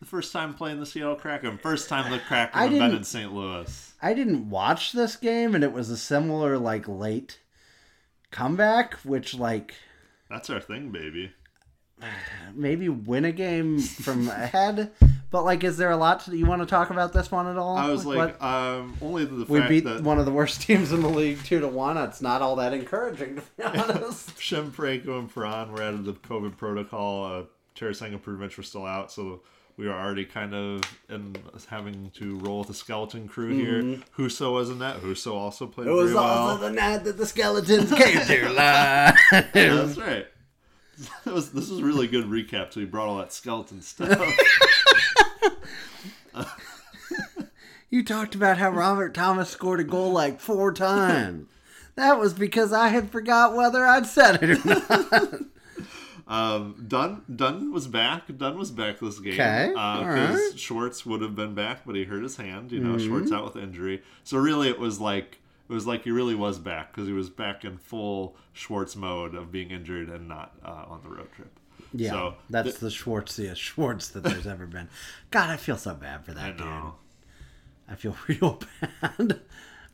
[SPEAKER 3] The first time playing the Seattle Kraken. First time the Kraken have been in St. Louis.
[SPEAKER 1] I didn't watch this game, and it was a similar like late comeback, which like
[SPEAKER 3] That's our thing, baby. (sighs)
[SPEAKER 1] maybe win a game from (laughs) ahead. But like, is there a lot to, you want to talk about this one at all?
[SPEAKER 3] I was like,
[SPEAKER 1] what-
[SPEAKER 3] um, only the
[SPEAKER 1] we beat
[SPEAKER 3] that
[SPEAKER 1] one of the worst (laughs) teams in the league two to one. It's not all that encouraging, to be (laughs) honest.
[SPEAKER 3] Shem Franco and Perron were out of the COVID protocol. Uh, Tarasenko and Pruvich were still out, so we were already kind of in having to roll with the skeleton crew here. Husso was in that. Husso also played
[SPEAKER 1] Mm-hmm. It was
[SPEAKER 3] very well.
[SPEAKER 1] also the night that the skeletons came to (laughs) life.
[SPEAKER 3] Yeah, that's right. (laughs) That was, this was really good recap. So we brought all that skeleton stuff. (laughs)
[SPEAKER 1] You talked about how Robert Thomas scored a goal like four times. That was because I had forgot whether I'd said it or not.
[SPEAKER 3] Um, Dunn Dunn was back. Dunn was back this game.
[SPEAKER 1] Okay,
[SPEAKER 3] because
[SPEAKER 1] all right. Mm-hmm.
[SPEAKER 3] Schwartz would have been back, but he hurt his hand. You know, Schwartz out with injury. So really, it was like it was like he really was back because he was back in full Schwartz mode of being injured and not uh, on the road trip.
[SPEAKER 1] Yeah,
[SPEAKER 3] so
[SPEAKER 1] that's the Schwartziest (laughs) Schwartz that there's ever been. God, I feel so bad for that
[SPEAKER 3] I
[SPEAKER 1] dude. I feel (laughs) real bad. but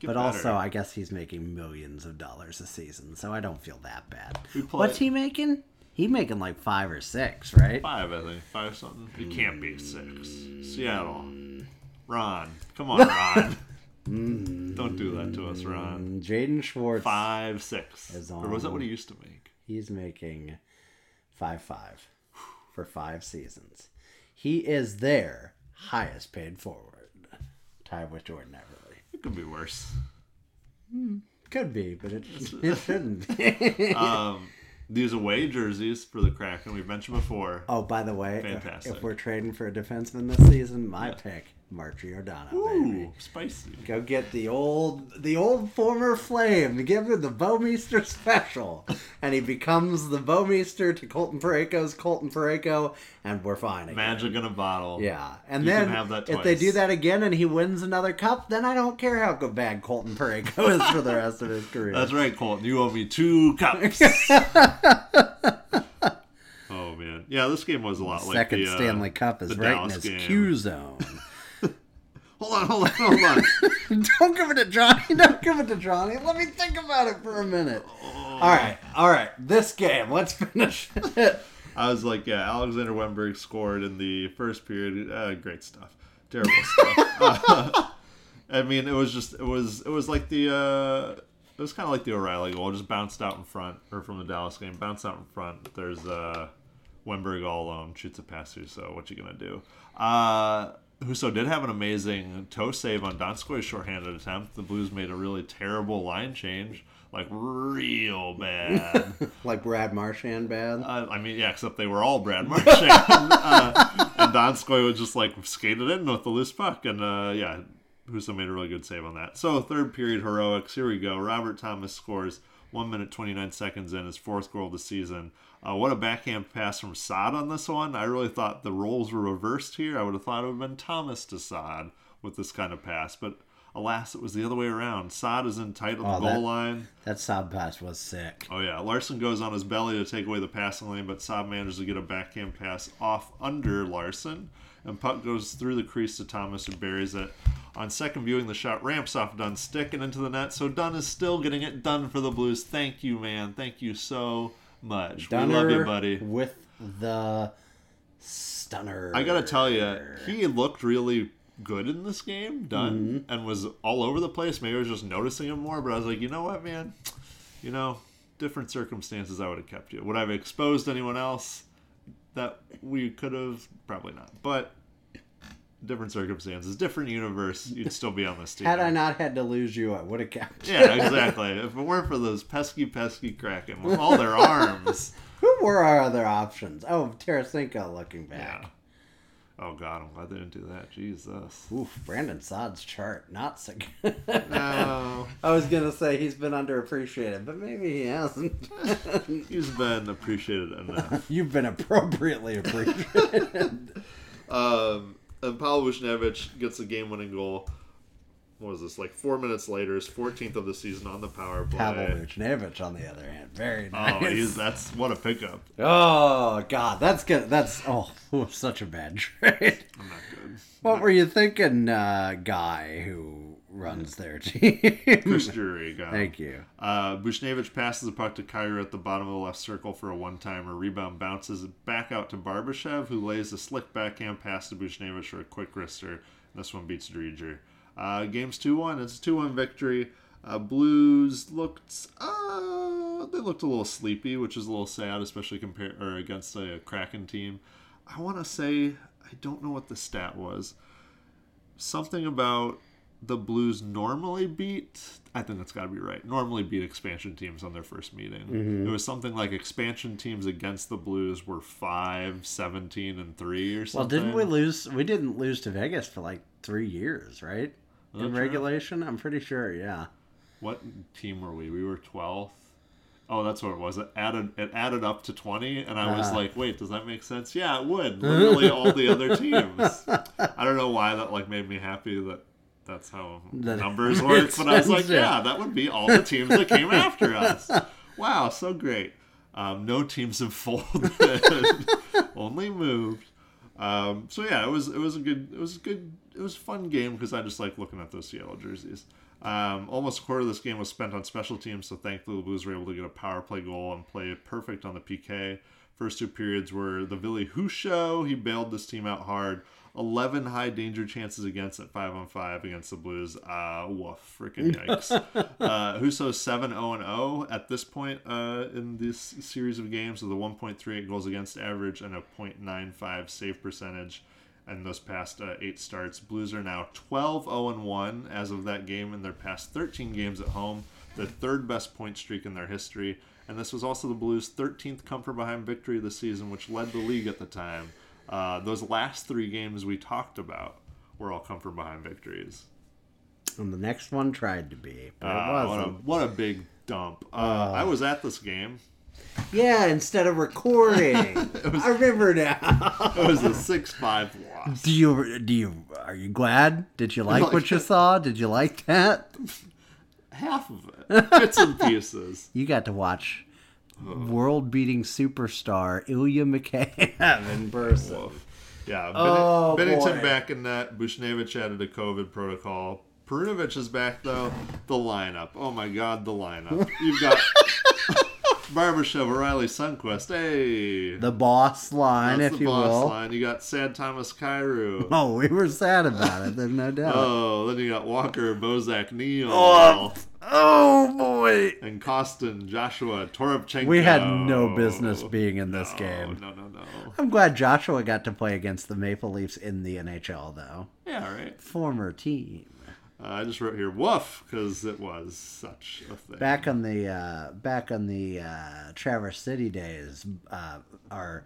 [SPEAKER 3] better.
[SPEAKER 1] also, I guess he's making millions of dollars a season, so I don't feel that bad. What's he making? He making like five or six, right?
[SPEAKER 3] Five, I think. Five something. It can't be six. Seattle.
[SPEAKER 1] Mm.
[SPEAKER 3] Ron. Come on, (laughs) Ron. Don't do that to us, Ron.
[SPEAKER 1] Jaden Schwartz.
[SPEAKER 3] Five, six.
[SPEAKER 1] Is on,
[SPEAKER 3] Or was that what he used to make?
[SPEAKER 1] He's making five five for five seasons. He is their highest paid forward, tied with Jordan Eberle.
[SPEAKER 3] It could be worse.
[SPEAKER 1] Could be, but it, (laughs) it shouldn't. be. (laughs)
[SPEAKER 3] Um, these away jerseys for the Kraken we've mentioned before.
[SPEAKER 1] oh, by the way,
[SPEAKER 3] Fantastic.
[SPEAKER 1] if we're trading for a defenseman this season, my pick, Mark Giordano, baby.
[SPEAKER 3] Spicy.
[SPEAKER 1] Go get the old, the old former flame. Give him the Bouwmeester special, and he becomes the Bouwmeester to Colton Parayko's Colton Parayko, and we're fine. Again.
[SPEAKER 3] Magic in a bottle.
[SPEAKER 1] Yeah, and
[SPEAKER 3] You
[SPEAKER 1] then if they do that again and he wins another cup, then I don't care how good bad Colton Parayko is for the rest of his (laughs) career.
[SPEAKER 3] That's right, Colton. You owe me two cups. (laughs) oh man, yeah, this game was a lot like
[SPEAKER 1] Second
[SPEAKER 3] the uh,
[SPEAKER 1] Stanley Cup is right
[SPEAKER 3] Dallas
[SPEAKER 1] in his
[SPEAKER 3] game.
[SPEAKER 1] Q zone.
[SPEAKER 3] Hold on, hold on, hold on. (laughs)
[SPEAKER 1] don't give it to Johnny. Don't give it to Johnny. Let me think about it for a minute.
[SPEAKER 3] Oh.
[SPEAKER 1] All right, all right. This game, let's finish (laughs) it.
[SPEAKER 3] I was like, yeah, Alexander Wennberg scored in the first period. Uh, great stuff. Terrible stuff. Uh, (laughs) I mean, it was just, it was, it was like the, uh, it was kind of like the O'Reilly goal, just bounced out in front, or from the Dallas game, bounced out in front. There's uh, Wemberg all alone, shoots a pass through. So what you gonna do? Uh, Husso did have an amazing toe save on Donskoy's shorthanded attempt. The Blues made a really terrible line change, like real (laughs) bad.
[SPEAKER 1] Like Brad Marchand bad.
[SPEAKER 3] Uh, I mean, yeah, except they were all Brad Marchand. (laughs) uh, and Donskoy was just like skated in with the loose puck. And uh, yeah, Husso made a really good save on that. So, third period heroics. Here we go. Robert Thomas scores 1 minute 29 seconds in his fourth goal of the season. Uh, what a backhand pass from Saad on this one. I really thought the roles were reversed here. I would have thought it would have been Thomas to Saad with this kind of pass. But alas, it was the other way around. Saad is in tight on the
[SPEAKER 1] Oh,
[SPEAKER 3] goal
[SPEAKER 1] that-
[SPEAKER 3] line.
[SPEAKER 1] That Saad pass was sick.
[SPEAKER 3] Oh yeah, Larsson goes on his belly to take away the passing lane, but Saad manages to get a backhand pass off under Larsson, and puck goes through the crease to Thomas, who buries it. On second viewing, the shot ramps off Dunn's stick and into the net, so Dunn is still getting it done for the Blues. Thank you, man. Thank you so much. we love you, buddy.
[SPEAKER 1] with the stunner.
[SPEAKER 3] I gotta tell you, he looked really good in this game, done,
[SPEAKER 1] Mm-hmm.
[SPEAKER 3] and was all over the place. Maybe I was just noticing him more, but I was like, you know what, man? You know, different circumstances, I would have kept you. Would I have exposed anyone else that we could have? Probably not. But different circumstances, different universe, you'd (laughs) still be on this team.
[SPEAKER 1] Had I not had to lose you, I would have kept.
[SPEAKER 3] Yeah, exactly. (laughs) if it weren't for those pesky, pesky Kraken with all their arms. (laughs)
[SPEAKER 1] Who were our other options? Oh, Tarasenko looking
[SPEAKER 3] Yeah.
[SPEAKER 1] back.
[SPEAKER 3] Oh God, I'm glad they didn't do that. Jesus.
[SPEAKER 1] Oof, Brandon Saad's chart not so good.
[SPEAKER 3] No.
[SPEAKER 1] I was gonna say he's been underappreciated, but maybe he hasn't.
[SPEAKER 3] He's been appreciated enough.
[SPEAKER 1] You've been appropriately appreciated.
[SPEAKER 3] Um, and Pavel Buchnevich gets the game-winning goal. What was this? Like four minutes later, his 14th of the season on the power play.
[SPEAKER 1] Pavel Buchnevich, on the other hand, very nice.
[SPEAKER 3] Oh, he's, that's what a pickup.
[SPEAKER 1] Oh God, that's good. That's oh, (laughs) such a bad trade.
[SPEAKER 3] I'm not good.
[SPEAKER 1] What were you thinking, uh, guy who runs their team?
[SPEAKER 3] Chris Drury got him.
[SPEAKER 1] Thank you.
[SPEAKER 3] Uh, Buchnevich passes the puck to Kyrou at the bottom of the left circle for a one-timer. Rebound bounces back out to Barbashev, who lays a slick backhand pass to Buchnevich for a quick wrister. This one beats Driedger. Uh, game's 2-1. It's a 2-1 victory. Uh, Blues looked uh, they looked a little sleepy, which is a little sad, especially compared or against a Kraken team. I want to say I don't know what the stat was. Something about the Blues normally beat. I think that's got to be right. Normally beat expansion teams on their first meeting. It was something like expansion teams against the Blues were 5, 17, and 3 or something.
[SPEAKER 1] Well, didn't we lose? We didn't lose to Vegas for like three years, right? In regulation, I'm pretty sure. Yeah.
[SPEAKER 3] What team were we? We were 12th. Oh, that's what it was. It added it added up to 20 and I was
[SPEAKER 1] Ah.
[SPEAKER 3] like, "Wait, does that make sense?" Yeah, it would. Literally all the other (laughs) teams. I don't know why that like made me happy that that's how
[SPEAKER 1] That
[SPEAKER 3] numbers (laughs) work, but I was like,
[SPEAKER 1] yeah.
[SPEAKER 3] "Yeah, that would be all the teams that came after us." Wow, so great. Um, no teams have folded, (laughs) only moved. Um, so yeah, it was it was a good it was a good it was a fun game because I just like looking at those Seattle jerseys. Um, almost a quarter of this game was spent on special teams, so thankfully the Blues were able to get a power play goal and play perfect on the PK. First two periods were the Billy Who show. He bailed this team out hard. 11 high danger chances against at 5 on 5 against the Blues. Uh, woof, freaking (laughs) yikes. uh, Husso's 7 0 0 at this point uh, in this series of games with a 1.38 goals against average and a 0.95 save percentage. And those past uh, eight starts, Blues are now 12 0 1 as of that game in their past 13 games at home, the third best point streak in their history. And this was also the Blues' 13th come from behind victory of the season, which led the league at the time. Uh, those last three games we talked about were all come from behind victories.
[SPEAKER 1] And the next one tried to be, but
[SPEAKER 3] Uh,
[SPEAKER 1] it
[SPEAKER 3] what, a,
[SPEAKER 1] wasn't.
[SPEAKER 3] what a big dump. Uh, I was at this game.
[SPEAKER 1] Yeah, instead of recording. (laughs) I remember now.
[SPEAKER 3] It was a 6 5 loss.
[SPEAKER 1] Do you do you are you glad? Did you like
[SPEAKER 3] Like
[SPEAKER 1] what you saw? Did you like that?
[SPEAKER 3] Half of it. Bits and pieces. (laughs)
[SPEAKER 1] You got to watch world beating superstar Ilya Mikheyev in person.
[SPEAKER 3] Yeah,
[SPEAKER 1] Oh,
[SPEAKER 3] Binnington
[SPEAKER 1] boy.
[SPEAKER 3] back in that. Buchnevich added a COVID protocol. Perunovich is back though. The lineup. Oh my god, the lineup. You've got Barbashev, O'Reilly, Sundqvist. Hey,
[SPEAKER 1] The boss line,
[SPEAKER 3] that's
[SPEAKER 1] if
[SPEAKER 3] the
[SPEAKER 1] you
[SPEAKER 3] boss
[SPEAKER 1] will.
[SPEAKER 3] line. You got Sad Thomas Kyrou. (laughs)
[SPEAKER 1] Oh, we were sad about it. There's no (laughs) doubt.
[SPEAKER 3] Oh, then you got Walker, Bozak, Neal,
[SPEAKER 1] Oh. Oh boy.
[SPEAKER 3] and Kostin, Joshua, Toropchenko.
[SPEAKER 1] We had no business being in this
[SPEAKER 3] No,
[SPEAKER 1] game.
[SPEAKER 3] No, no, no.
[SPEAKER 1] I'm glad Joshua got to play against the Maple Leafs in the NHL, though.
[SPEAKER 3] Yeah, right.
[SPEAKER 1] Former team.
[SPEAKER 3] Uh, I just wrote here woof because it was such a thing.
[SPEAKER 1] Back on the uh, back on the uh, Traverse City days, uh, our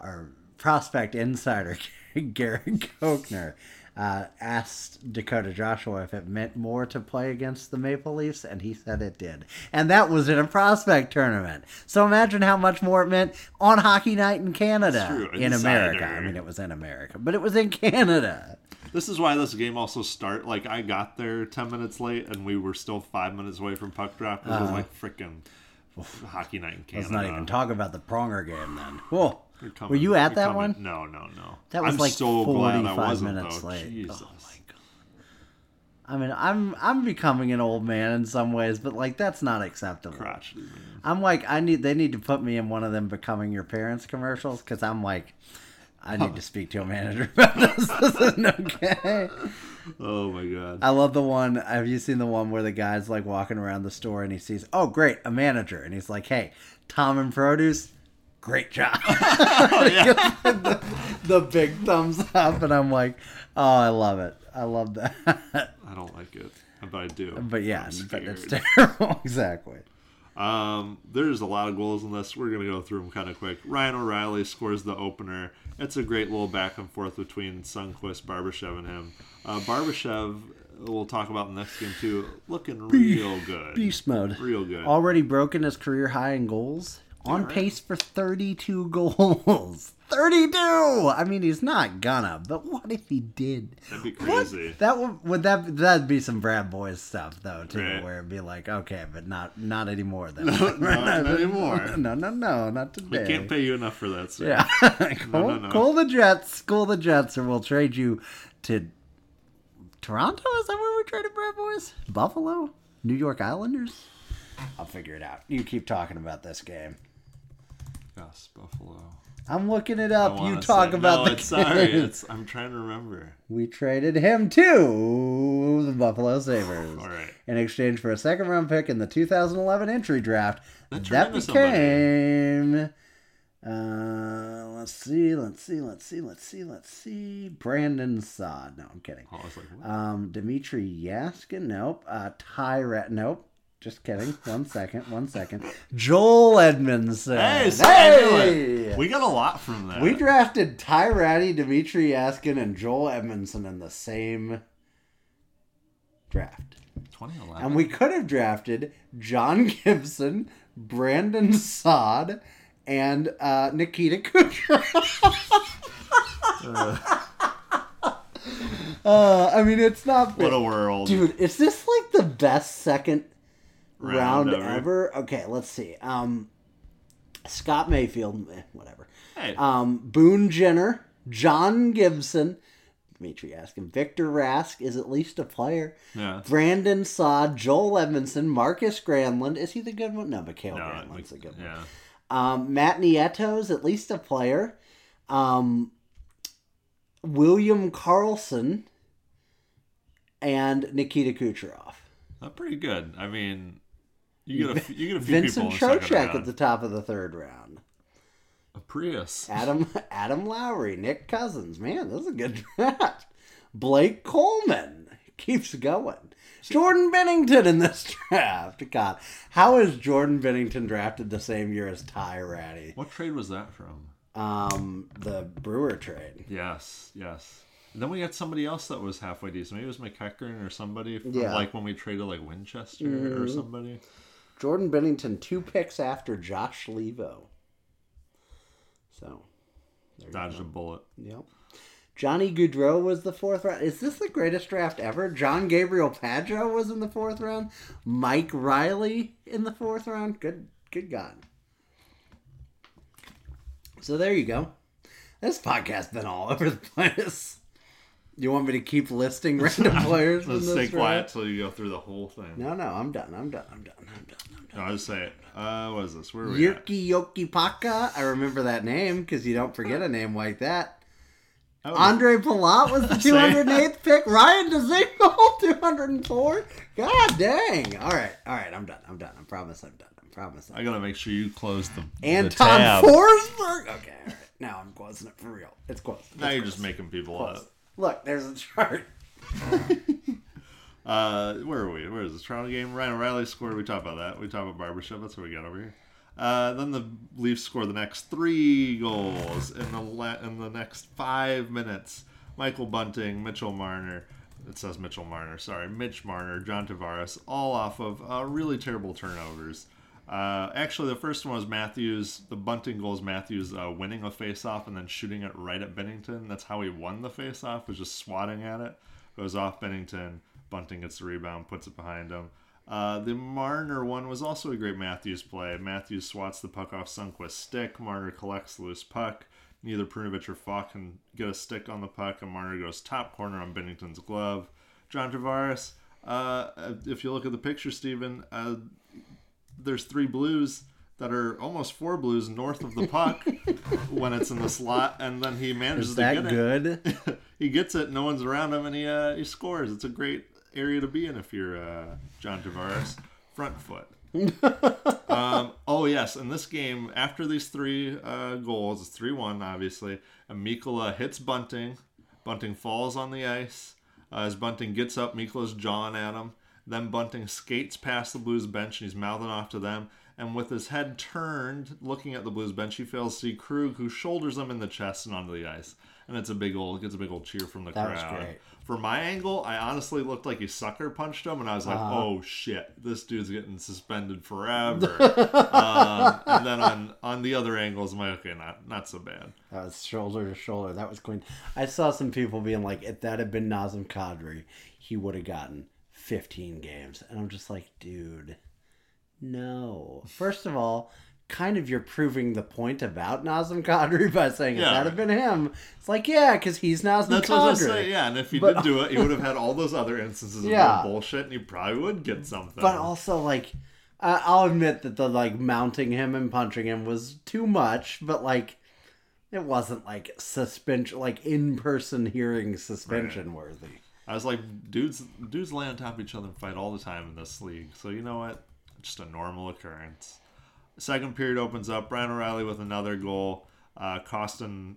[SPEAKER 1] our prospect insider (laughs) Garrett Kochner uh, asked Dakota Joshua if it meant more to play against the Maple Leafs, and he said it did. And that was in a prospect tournament. So imagine how much more it meant on Hockey Night in Canada,
[SPEAKER 3] true.
[SPEAKER 1] in America. I mean, it was in America, but it was in Canada.
[SPEAKER 3] This is why this game also start like I got there ten minutes late and we were still five minutes away from puck drop. It was like freaking hockey night in Canada.
[SPEAKER 1] Uh-huh. Let's not even talk about the Pronger game then. Whoa.
[SPEAKER 3] Coming-
[SPEAKER 1] Were you at that
[SPEAKER 3] coming-
[SPEAKER 1] one?
[SPEAKER 3] No, no, no.
[SPEAKER 1] That was
[SPEAKER 3] I'm
[SPEAKER 1] like
[SPEAKER 3] so glad I
[SPEAKER 1] 45
[SPEAKER 3] wasn't
[SPEAKER 1] minutes
[SPEAKER 3] though.
[SPEAKER 1] late.
[SPEAKER 3] Jesus.
[SPEAKER 1] Oh my god. I mean, I'm I'm becoming an old man in some ways, but like that's not acceptable.
[SPEAKER 3] Crotchety.
[SPEAKER 1] I'm like I need they need to put me in one of them becoming your parents commercials because I'm like I need to speak to a manager about this. (laughs) This isn't okay.
[SPEAKER 3] Oh my god.
[SPEAKER 1] I love the one. Have you seen the one where the guy's like walking around the store and he sees, oh great, a manager, and he's like, hey, Tom and Produce, great job. (laughs) Oh (laughs) the, the big thumbs up, and I'm like, oh, I love it. I love that.
[SPEAKER 3] I don't like it, but I do.
[SPEAKER 1] but yeah, but it's terrible. exactly.
[SPEAKER 3] Um, there's a lot of goals in this. We're gonna go through them kind of quick. Ryan O'Reilly scores the opener. It's a great little back and forth between Sundqvist, Barbashev, and him. Uh, Barbashev, we'll talk about in the next game too. Looking real good.
[SPEAKER 1] Beast mode.
[SPEAKER 3] Real good.
[SPEAKER 1] Already broken his career high in goals. On
[SPEAKER 3] right.
[SPEAKER 1] pace for 32 (laughs) goals. 32. I mean, he's not gonna, but what if he did?
[SPEAKER 3] That'd be crazy. What?
[SPEAKER 1] That would would that that'd be some Brad Boyes stuff though too,
[SPEAKER 3] Right.
[SPEAKER 1] where it'd be like, okay, but not not anymore then. (laughs)
[SPEAKER 3] not (laughs) anymore. (laughs)
[SPEAKER 1] No, no, no, not today.
[SPEAKER 3] We can't pay you enough for that, sir.
[SPEAKER 1] Yeah, call,
[SPEAKER 3] no, no.
[SPEAKER 1] cool the Jets, cool the Jets, or we'll trade you to Toronto. Is that where we traded Brad Boyes? Buffalo, New York Islanders. I'll figure it out. You keep talking about this game.
[SPEAKER 3] Yes, Buffalo.
[SPEAKER 1] I'm looking it up. You talk
[SPEAKER 3] say-
[SPEAKER 1] about
[SPEAKER 3] no,
[SPEAKER 1] the
[SPEAKER 3] it's sorry. It's I'm trying to remember.
[SPEAKER 1] We traded him to the Buffalo Sabres
[SPEAKER 3] All right.
[SPEAKER 1] in exchange for a second round pick in the 2011 entry draft.
[SPEAKER 3] That
[SPEAKER 1] That, became. Uh, let's see, let's see, let's see, let's see, let's see. Brandon Saad. No, I'm kidding.
[SPEAKER 3] Oh, I was like?
[SPEAKER 1] Um, Dimitri Jaskin. Nope. Uh. Nope. Just kidding. One second. One second. Joel Edmondson.
[SPEAKER 3] hey, so
[SPEAKER 1] Hey!
[SPEAKER 3] We got a lot from that.
[SPEAKER 1] We drafted Ty Rattie, Dimitri Askin, and Joel Edmondson in the same draft.
[SPEAKER 3] 2011.
[SPEAKER 1] And we could have drafted John Gibson, Brandon Saad, and uh, Nikita Kucherov. (laughs) uh, I mean, it's not.
[SPEAKER 3] what a world.
[SPEAKER 1] Dude, is this like the best second round,
[SPEAKER 3] Round
[SPEAKER 1] ever?
[SPEAKER 3] ever.
[SPEAKER 1] Okay, let's see. Um, Scott Mayfield, eh, whatever.
[SPEAKER 3] Hey,
[SPEAKER 1] Um, Boone Jenner, John Gibson, Dimitri Askin, Victor Rask is at least a player.
[SPEAKER 3] yeah.
[SPEAKER 1] Brandon Saad, Joel Edmondson, Markus Granlund. Is he the good one? No, Mikhail
[SPEAKER 3] No,
[SPEAKER 1] Granlund's the good one.
[SPEAKER 3] yeah.
[SPEAKER 1] Um, Matt Nieto's at least a player. Um, William Karlsson, and Nikita Kucherov.
[SPEAKER 3] Not pretty good. I mean, you get a you get a few
[SPEAKER 1] Vincent
[SPEAKER 3] people in the second
[SPEAKER 1] Trocheck at the top of the third round.
[SPEAKER 3] A Prius.
[SPEAKER 1] Adam Adam Lowry, Nick Cousins. Man, this is a good draft. Blake Coleman keeps going. Jordan Binnington in this (laughs) draft. God, how is Jordan Binnington drafted the same year as Ty Rattie?
[SPEAKER 3] What trade was that from?
[SPEAKER 1] Um, the Brouwer trade.
[SPEAKER 3] Yes, yes. And then we had somebody else that was halfway decent. Maybe it was McEachern or somebody. From,
[SPEAKER 1] Yeah.
[SPEAKER 3] Like when we traded like Winchester or somebody.
[SPEAKER 1] Jordan Binnington, two picks after Josh Leivo. So,
[SPEAKER 3] Dodged a bullet.
[SPEAKER 1] Yep. Johnny Gaudreau was the fourth round. Is this the greatest draft ever? Jean-Gabriel Pageau was in the fourth round. Mike Reilly in the fourth round. Good, good God. So there you go. This podcast's been all (laughs) over the place. You want me to keep listing (laughs) random players?
[SPEAKER 3] Let's stay quiet till you go through the whole thing.
[SPEAKER 1] No, no, I'm done. I'm done. I'm done. I'm done. I'm done.
[SPEAKER 3] No, I'll just say it. Uh, what is this? Where are we at?
[SPEAKER 1] Jyrki Jokipakka. I remember that name because you don't forget a name like that.
[SPEAKER 3] Was-
[SPEAKER 1] Ondrej Palat was the (laughs) 208th pick. Ryan Dzingel, (laughs) 204. God dang. All right. All right. I'm done. I'm done. I promise I'm done. I promise.
[SPEAKER 3] I
[SPEAKER 1] I'm
[SPEAKER 3] gotta make sure you close the, the
[SPEAKER 1] Anton
[SPEAKER 3] tab.
[SPEAKER 1] Forsberg. Okay. All right. Now I'm closing it for real. It's close.
[SPEAKER 3] Now
[SPEAKER 1] It's
[SPEAKER 3] you're
[SPEAKER 1] close.
[SPEAKER 3] just making people
[SPEAKER 1] Close.
[SPEAKER 3] up.
[SPEAKER 1] Look, there's a chart. (laughs)
[SPEAKER 3] Uh, where are we? Where is this Toronto game? Ryan O'Reilly scored. We talked about that. We talked about barbershop. That's what we got over here. Uh, then the Leafs score the next three goals in the la- in the next five minutes. Michael Bunting, Mitchell Marner. It says Mitchell Marner. Sorry, Mitch Marner, John Tavares, all off of uh, really terrible turnovers. Uh, actually, the first one was Matthews. The Bunting goal is Matthews uh, winning a face-off and then shooting it right at Binnington. That's how he won the face-off. Was just swatting at it. Goes off Binnington. Bunting gets the rebound, puts it behind him. Uh, the Marner one was also a great Matthews play. Matthews swats the puck off Sundqvist's stick. Marner collects the loose puck. Neither Perunovich or Faulk can get a stick on the puck, and Marner goes top corner on Binnington's glove. John Tavares, uh, if you look at the picture, Stephen, uh, there's three blues that are almost four blues north of the puck (laughs) when it's in the slot, and then he manages
[SPEAKER 1] Is
[SPEAKER 3] to
[SPEAKER 1] that
[SPEAKER 3] get it
[SPEAKER 1] good? (laughs)
[SPEAKER 3] he gets it. No one's around him, and he uh, he scores. It's a great area to be in if you're uh, John Tavares. Front foot. (laughs) um, oh yes, in this game, after these three uh, goals, it's three one obviously. And Mikkola hits Bunting. Bunting falls on the ice. Uh, as Bunting gets up, Mikkola's jawing at him. Then Bunting skates past the Blues bench and he's mouthing off to them. And with his head turned, looking at the Blues bench, he fails to see Krug, who shoulders him in the chest and onto the ice. And it's a big old, gets a big old cheer from the
[SPEAKER 1] That
[SPEAKER 3] crowd.
[SPEAKER 1] great.
[SPEAKER 3] For my angle, I honestly looked like he sucker punched him, and I was like,
[SPEAKER 1] Uh-huh.
[SPEAKER 3] "Oh shit, this dude's getting suspended (laughs) forever." um, and then on on the other angles, I'm like, "Okay, not not so bad."
[SPEAKER 1] That was shoulder to shoulder. That was clean. I saw some people being like, if that had been Nazem Kadri, he would have gotten 15 games. And I'm just like, dude, no. First of all, kind of you're proving the point about Nazem Kadri (laughs) by saying if
[SPEAKER 3] Yeah.
[SPEAKER 1] that had been him. It's like, yeah, because he's Nazem
[SPEAKER 3] That's what I was
[SPEAKER 1] Kadri.
[SPEAKER 3] say. Yeah, and if he
[SPEAKER 1] But-
[SPEAKER 3] did do it, he would have (laughs) had all those other instances of
[SPEAKER 1] Yeah.
[SPEAKER 3] bullshit, and he probably would get something.
[SPEAKER 1] But also, like, I'll admit that the like mounting him and punching him was too much, but like, it wasn't like suspension, like in person hearing suspension worthy.
[SPEAKER 3] I was like, dudes, dudes lay on top of each other and fight all the time in this league. So you know what? Just a normal occurrence. Second period opens up. Brian O'Reilly with another goal. Uh, Kostin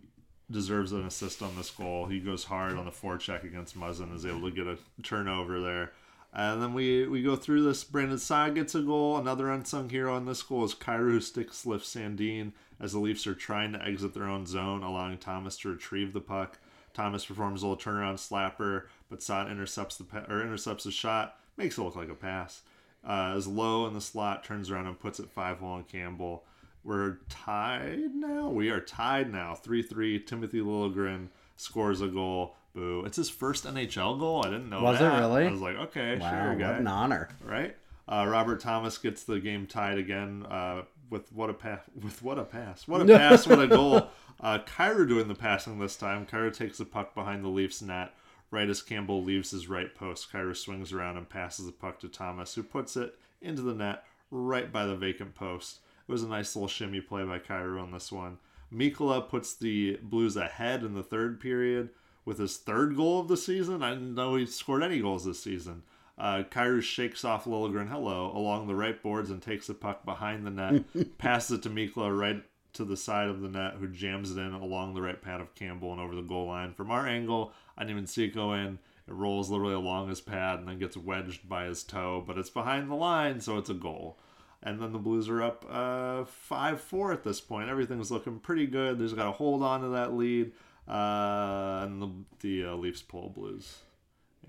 [SPEAKER 3] deserves an assist on this goal. He goes hard on the forecheck against Muzzin, is able to get a turnover there. And then we, we go through this. Brandon Saad gets a goal. Another unsung hero on this goal is Kyrou who stick lifts Sandin as the Leafs are trying to exit their own zone, allowing Thomas to retrieve the puck. Thomas performs a little turnaround slapper, but Saad intercepts the pa- or intercepts the shot, makes it look like a pass. Uh, is low in the slot, turns around and puts it five hole on Campbell. We're tied now. We are tied now. Three three. Timothy Liljegren scores a goal. Boo! It's his first NHL goal. I didn't know.
[SPEAKER 1] Was it really?
[SPEAKER 3] I was like, okay,
[SPEAKER 1] Wow,
[SPEAKER 3] sure,
[SPEAKER 1] what
[SPEAKER 3] guy
[SPEAKER 1] an honor!
[SPEAKER 3] right? Uh, Robert Thomas gets the game tied again uh, with what a pass! With what a pass! What a pass! what a (laughs) goal! Uh, Kyrou doing the passing this time. Kyrou takes the puck behind the Leafs net. Right as Campbell leaves his right post, Kyrou swings around and passes the puck to Thomas, who puts it into the net right by the vacant post. It was a nice little shimmy play by Kyrou on this one. Mikkola puts the Blues ahead in the third period with his third goal of the season. I didn't know he scored any goals this season. Uh, Kyrus shakes off Liljegren hello along the right boards and takes the puck behind the net, (laughs) passes it to Mikkola right to the side of the net, who jams it in along the right pad of Campbell and over the goal line. From our angle, I didn't even see it go in. It rolls literally along his pad and then gets wedged by his toe, but it's behind the line, so it's a goal. And then the Blues are up uh, 5 4 at this point. Everything's looking pretty good. There's got to hold on to that lead. Uh, and the, the uh, Leafs pull Blues.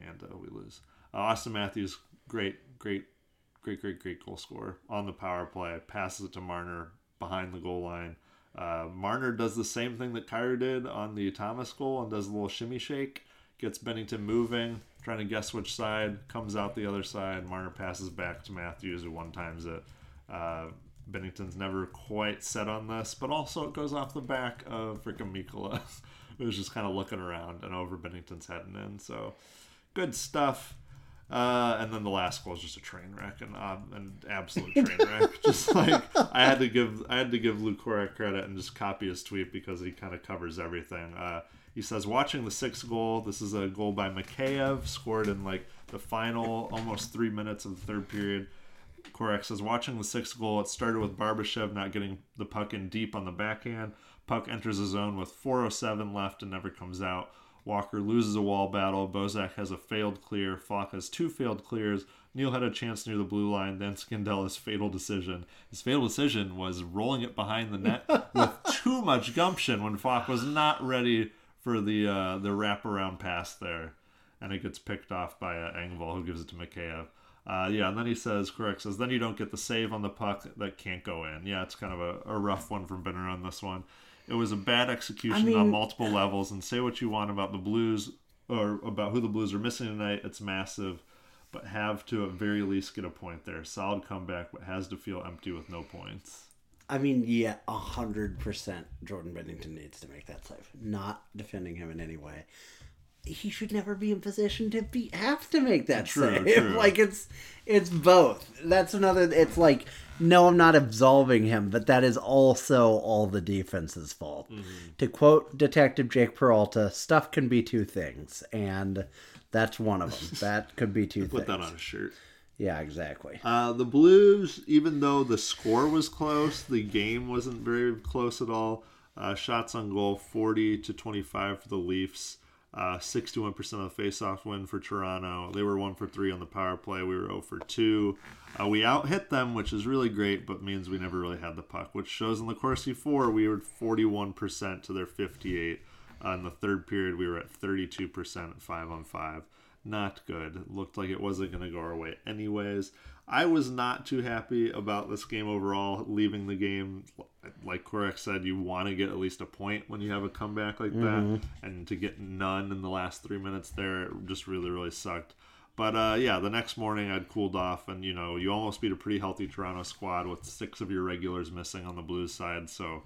[SPEAKER 3] And uh, we lose. Uh, Auston Matthews, great, great, great, great, great goal scorer on the power play. Passes it to Marner behind the goal line. Uh, Marner does the same thing that Kyrou did on the Thomas goal and does a little shimmy shake. Gets Binnington moving, trying to guess which side. Comes out the other side. Marner passes back to Matthews, who one times it. Uh, Binnington's never quite set on this, but also it goes off the back of freaking Mikkola, (laughs) who's just kind of looking around and over Binnington's head and in. So good stuff. Uh, and then the last goal is just a train wreck, and uh, an absolute train wreck. (laughs) just like I had to give, I had to give Lou Korac credit and just copy his tweet because he kind of covers everything. Uh, he says, "Watching the sixth goal, this is a goal by Mikheyev, scored in like the final almost three minutes of the third period." Korak says, "Watching the sixth goal, it started with Barbashev not getting the puck in deep on the backhand. Puck enters the zone with 4:07 left and never comes out." Walker loses a wall battle. Bozak has a failed clear. Faulk has two failed clears. Neal had a chance near the blue line. Then Scandella's fatal decision. His fatal decision was rolling it behind the net (laughs) with too much gumption when Faulk was not ready for the uh, the wraparound pass there, and it gets picked off by uh, Engvall, who gives it to Mikheyev. Uh, yeah, and then he says, correct, says, then you don't get the save on the puck that can't go in. Yeah, it's kind of a, a rough one from Benner on this one. It was a bad execution
[SPEAKER 1] I
[SPEAKER 3] on multiple levels, and say what you want about the Blues or about who the Blues are missing tonight. It's massive, but have to at very least get a point there. Solid comeback, but has to feel empty with no points.
[SPEAKER 1] I mean, yeah, a hundred percent. Jordan Binnington needs to make that save. Not defending him in any way. He should never be in position to be have to make that
[SPEAKER 3] True,
[SPEAKER 1] save.
[SPEAKER 3] true. (laughs)
[SPEAKER 1] Like it's it's both. That's another. It's like no, I'm not absolving him, but that is also all the defense's fault.
[SPEAKER 3] Mm-hmm.
[SPEAKER 1] To quote Detective Jake Peralta, stuff can be two things, and that's one of them. (laughs) that could be two
[SPEAKER 3] Put
[SPEAKER 1] things.
[SPEAKER 3] that on a shirt.
[SPEAKER 1] Yeah, exactly.
[SPEAKER 3] Uh, the Blues, even though the score was close, the game wasn't very close at all. Uh, shots on goal, 40 to 25 for the Leafs. Uh, 61% of the faceoff win for Toronto. They were 1 for 3 on the power play. We were 0 for 2. Uh, we out hit them, which is really great, but means we never really had the puck, which shows in the Corsi 4, we were 41% to their 58. Uh, in the third period, we were at 32% at 5 on 5 not good. Looked like it wasn't going to go our way anyways. I was not too happy about this game overall. Leaving the game, like Korac said, you want to get at least a point when you have a comeback like that, and to get none in the last three minutes there, it just really, really sucked. But uh, yeah, the next morning I'd cooled off, and you know, you almost beat a pretty healthy Toronto squad with six of your regulars missing on the Blues side, so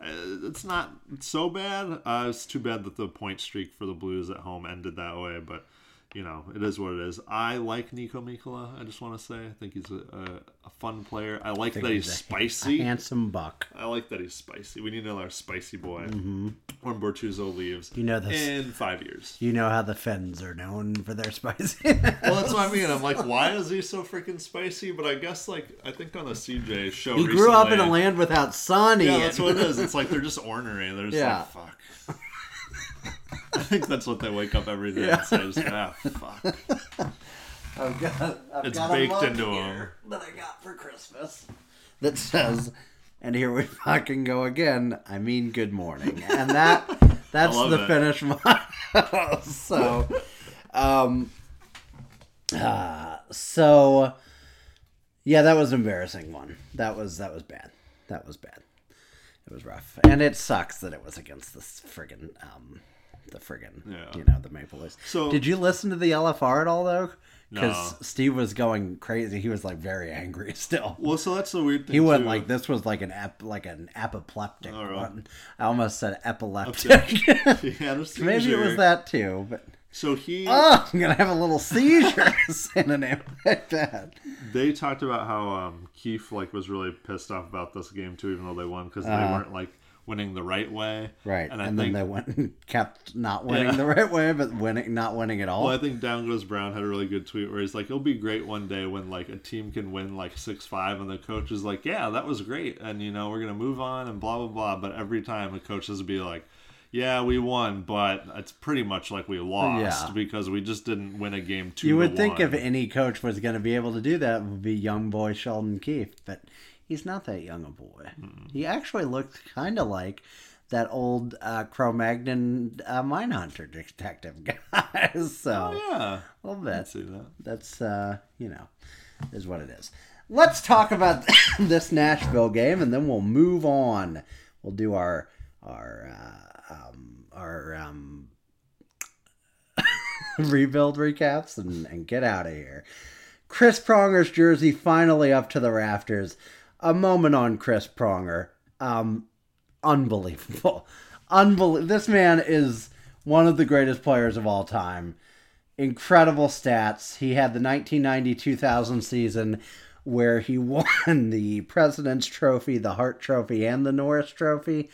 [SPEAKER 3] uh, it's not so bad. Uh, it's too bad that the point streak for the Blues at home ended that way, but you know, it is what it is. I like Niko Mikkola. I just want to say, I think he's a, a, a fun player. I like that he's
[SPEAKER 1] a-
[SPEAKER 3] spicy.
[SPEAKER 1] Handsome buck.
[SPEAKER 3] I like that he's spicy. We need another spicy boy mm-hmm. when Bortuzzo leaves.
[SPEAKER 1] You know this-
[SPEAKER 3] in five years.
[SPEAKER 1] You know how the Fens are known for their (laughs) spicy.
[SPEAKER 3] Well, that's what I mean. I'm like, why is he so freaking spicy? But I guess like I think on the CJ show,
[SPEAKER 1] he grew up in a land without sun.
[SPEAKER 3] Yeah, that's what it is. It's like they're just ornery. They're just
[SPEAKER 1] Yeah.
[SPEAKER 3] like, fuck. (laughs) (laughs) I think that's what they wake up every day
[SPEAKER 1] Yeah.
[SPEAKER 3] and say. Ah, fuck. (laughs)
[SPEAKER 1] I've got, I've
[SPEAKER 3] It's
[SPEAKER 1] got a
[SPEAKER 3] baked into 'em.
[SPEAKER 1] here that I got for Christmas that says, and here we fucking go again. I mean, good morning, and that (laughs) that's the
[SPEAKER 3] it.
[SPEAKER 1] Finnish motto. so, um, uh, so yeah, that was an embarrassing one. That was that was bad. That was bad. It was rough, and it sucks that it was against this friggin' um, the friggin'
[SPEAKER 3] Yeah.
[SPEAKER 1] you know the Maple Leafs.
[SPEAKER 3] So-
[SPEAKER 1] did you listen to the LFR at all though? Because
[SPEAKER 3] No.
[SPEAKER 1] Steve was going crazy. He was like very angry (laughs) still.
[SPEAKER 3] Well, so that's the weird thing.
[SPEAKER 1] He went
[SPEAKER 3] too.
[SPEAKER 1] like this was like an ep, like an apoplectic
[SPEAKER 3] Oh, really?
[SPEAKER 1] one. I almost said epileptic. (laughs) (laughs) Maybe it was that too, but
[SPEAKER 3] So he,
[SPEAKER 1] oh, I'm gonna have a little seizure synonym like that.
[SPEAKER 3] they talked about how um, Keefe like was really pissed off about this game too, even though they won because they
[SPEAKER 1] Uh-huh.
[SPEAKER 3] weren't like winning the right way.
[SPEAKER 1] Right,
[SPEAKER 3] And
[SPEAKER 1] and,
[SPEAKER 3] I
[SPEAKER 1] then they went and (laughs) kept not winning
[SPEAKER 3] Yeah.
[SPEAKER 1] the right way, but winning, not winning at all.
[SPEAKER 3] Well, I think Down Goes Brown had a really good tweet where he's like, "It'll be great one day when like a team can win like six five, and the coach is like, yeah, that was great, and you know we're gonna move on and blah blah blah." But every time a coach has to be like, "Yeah, we won, but it's pretty much like we lost
[SPEAKER 1] Yeah.
[SPEAKER 3] because we just didn't win a game two."
[SPEAKER 1] you would think
[SPEAKER 3] one.
[SPEAKER 1] if any coach was going to be able to do that, it would be young boy Sheldon Keefe, but he's not that young a boy. He actually looked kind of like that old uh, Cro-Magnon uh, mine hunter detective (laughs) guy. (laughs) so
[SPEAKER 3] Oh yeah,
[SPEAKER 1] a little bit.
[SPEAKER 3] see that.
[SPEAKER 1] that's uh, you know, is what it is. Let's talk about (laughs) this Nashville game, and then we'll move on. We'll do our our uh, um, our um, rebuild recaps and, and get out of here. Chris Pronger's jersey finally up to the rafters. A moment on Chris Pronger. Um, unbelievable. Unbelievable. This man is one of the greatest players of all time. Incredible stats. He had the 1990 2000 season where he (laughs) won the President's Trophy, the Hart Trophy, and the Norris Trophy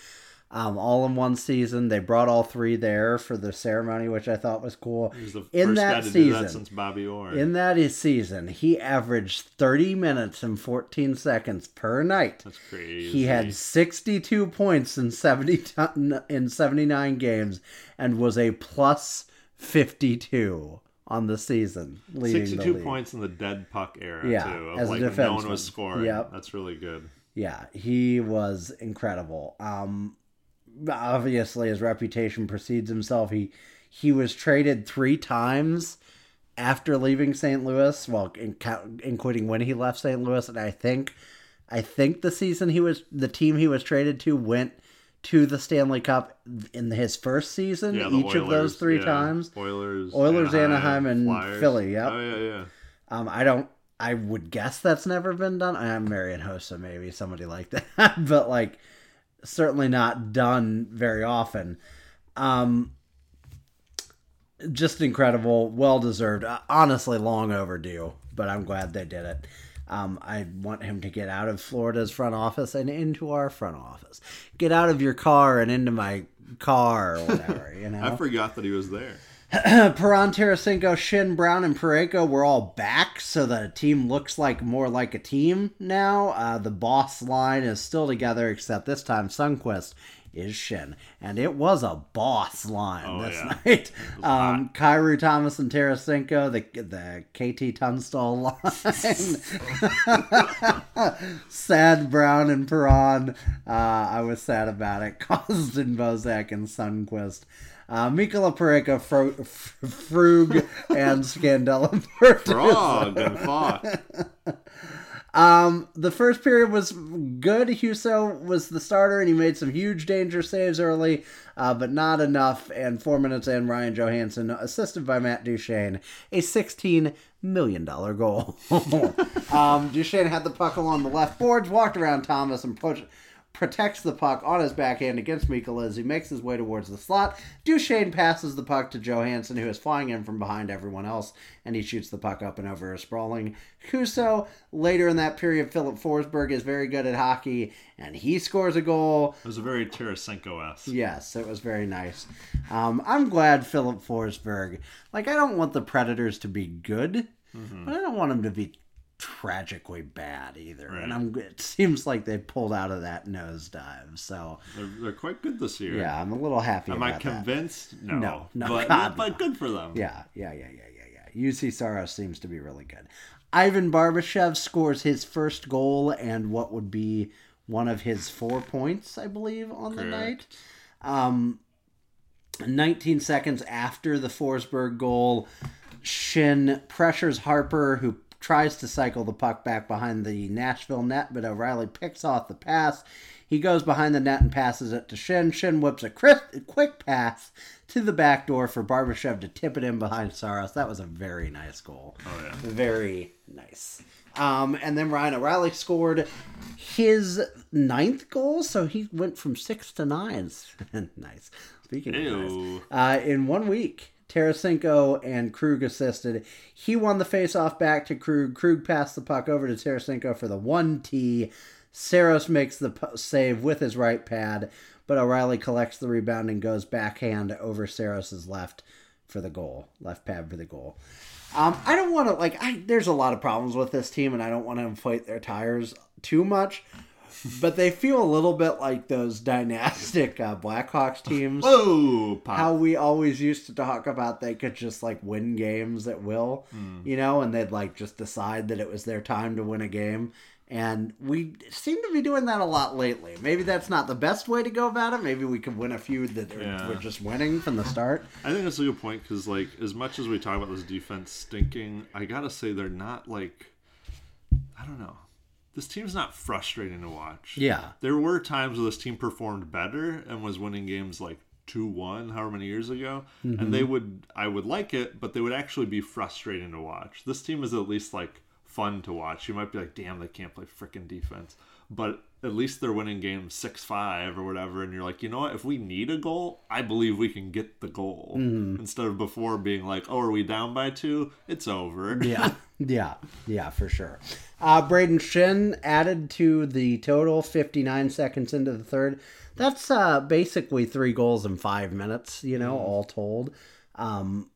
[SPEAKER 1] um, all in one season. They brought all three there for the ceremony, which I thought was cool.
[SPEAKER 3] He's the
[SPEAKER 1] in
[SPEAKER 3] first
[SPEAKER 1] that
[SPEAKER 3] guy to
[SPEAKER 1] season,
[SPEAKER 3] do that since Bobby Orr.
[SPEAKER 1] in that is season, he averaged 30 minutes and 14 seconds per night.
[SPEAKER 3] That's crazy.
[SPEAKER 1] He had 62 points in 70 ton- in 79 games and was a plus 52 on the season, leading the
[SPEAKER 3] 62 points in the dead puck era
[SPEAKER 1] Yeah,
[SPEAKER 3] too. Of
[SPEAKER 1] as a
[SPEAKER 3] like when no one was scoring.
[SPEAKER 1] Yep.
[SPEAKER 3] That's really good.
[SPEAKER 1] Yeah, he was incredible. Um, obviously, his reputation precedes himself. He he was traded three times after leaving St. Louis, well, in, including when he left St. Louis, and I think I think the season he was the team he was traded to went to the Stanley Cup in his first season.
[SPEAKER 3] Yeah,
[SPEAKER 1] each of those three
[SPEAKER 3] yeah.
[SPEAKER 1] times.
[SPEAKER 3] Oilers,
[SPEAKER 1] Oilers, Anaheim, and
[SPEAKER 3] Flyers.
[SPEAKER 1] Philly, yep.
[SPEAKER 3] Oh yeah, yeah.
[SPEAKER 1] Um, I don't. I would guess that's never been done. I'm Marian Hossa, maybe somebody like that, (laughs) but like certainly not done very often. Um, just incredible, well deserved. Uh, honestly, long overdue, but I'm glad they did it. Um, I want him to get out of Florida's front office and into our front office. Get out of your car and into my car or whatever. You (laughs) know,
[SPEAKER 3] I forgot that he was there. (clears throat)
[SPEAKER 1] Perron, Tarasenko, Schenn, Brown, and Parayko were all back, so the team looks like more like a team now. Uh, the boss line is still together, except this time Sundqvist is Shin, and it was a boss line
[SPEAKER 3] Oh,
[SPEAKER 1] this
[SPEAKER 3] yeah. (laughs)
[SPEAKER 1] night. Um, Kyrou Thomas and Tarasenko, the the KT Tunstall (laughs) line. (laughs) sad Brown and Perron. Uh, I was sad about it. Kostin Bozak and Sundqvist. Uh, Mikkola Parayko, Fro- Frug, and Scandella.
[SPEAKER 3] Frog and Fought. (laughs)
[SPEAKER 1] Um, the first period was good. Husso was the starter, and he made some huge danger saves early, uh, but not enough. And four minutes in, Ryan Johansen, assisted by Matt Duchene, a $16 million goal. (laughs) um, Duchene had the puck along the left boards, walked around Thomas, and push, protects the puck on his backhand against Mikkola as he makes his way towards the slot. Duchene passes the puck to Johansen, who is flying in from behind everyone else, and he shoots the puck up and over a sprawling Husso. Later in that period, Filip Forsberg is very good at hockey, and he scores a goal.
[SPEAKER 3] It was a very Tarasenko esque.
[SPEAKER 1] Yes, it was very nice. Um, I'm glad Filip Forsberg. Like, I don't want the Predators to be good, but I don't want them to be tragically bad either. And I'm. It seems like they pulled out of that nosedive. So
[SPEAKER 3] They're, they're quite good this year.
[SPEAKER 1] yeah, I'm a little happy.
[SPEAKER 3] Am I convinced? No.
[SPEAKER 1] No, no,
[SPEAKER 3] but,
[SPEAKER 1] God,
[SPEAKER 3] but
[SPEAKER 1] no.
[SPEAKER 3] good for them.
[SPEAKER 1] Yeah, yeah, yeah, yeah, yeah, yeah. Juuse Saros seems to be really good. Ivan Barbashev scores his first goal and what would be one of his four points, I believe, on the night. Um, 19 seconds after the Forsberg goal, Schenn pressures Harpur, who tries to cycle the puck back behind the Nashville net, but O'Reilly picks off the pass. He goes behind the net and passes it to Schenn. Schenn whips a crisp, quick pass to the back door for Barbashev to tip it in behind Saros. That was a very nice goal.
[SPEAKER 3] Oh, yeah.
[SPEAKER 1] Very nice. Um, and then Ryan O'Reilly scored his ninth goal, so he went from six to nine. (laughs) nice. Speaking of nice, uh, in one week, Tarasenko and Krug assisted. He won the faceoff back to Krug. Krug passed the puck over to Tarasenko for the 1T Saros makes the save with his right pad, but O'Reilly collects the rebound and goes backhand over Saros's left for the goal, left pad for the goal. Um, I don't want to like. I there's a lot of problems with this team, and I don't want to inflate their tires too much. (laughs) But they feel a little bit like those dynastic uh, Blackhawks teams
[SPEAKER 3] Whoa, pop.
[SPEAKER 1] how we always used to talk about they could just like win games at will, you know, and they'd like just decide that it was their time to win a game. And we seem to be doing that a lot lately. Maybe that's not the best way to go about it. Maybe we could win a few that
[SPEAKER 3] Yeah.
[SPEAKER 1] we're just winning from the (laughs) start.
[SPEAKER 3] I think that's a good point because, like, as much as we talk about this defense stinking, I gotta say they're not like, I don't know. This team's not frustrating to watch.
[SPEAKER 1] Yeah.
[SPEAKER 3] There were times where this team performed better and was winning games like two one, however many years ago, and they mm-hmm. would, I would like it, but they would actually be frustrating to watch. This team is at least like fun to watch. You might be like, damn, they can't play freaking defense, but at least they're winning games six five or whatever, and you're like, you know what? If we need a goal, I believe we can get the goal mm-hmm. instead of before being like, oh, are we down by two? It's over.
[SPEAKER 1] Yeah, (laughs) yeah, yeah, for sure. Uh, Brayden Schenn added to the total 59 seconds into the third. That's uh, basically three goals in five minutes, you know, all told. Um,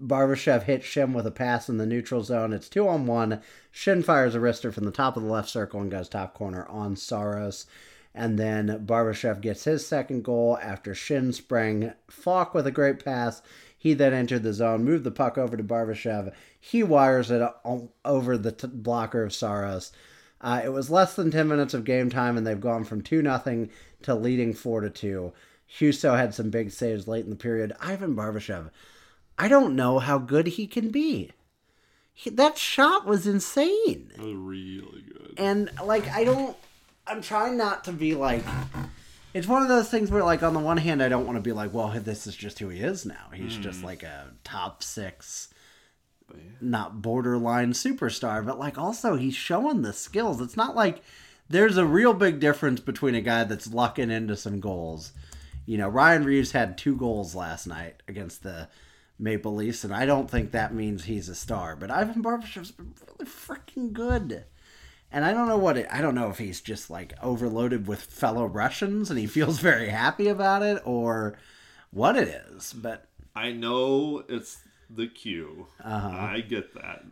[SPEAKER 1] Barbashev hits Schenn with a pass in the neutral zone. It's two on one. Schenn fires a wrister from the top of the left circle and goes top corner on Saros. And then Barbashev gets his second goal after Schenn sprang Faulk with a great pass. He then entered the zone, moved the puck over to Barbashev. He wires it over the t- blocker of Saros. Uh, it was less than 10 minutes of game time, and they've gone from 2 nothing to leading 4 to 2. Husso had some big saves late in the period. Ivan Barbashev, I don't know how good he can be. He, that shot was insane
[SPEAKER 3] That was really good.
[SPEAKER 1] and like I don't I'm trying not to be like it's one of those things where like on the one hand I don't want to be like well this is just who he is now he's just like a top 6 not borderline superstar but like also he's showing the skills it's not like there's a real big difference between a guy that's lucking into some goals you know Ryan Reaves had two goals last night against the Maple Leafs, and I don't think that means he's a star. But Ivan Barbashev's been really freaking good. And I don't know what it, I don't know if he's just like overloaded with fellow Russians and he (laughs) feels very happy about it or what it is. But
[SPEAKER 3] I know it's the cue. I get that.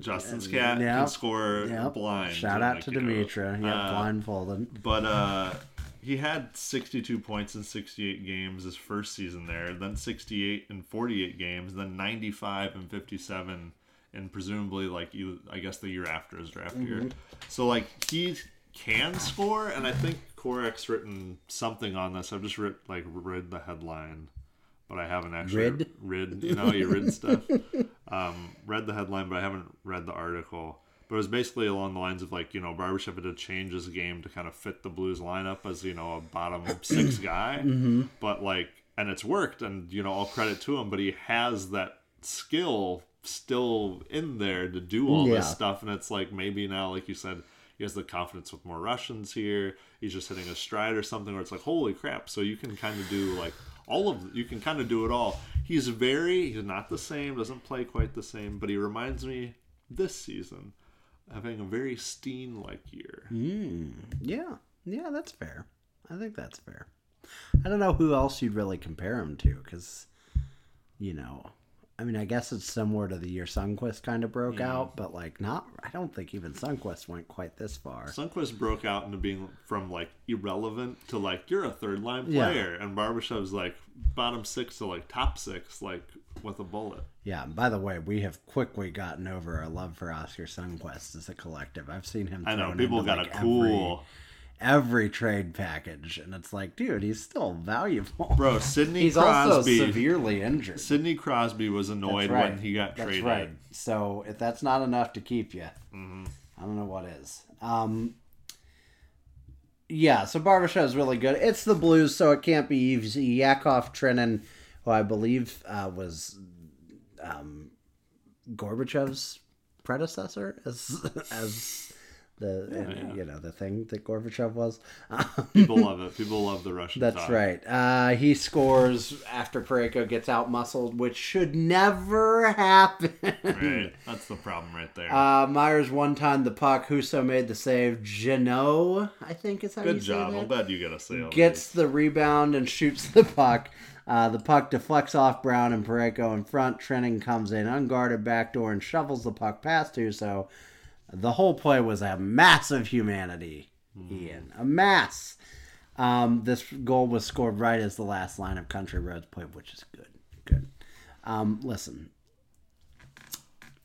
[SPEAKER 3] Justin's cat
[SPEAKER 1] Yep.
[SPEAKER 3] can score
[SPEAKER 1] yep.
[SPEAKER 3] blind.
[SPEAKER 1] Shout out to Demetra. Yep,
[SPEAKER 3] Uh,
[SPEAKER 1] blindfolded.
[SPEAKER 3] But uh, (laughs) he had 62 points in 68 games his first season there, then 68 in 48 games, then 95 and 57 and presumably like you I guess the year after his draft
[SPEAKER 1] Mm-hmm.
[SPEAKER 3] year. So like he can score and I think Korac's written something on this. I've just writ, like read the headline, but I haven't actually
[SPEAKER 1] Read?
[SPEAKER 3] read you know, you read stuff. Um, read the headline, but I haven't read the article. But it was basically along the lines of like, you know, Barbashev had to change his game to kind of fit the Blues lineup as, you know, a bottom (coughs) six guy. But like, and it's worked, and, you know, all credit to him, but he has that skill still in there to do all
[SPEAKER 1] Yeah.
[SPEAKER 3] this stuff. And it's like, maybe now, like you said, he has the confidence with more Russians here. He's just hitting a stride or something where it's like, holy crap. So you can kind of do like all of, you can kind of do it all. He's very, he's not the same, doesn't play quite the same, but he reminds me this season having a very Steen like year. Hmm.
[SPEAKER 1] Yeah. Yeah, that's fair. I think that's fair. I don't know who else you'd really compare him to because, you know, I mean, I guess it's similar to the year Sundqvist kind of broke mm. out, but like not, I don't think even Sundqvist went quite this far.
[SPEAKER 3] Sundqvist broke out into being from like irrelevant to like you're a third line
[SPEAKER 1] Yeah.
[SPEAKER 3] player, and Barbashev's like bottom six to like top six, like with a bullet.
[SPEAKER 1] Yeah, and by the way, we have quickly gotten over our love for Oskar Sundqvist as a collective. I've seen him.
[SPEAKER 3] I know people got
[SPEAKER 1] like,
[SPEAKER 3] a cool
[SPEAKER 1] every, every trade package, and it's like, dude, he's still valuable.
[SPEAKER 3] bro. (laughs) Sidney
[SPEAKER 1] he's
[SPEAKER 3] Crosby.
[SPEAKER 1] also severely injured.
[SPEAKER 3] Sidney Crosby was annoyed
[SPEAKER 1] right.
[SPEAKER 3] when he got
[SPEAKER 1] That's
[SPEAKER 3] traded.
[SPEAKER 1] right. So if that's not enough to keep you,
[SPEAKER 3] Mm-hmm.
[SPEAKER 1] I don't know what is. Um, yeah, so Barbashev is really good. It's the Blues, so it can't be easy. Yakov Trenin, who I believe uh, was um, Gorbachev's predecessor as (laughs) as The and, you know the thing that Gorbachev was. (laughs)
[SPEAKER 3] People love it. People love the Russian.
[SPEAKER 1] That's
[SPEAKER 3] talk.
[SPEAKER 1] right. Uh, he scores after Parayko gets out muscled, which should never happen.
[SPEAKER 3] Right. That's the problem right there.
[SPEAKER 1] Uh, Myers one time the puck. Husso made the save. Jeannot, I think is how you
[SPEAKER 3] Good
[SPEAKER 1] say
[SPEAKER 3] job.
[SPEAKER 1] that.
[SPEAKER 3] I'm glad you got a save.
[SPEAKER 1] gets the rebound and shoots the puck. Uh, the puck deflects off Brown and Parayko in front. Trenin comes in unguarded backdoor and shovels the puck past Husso. The whole play was a mass of humanity, Ian. A mass. Um, this goal was scored right as the last line of Country Roads played, which is good. Good. Um, listen,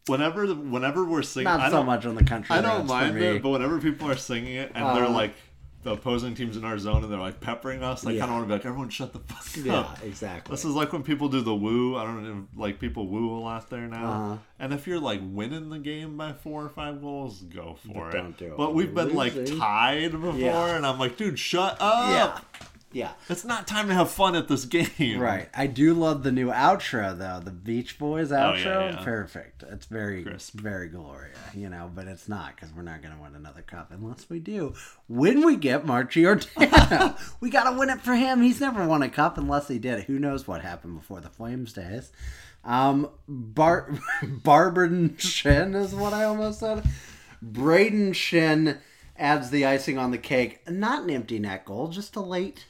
[SPEAKER 3] Whenever, whenever we're singing,
[SPEAKER 1] not
[SPEAKER 3] I
[SPEAKER 1] so much on the Country
[SPEAKER 3] I don't mind it, but whenever people are singing it and they're
[SPEAKER 1] Uh,
[SPEAKER 3] like the opposing teams in our zone and they're like peppering us, I
[SPEAKER 1] Yeah.
[SPEAKER 3] kind of want to be like, everyone shut the fuck
[SPEAKER 1] yeah,
[SPEAKER 3] up.
[SPEAKER 1] exactly.
[SPEAKER 3] This is like when people do the woo. I don't know, like people woo a lot there now.
[SPEAKER 1] Uh-huh.
[SPEAKER 3] And if you're like winning the game by four or five goals, go for it.
[SPEAKER 1] don't do it
[SPEAKER 3] But we've been like tied before,
[SPEAKER 1] Yeah.
[SPEAKER 3] and I'm like, dude, shut up.
[SPEAKER 1] yeah, yeah.
[SPEAKER 3] It's not time to have fun at this game.
[SPEAKER 1] Right. I do love the new outro though. The Beach Boys
[SPEAKER 3] Oh, yeah,
[SPEAKER 1] outro.
[SPEAKER 3] yeah.
[SPEAKER 1] Perfect. It's very
[SPEAKER 3] Crisp.
[SPEAKER 1] very Gloria, you know, but it's not because we're not going to win another cup unless we do. When we get Marchi Ortega, (laughs) we got to win it for him. He's never won a cup unless he did. Who knows what happened before the Flames days? Um, Bar (laughs) Barbara Shin is what I almost said. Brayden Schenn adds the icing on the cake. Not an empty net goal, just a late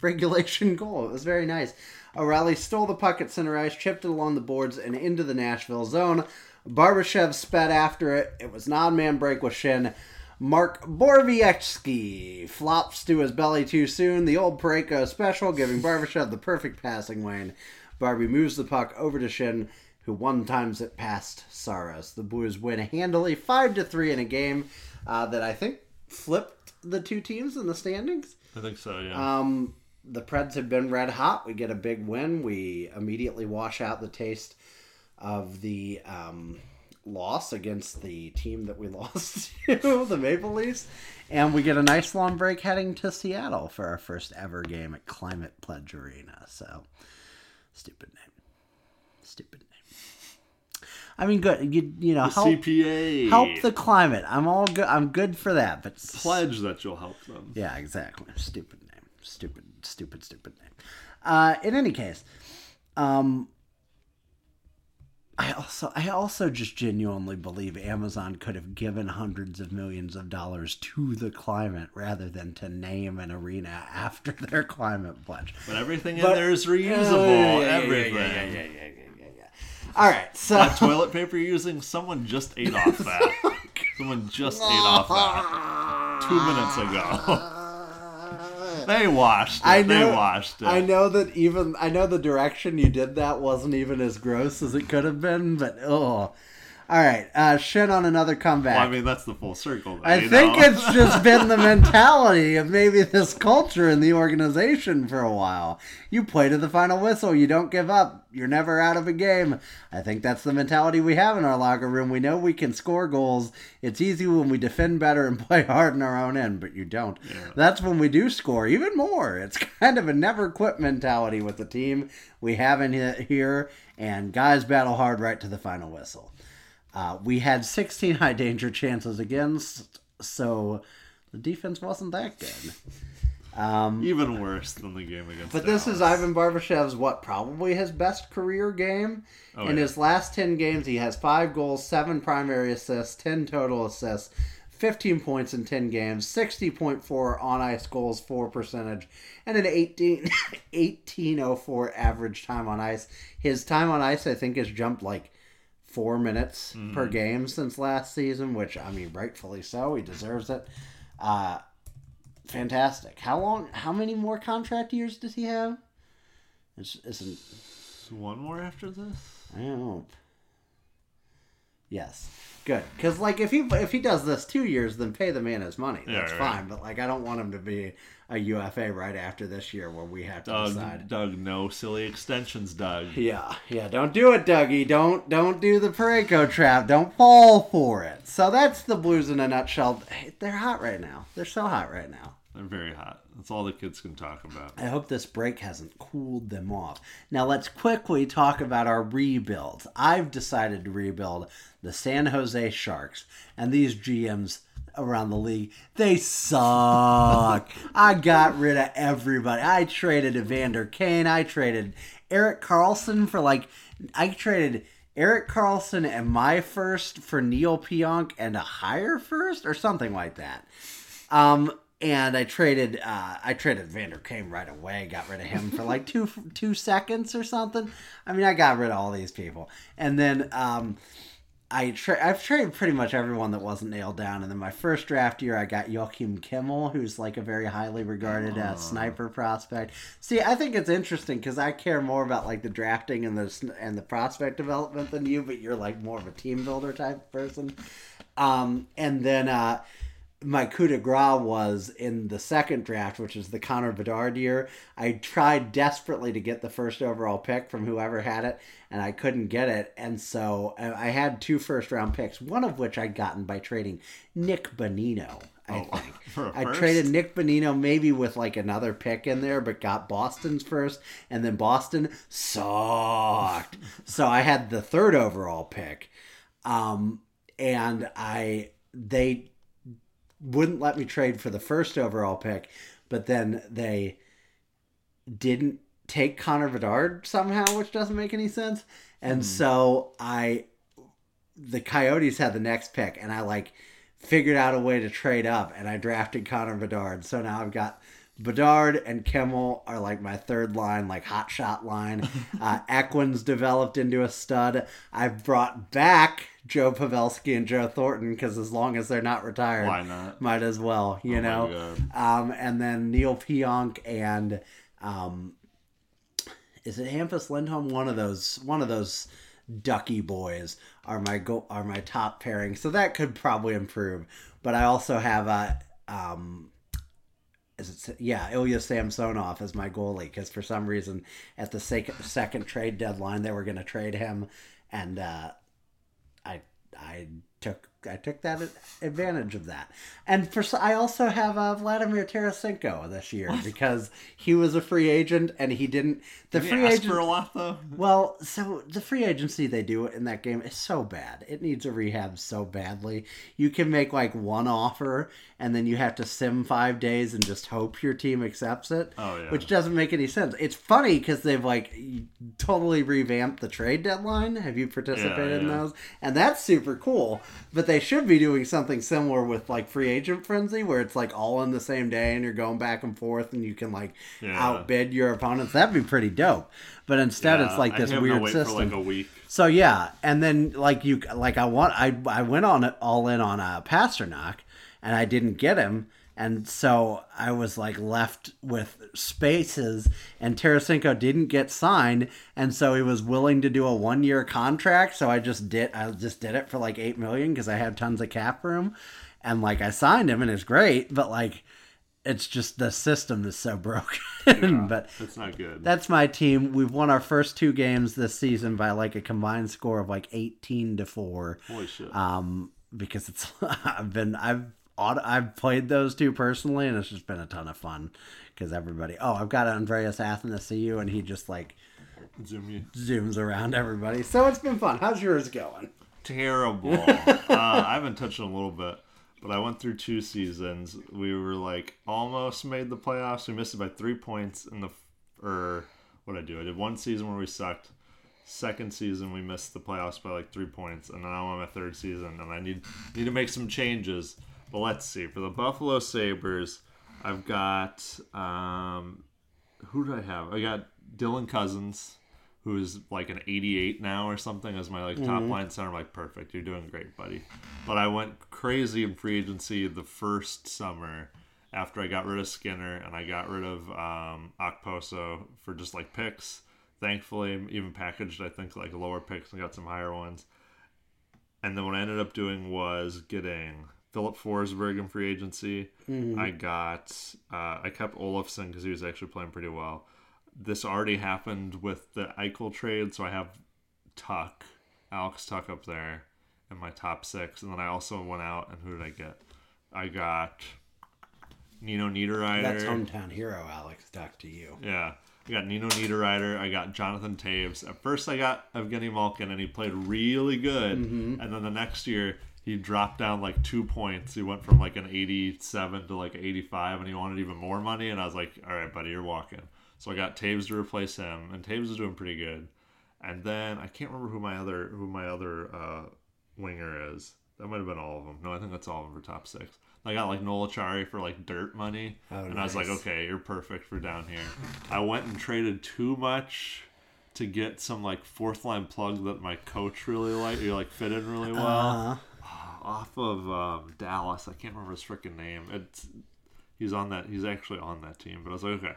[SPEAKER 1] regulation goal. It was very nice. O'Reilly stole the puck at center ice, chipped it along the boards and into the Nashville zone. Barbashev sped after it. It was non-man break with Schenn. Mark Borowiecki flops to his belly too soon. The old Parayko special, giving Barbashev the perfect passing lane. Barbie moves the puck over to Schenn, who one times it past Saros. The Blues win handily, five to three in a game uh, that I think flipped the two teams in the standings.
[SPEAKER 3] I think so. Yeah.
[SPEAKER 1] Um, the Preds have been red hot. We get a big win. We immediately wash out the taste of the um, loss against the team that we (laughs) lost to, the Maple Leafs. And we get a nice long break heading to Seattle for our first ever game at Climate Pledge Arena. So, stupid name. Stupid name. I mean, good. You, you know, help,
[SPEAKER 3] CPA.
[SPEAKER 1] help the climate. I'm all good. I'm good for that. But
[SPEAKER 3] pledge that you'll help them.
[SPEAKER 1] yeah, exactly. Stupid name. Stupid, stupid, stupid name. Uh, in any case, um, I also, I also just genuinely believe Amazon could have given hundreds of millions of dollars to the climate rather than to name an arena (laughs) after their climate pledge.
[SPEAKER 3] But everything in there is reusable.
[SPEAKER 1] yeah, yeah,
[SPEAKER 3] everything.
[SPEAKER 1] yeah, yeah, yeah, yeah, yeah, yeah. All right, so
[SPEAKER 3] That (laughs) toilet paper you're using, someone just ate off that. (laughs) someone just ate off that two minutes ago. They washed it.
[SPEAKER 1] I know.
[SPEAKER 3] they washed it.
[SPEAKER 1] I know that even I know the direction you did that wasn't even as gross as it could have been, but oh. All right, uh, shit on another comeback.
[SPEAKER 3] Well, I mean, that's the full circle.
[SPEAKER 1] I think
[SPEAKER 3] know?
[SPEAKER 1] it's just been the (laughs) mentality of maybe this culture in the organization for a while. You play to the final whistle. You don't give up. You're never out of a game. I think that's the mentality we have in our locker room. We know we can score goals. It's easy when we defend better and (laughs) play hard in our own end, but you don't. That's when we do score even more. It's (laughs) kind of a never quit mentality with the team we have in here, and guys battle hard right to the final whistle. Uh, we had 16 high danger chances against, so the defense wasn't that good.
[SPEAKER 3] even worse than the game against.
[SPEAKER 1] But this is Ivan Barbashev's what probably his best career game.
[SPEAKER 3] Oh,
[SPEAKER 1] In
[SPEAKER 3] yeah.
[SPEAKER 1] his last 10 games, he has five goals, seven primary assists, 10 total assists, 15 points in 10 games, 60.4 on ice goals for percentage, and an 18 (laughs) 1804 average time on ice. His time on ice, I think, has jumped like four minutes
[SPEAKER 3] Mm-hmm.
[SPEAKER 1] per game since last season, which I mean, rightfully so. He deserves it. Uh, fantastic. How long? How many more contract years does he have? It's, isn't
[SPEAKER 3] one more after this.
[SPEAKER 1] I don't know. Yes, good. Because like if he if he does this two years, then pay the man his money.
[SPEAKER 3] Yeah,
[SPEAKER 1] That's
[SPEAKER 3] right.
[SPEAKER 1] fine. But like I don't want him to be a UFA right after this year where we have to
[SPEAKER 3] Doug,
[SPEAKER 1] decide.
[SPEAKER 3] Doug, no silly extensions, Doug.
[SPEAKER 1] Yeah, yeah. Don't do it, Dougie. Don't don't do the Parayko trap. Don't fall for it. So that's the Blues in a nutshell. Hey, They're hot right now. They're so hot right now.
[SPEAKER 3] They're very hot. That's all the kids can talk about.
[SPEAKER 1] I hope this break hasn't cooled them off. Now let's quickly talk about our rebuilds. I've decided to rebuild the San Jose Sharks, and these GMs around the league. They suck. I got rid of everybody. I traded Evander Kane. I traded Erik Karlsson for like I traded Erik Karlsson and my first for Neal Pionk and a higher first or something like that. Um, and I traded uh, I traded Vander Kane right away. Got rid of him for like two two seconds or something. I mean, I got rid of all these people, and then um, I tra- I've traded pretty much everyone that wasn't nailed down. And then my first draft year, I got Joakim Kemell, who's like a very highly regarded uh, sniper prospect. See, I think it's interesting because I care more about like the drafting and the and the prospect development than you, but you're like more of a team builder type person. Um, and then uh, my coup de grace was in the second draft, which is the Connor Bedard year. I tried desperately to get the first overall pick from whoever had it, and I couldn't get it. And so uh, I had two first round picks, one of which I'd gotten by trading Nick Bonino. I (laughs) think
[SPEAKER 3] for a
[SPEAKER 1] I traded Nick Bonino maybe with like another pick in there, but got Boston's first, and then Boston sucked. so I had the third overall pick, um, and I they wouldn't let me trade for the first overall pick, but then they didn't take Connor Bedard somehow, which doesn't make any sense. And so I, the Coyotes had the next pick, and I like figured out a way to trade up, and I drafted Connor Bedard. So now I've got Bedard and Kemell are like my third line, like hot shot line. (laughs) Uh, Equin's developed into a stud. I've brought back Joe Pavelski and Joe Thornton because as long as they're not retired,
[SPEAKER 3] Why not?
[SPEAKER 1] might as well, you
[SPEAKER 3] Oh
[SPEAKER 1] know. Um, and then Neal Pionk and um, is it Hampus Lindholm? One of those, one of those ducky boys are my go are my top pairing. So that could probably improve. But I also have a um, is it yeah Ilya Samsonov as my goalie because for some reason at the sec- second trade deadline they were going to trade him, and uh, I I I took that advantage of that. And for I also have uh, Vladimir Tarasenko this year because he was a free agent and he didn't the
[SPEAKER 3] Did
[SPEAKER 1] free agent
[SPEAKER 3] for a lot though.
[SPEAKER 1] well, so the free agency they do in that game is so bad. It needs a rehab so badly. You can make like one offer and then you have to sim five days and just hope your team accepts it.
[SPEAKER 3] Oh, yeah.
[SPEAKER 1] Which doesn't make any sense. It's funny because they've like totally revamped the trade deadline. Have you participated
[SPEAKER 3] Yeah,
[SPEAKER 1] in those? And that's super cool. But they should be doing something similar with like free agent frenzy where it's like all in the same day and you're going back and forth and you can like
[SPEAKER 3] Yeah.
[SPEAKER 1] outbid your opponents. That'd be pretty dope. But instead, it's like this weird system.
[SPEAKER 3] for like a week.
[SPEAKER 1] So yeah, and then like you like I want I I went on it all in on uh, Pastrnak, and I didn't get him, and so I was like left with spaces, and Tarasenko didn't get signed, and so he was willing to do a one year contract. So I just did I just did it for like eight million because I had tons of cap room, and like I signed him, and it's great, but like. It's just the system is so (laughs) broken, but
[SPEAKER 3] That's not good.
[SPEAKER 1] that's my team. We've won our first two games this season by like a combined score of like eighteen to four.
[SPEAKER 3] Holy shit.
[SPEAKER 1] Um, because it's (laughs) I've been I've I've played those two personally, and it's just been a ton of fun. Because everybody, oh, I've got Andreas Athanasiou, and he just like
[SPEAKER 3] Zoom you.
[SPEAKER 1] zooms around everybody. So it's been fun. How's yours going?
[SPEAKER 3] terrible. (laughs) uh, I haven't touched in a little bit, but I went through two seasons. We were like almost made the playoffs. We missed it by three points in the or what I do. I did one season where we sucked. Second season we missed the playoffs by like three points, and now I'm on my third season, and I need need to make some changes. But let's see. For the Buffalo Sabres, I've got um, who do I have? I got Dylan Cozens, who's like an 88 now or something as my like top line center. I'm like, perfect, you're doing great, buddy. But I went crazy in free agency the first summer after I got rid of Skinner and I got rid of um, Okposo for just like picks. Thankfully, even packaged, I think like lower picks and got some higher ones. And then what I ended up doing was getting Filip Forsberg in free agency. I got uh, I kept Olofsson because he was actually playing pretty well. This already happened with the Eichel trade, so I have Tuch, Alex Tuch up there in my top six, and then I also went out and who did I get? I got Nino Niederreiter.
[SPEAKER 1] That's hometown hero, Alex. Talk to you.
[SPEAKER 3] Yeah. I got Nino Niederreiter. I got Jonathan Toews. At first, I got Evgeny Malkin, and he played really good.
[SPEAKER 1] Mm-hmm.
[SPEAKER 3] And then the next year, he dropped down like two points. He went from like an 87 to like 85, and he wanted even more money. And I was like, all right, buddy, you're walking. So I got Toews to replace him, and Toews is doing pretty good. And then I can't remember who my other who my other uh, winger is. That might have been all of them. No, I think that's all of them for top six. I got like Nolachari for like dirt money, and I was like, okay, you're perfect for down here. I went and traded too much to get some like fourth line plug that my coach really liked. You like fit in really well
[SPEAKER 1] Uh,
[SPEAKER 3] off of um, Dallas. I can't remember his freaking name. It's he's on that. He's actually on that team. But I was like, okay,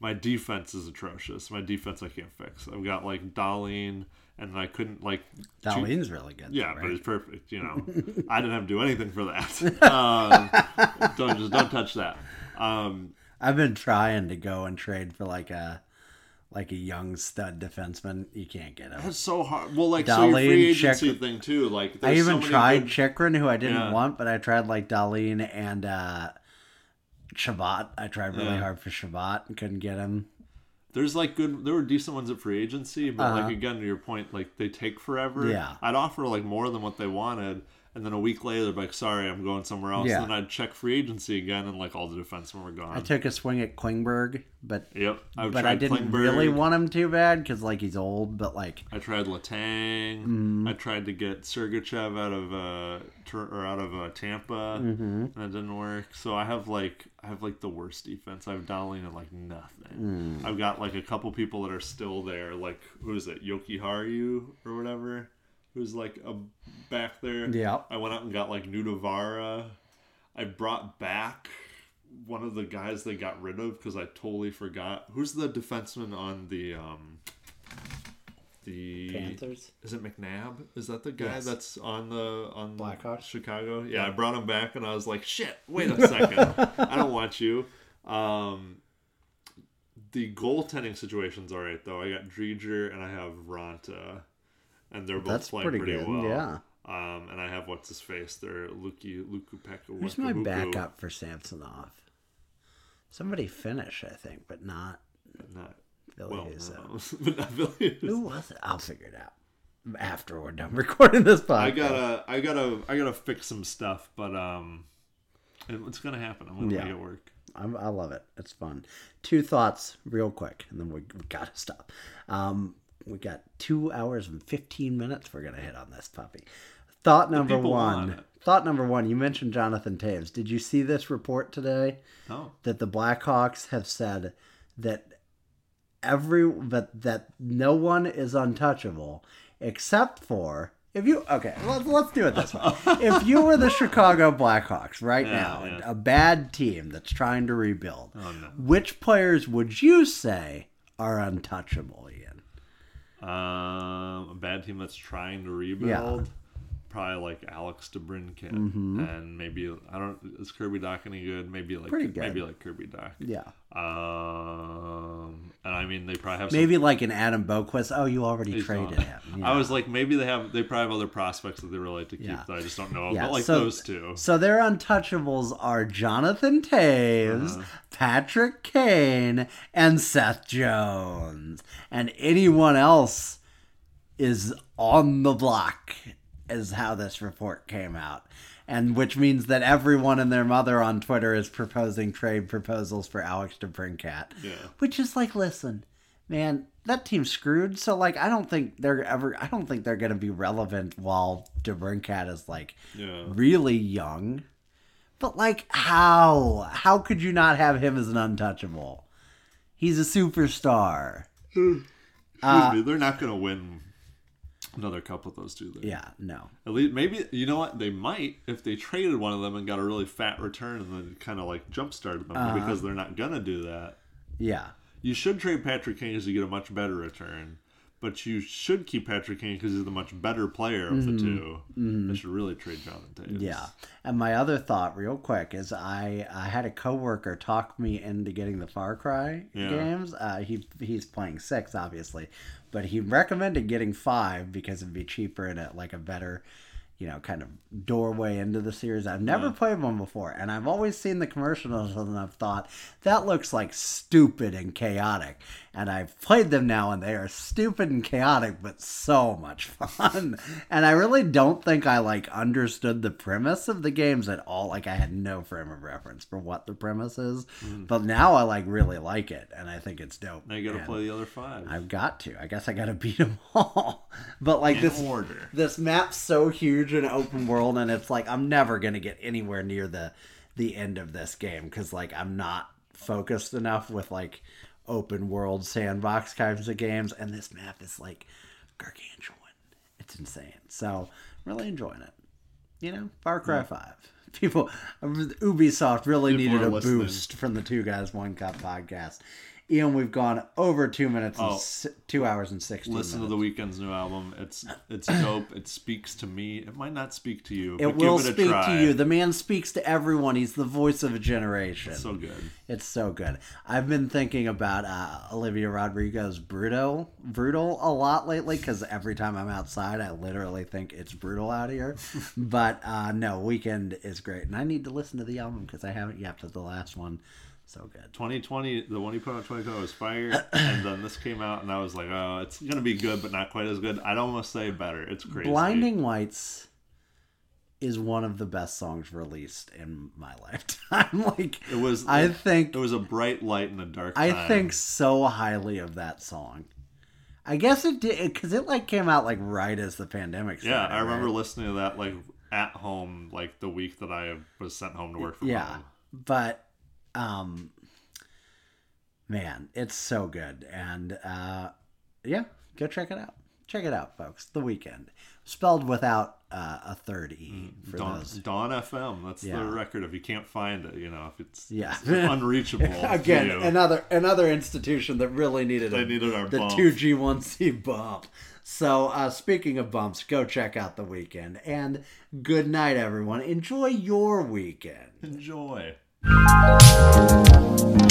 [SPEAKER 3] my defense is atrocious. My defense I can't fix. I've got like Dahlin, and I couldn't like.
[SPEAKER 1] Dahlin's really good.
[SPEAKER 3] yeah,
[SPEAKER 1] though,
[SPEAKER 3] but
[SPEAKER 1] right?
[SPEAKER 3] it's perfect. You know, (laughs) I didn't have to do anything for that. (laughs) Um, don't just don't touch that. Um,
[SPEAKER 1] I've been trying to go and trade for like a like a young stud defenseman. You can't get him.
[SPEAKER 3] it's so hard. Well, like so your
[SPEAKER 1] Dahlin,
[SPEAKER 3] free agency
[SPEAKER 1] check-
[SPEAKER 3] thing too. Like
[SPEAKER 1] I
[SPEAKER 3] there's so
[SPEAKER 1] even tried
[SPEAKER 3] good-
[SPEAKER 1] Chychrun, who I didn't
[SPEAKER 3] Yeah.
[SPEAKER 1] want, but I tried like Dahlin and uh Chabot. I tried really
[SPEAKER 3] Yeah.
[SPEAKER 1] hard for Chabot and couldn't get him.
[SPEAKER 3] There's like good, there were decent ones at free agency, but
[SPEAKER 1] Uh-huh.
[SPEAKER 3] like again to your point, like they take forever.
[SPEAKER 1] Yeah.
[SPEAKER 3] I'd offer like more than what they wanted, and then a week later, like, "Sorry, I'm going somewhere else."
[SPEAKER 1] Yeah.
[SPEAKER 3] And then I'd check free agency again, and like all the defensemen were gone.
[SPEAKER 1] I took a swing at Klingberg, but
[SPEAKER 3] yep, I
[SPEAKER 1] but I didn't
[SPEAKER 3] Klingberg.
[SPEAKER 1] really want him too bad because like he's old, but like
[SPEAKER 3] I tried Letang.
[SPEAKER 1] Mm-hmm.
[SPEAKER 3] I tried to get Sergachev out of uh Tur- or out of uh, Tampa,
[SPEAKER 1] Mm-hmm.
[SPEAKER 3] and that didn't work. So I have like I have like the worst defense. I have Dahlin and like nothing.
[SPEAKER 1] Mm.
[SPEAKER 3] I've got like a couple people that are still there. Like who is it, Jokiharju or whatever, who's like a back there.
[SPEAKER 1] Yeah.
[SPEAKER 3] I went out and got like Nudavara. I brought back one of the guys they got rid of because I totally forgot. Who's the defenseman on the um the
[SPEAKER 1] Panthers.
[SPEAKER 3] is it McNabb? Is that the guy
[SPEAKER 1] Yes.
[SPEAKER 3] that's on the on
[SPEAKER 1] Blackhawks?
[SPEAKER 3] Chicago? Yeah, I brought him back and I was like, shit, wait a second. I don't want you. Um the goaltending situation's alright though. I got Driedger and I have Ronta. And they're both
[SPEAKER 1] That's
[SPEAKER 3] playing
[SPEAKER 1] pretty
[SPEAKER 3] pretty,
[SPEAKER 1] good,
[SPEAKER 3] well.
[SPEAKER 1] yeah.
[SPEAKER 3] Um, and I have what's his face? They're Luki Lukupeka.
[SPEAKER 1] Who's my backup for Samsonov? Somebody Finnish, I think, but not
[SPEAKER 3] Not
[SPEAKER 1] Billy
[SPEAKER 3] well, no, (laughs) but not Billy
[SPEAKER 1] Who was it? I'll figure it out after we're done (laughs) recording this podcast.
[SPEAKER 3] I gotta, I gotta, I gotta fix some stuff, but um, it- it's gonna happen. I'm gonna
[SPEAKER 1] Yeah.
[SPEAKER 3] make it work.
[SPEAKER 1] I'm, I love it. It's fun. Two thoughts, real quick, and then we, we gotta stop. Um, we got two hours and fifteen minutes. We're gonna hit on this puppy. Thought number one. Thought number one. You mentioned Jonathan Toews. Did you see this report today?
[SPEAKER 3] Oh,
[SPEAKER 1] that the Blackhawks have said that every that that no one is untouchable except for if you okay let's, let's do it this way (laughs) if you were the chicago blackhawks right
[SPEAKER 3] Yeah,
[SPEAKER 1] now
[SPEAKER 3] yeah.
[SPEAKER 1] a bad team that's trying to rebuild
[SPEAKER 3] Oh, no.
[SPEAKER 1] which players would you say are untouchable
[SPEAKER 3] um, a bad team that's trying to rebuild. Probably like Alex DeBrincat, and maybe I don't. Is Kirby Dach any good? Maybe like
[SPEAKER 1] Mm-hmm. Good.
[SPEAKER 3] maybe like Kirby Dach.
[SPEAKER 1] yeah
[SPEAKER 3] Um, and I mean they probably have some
[SPEAKER 1] maybe like an adam boqvist oh you already traded
[SPEAKER 3] not.
[SPEAKER 1] him
[SPEAKER 3] I was like, maybe they have they probably have other prospects that they really like to keep
[SPEAKER 1] Yeah.
[SPEAKER 3] that I just don't know.
[SPEAKER 1] Yeah,
[SPEAKER 3] but like
[SPEAKER 1] so-
[SPEAKER 3] those two.
[SPEAKER 1] So their untouchables are Jonathan Toews,
[SPEAKER 3] Uh-huh.
[SPEAKER 1] Patrick Kane, and Seth Jones. And anyone else is on the block, is how this report came out. And which means that everyone and their mother on Twitter is proposing trade proposals for Alex DeBrincat.
[SPEAKER 3] Yeah.
[SPEAKER 1] Which is like, listen, man, that team's screwed. So like, I don't think they're ever. I don't think they're gonna be relevant while DeBrincat is like
[SPEAKER 3] Yeah.
[SPEAKER 1] really young. But like, how? How could you not have him as an untouchable? He's a superstar.
[SPEAKER 3] Excuse
[SPEAKER 1] Uh,
[SPEAKER 3] me, they're not going to win another cup with those two. There.
[SPEAKER 1] Yeah, no.
[SPEAKER 3] At least maybe you know what they might if they traded one of them and got a really fat return and then kind of like jump started them
[SPEAKER 1] Uh-huh.
[SPEAKER 3] because they're not gonna do that.
[SPEAKER 1] Yeah.
[SPEAKER 3] You should trade Patrick Kane because you get a much better return, but you should keep Patrick Kane because he's the much better player of the 2 They should really trade Jonathan.
[SPEAKER 1] Mm-hmm. Yeah. And my other thought, real quick, is I, I had a coworker talk me into getting the Far Cry
[SPEAKER 3] Yeah.
[SPEAKER 1] games. Uh, he he's playing six, obviously, but he recommended getting five because it'd be cheaper and a, like a better, you know, kind of doorway into the series. I've never mm. played one before, and I've always seen the commercials and I've thought that looks like stupid and chaotic. And I've played them now, and they are stupid and chaotic, but so much (laughs) fun. and I really don't think I like understood the premise of the games at all. Like I had no frame of reference for what the premise is, mm. but now I like really like it, and I think it's dope.
[SPEAKER 3] Now you got to play the other five.
[SPEAKER 1] I've got to. I guess I got to (laughs) beat them all. but like
[SPEAKER 3] In
[SPEAKER 1] this
[SPEAKER 3] order.
[SPEAKER 1] this map's so huge and open world, and it's like I'm never gonna get anywhere near the the end of this game because like I'm not focused enough with like open world sandbox kinds of games, and this map is like gargantuan. It's insane. So really enjoying it. You know, Far Cry Five. (laughs) People, Ubisoft really
[SPEAKER 3] People
[SPEAKER 1] needed a
[SPEAKER 3] listening.
[SPEAKER 1] boost from the Two Guys One Cup podcast. Ian, we've gone over two minutes and
[SPEAKER 3] Oh.
[SPEAKER 1] two hours and sixteen
[SPEAKER 3] Listen to the Weeknd's new album. It's it's dope. It speaks to me. It might not speak to you.
[SPEAKER 1] It
[SPEAKER 3] but
[SPEAKER 1] will
[SPEAKER 3] give it a
[SPEAKER 1] speak
[SPEAKER 3] try.
[SPEAKER 1] to you. The man speaks to everyone. He's the voice of a generation.
[SPEAKER 3] It's so good.
[SPEAKER 1] It's so good. I've been thinking about uh, Olivia Rodrigo's "Brutal," "Brutal" a lot lately because every time I'm outside, I literally think it's brutal out here. (laughs) but uh, no, "Weeknd" is great, and I need to listen to the album because I haven't yet. to the last one, so good.
[SPEAKER 3] 2020, the one he put out 2020 was fire, (coughs) and then this came out, and I was like, oh, it's gonna be good, but not quite as good. I'd almost say better. It's crazy.
[SPEAKER 1] "Blinding Lights" is one of the best songs released in my (laughs) lifetime. (laughs) like
[SPEAKER 3] It was.
[SPEAKER 1] I think
[SPEAKER 3] it was a bright light in the dark.
[SPEAKER 1] I
[SPEAKER 3] time.
[SPEAKER 1] think so highly of that song. I guess it did because it like came out like right as the pandemic.
[SPEAKER 3] Yeah, I remember
[SPEAKER 1] right?
[SPEAKER 3] listening to that like at home, like the week that I was sent home to work from
[SPEAKER 1] Yeah,
[SPEAKER 3] home.
[SPEAKER 1] but um, man, it's so good, and uh, yeah, go check it out. Check it out, folks. The Weeknd, spelled without uh, a third e for
[SPEAKER 3] Dawn,
[SPEAKER 1] those.
[SPEAKER 3] Dawn FM. That's
[SPEAKER 1] Yeah.
[SPEAKER 3] the record. If you can't find it, you know, if it's,
[SPEAKER 1] Yeah.
[SPEAKER 3] it's unreachable. (laughs)
[SPEAKER 1] Again, another another institution that really needed
[SPEAKER 3] They
[SPEAKER 1] a,
[SPEAKER 3] needed our
[SPEAKER 1] the
[SPEAKER 3] bump.
[SPEAKER 1] two G one C bump. So uh, speaking of bumps, go check out the Weeknd and good night, everyone. Enjoy your weekend.
[SPEAKER 3] enjoy.
[SPEAKER 7] The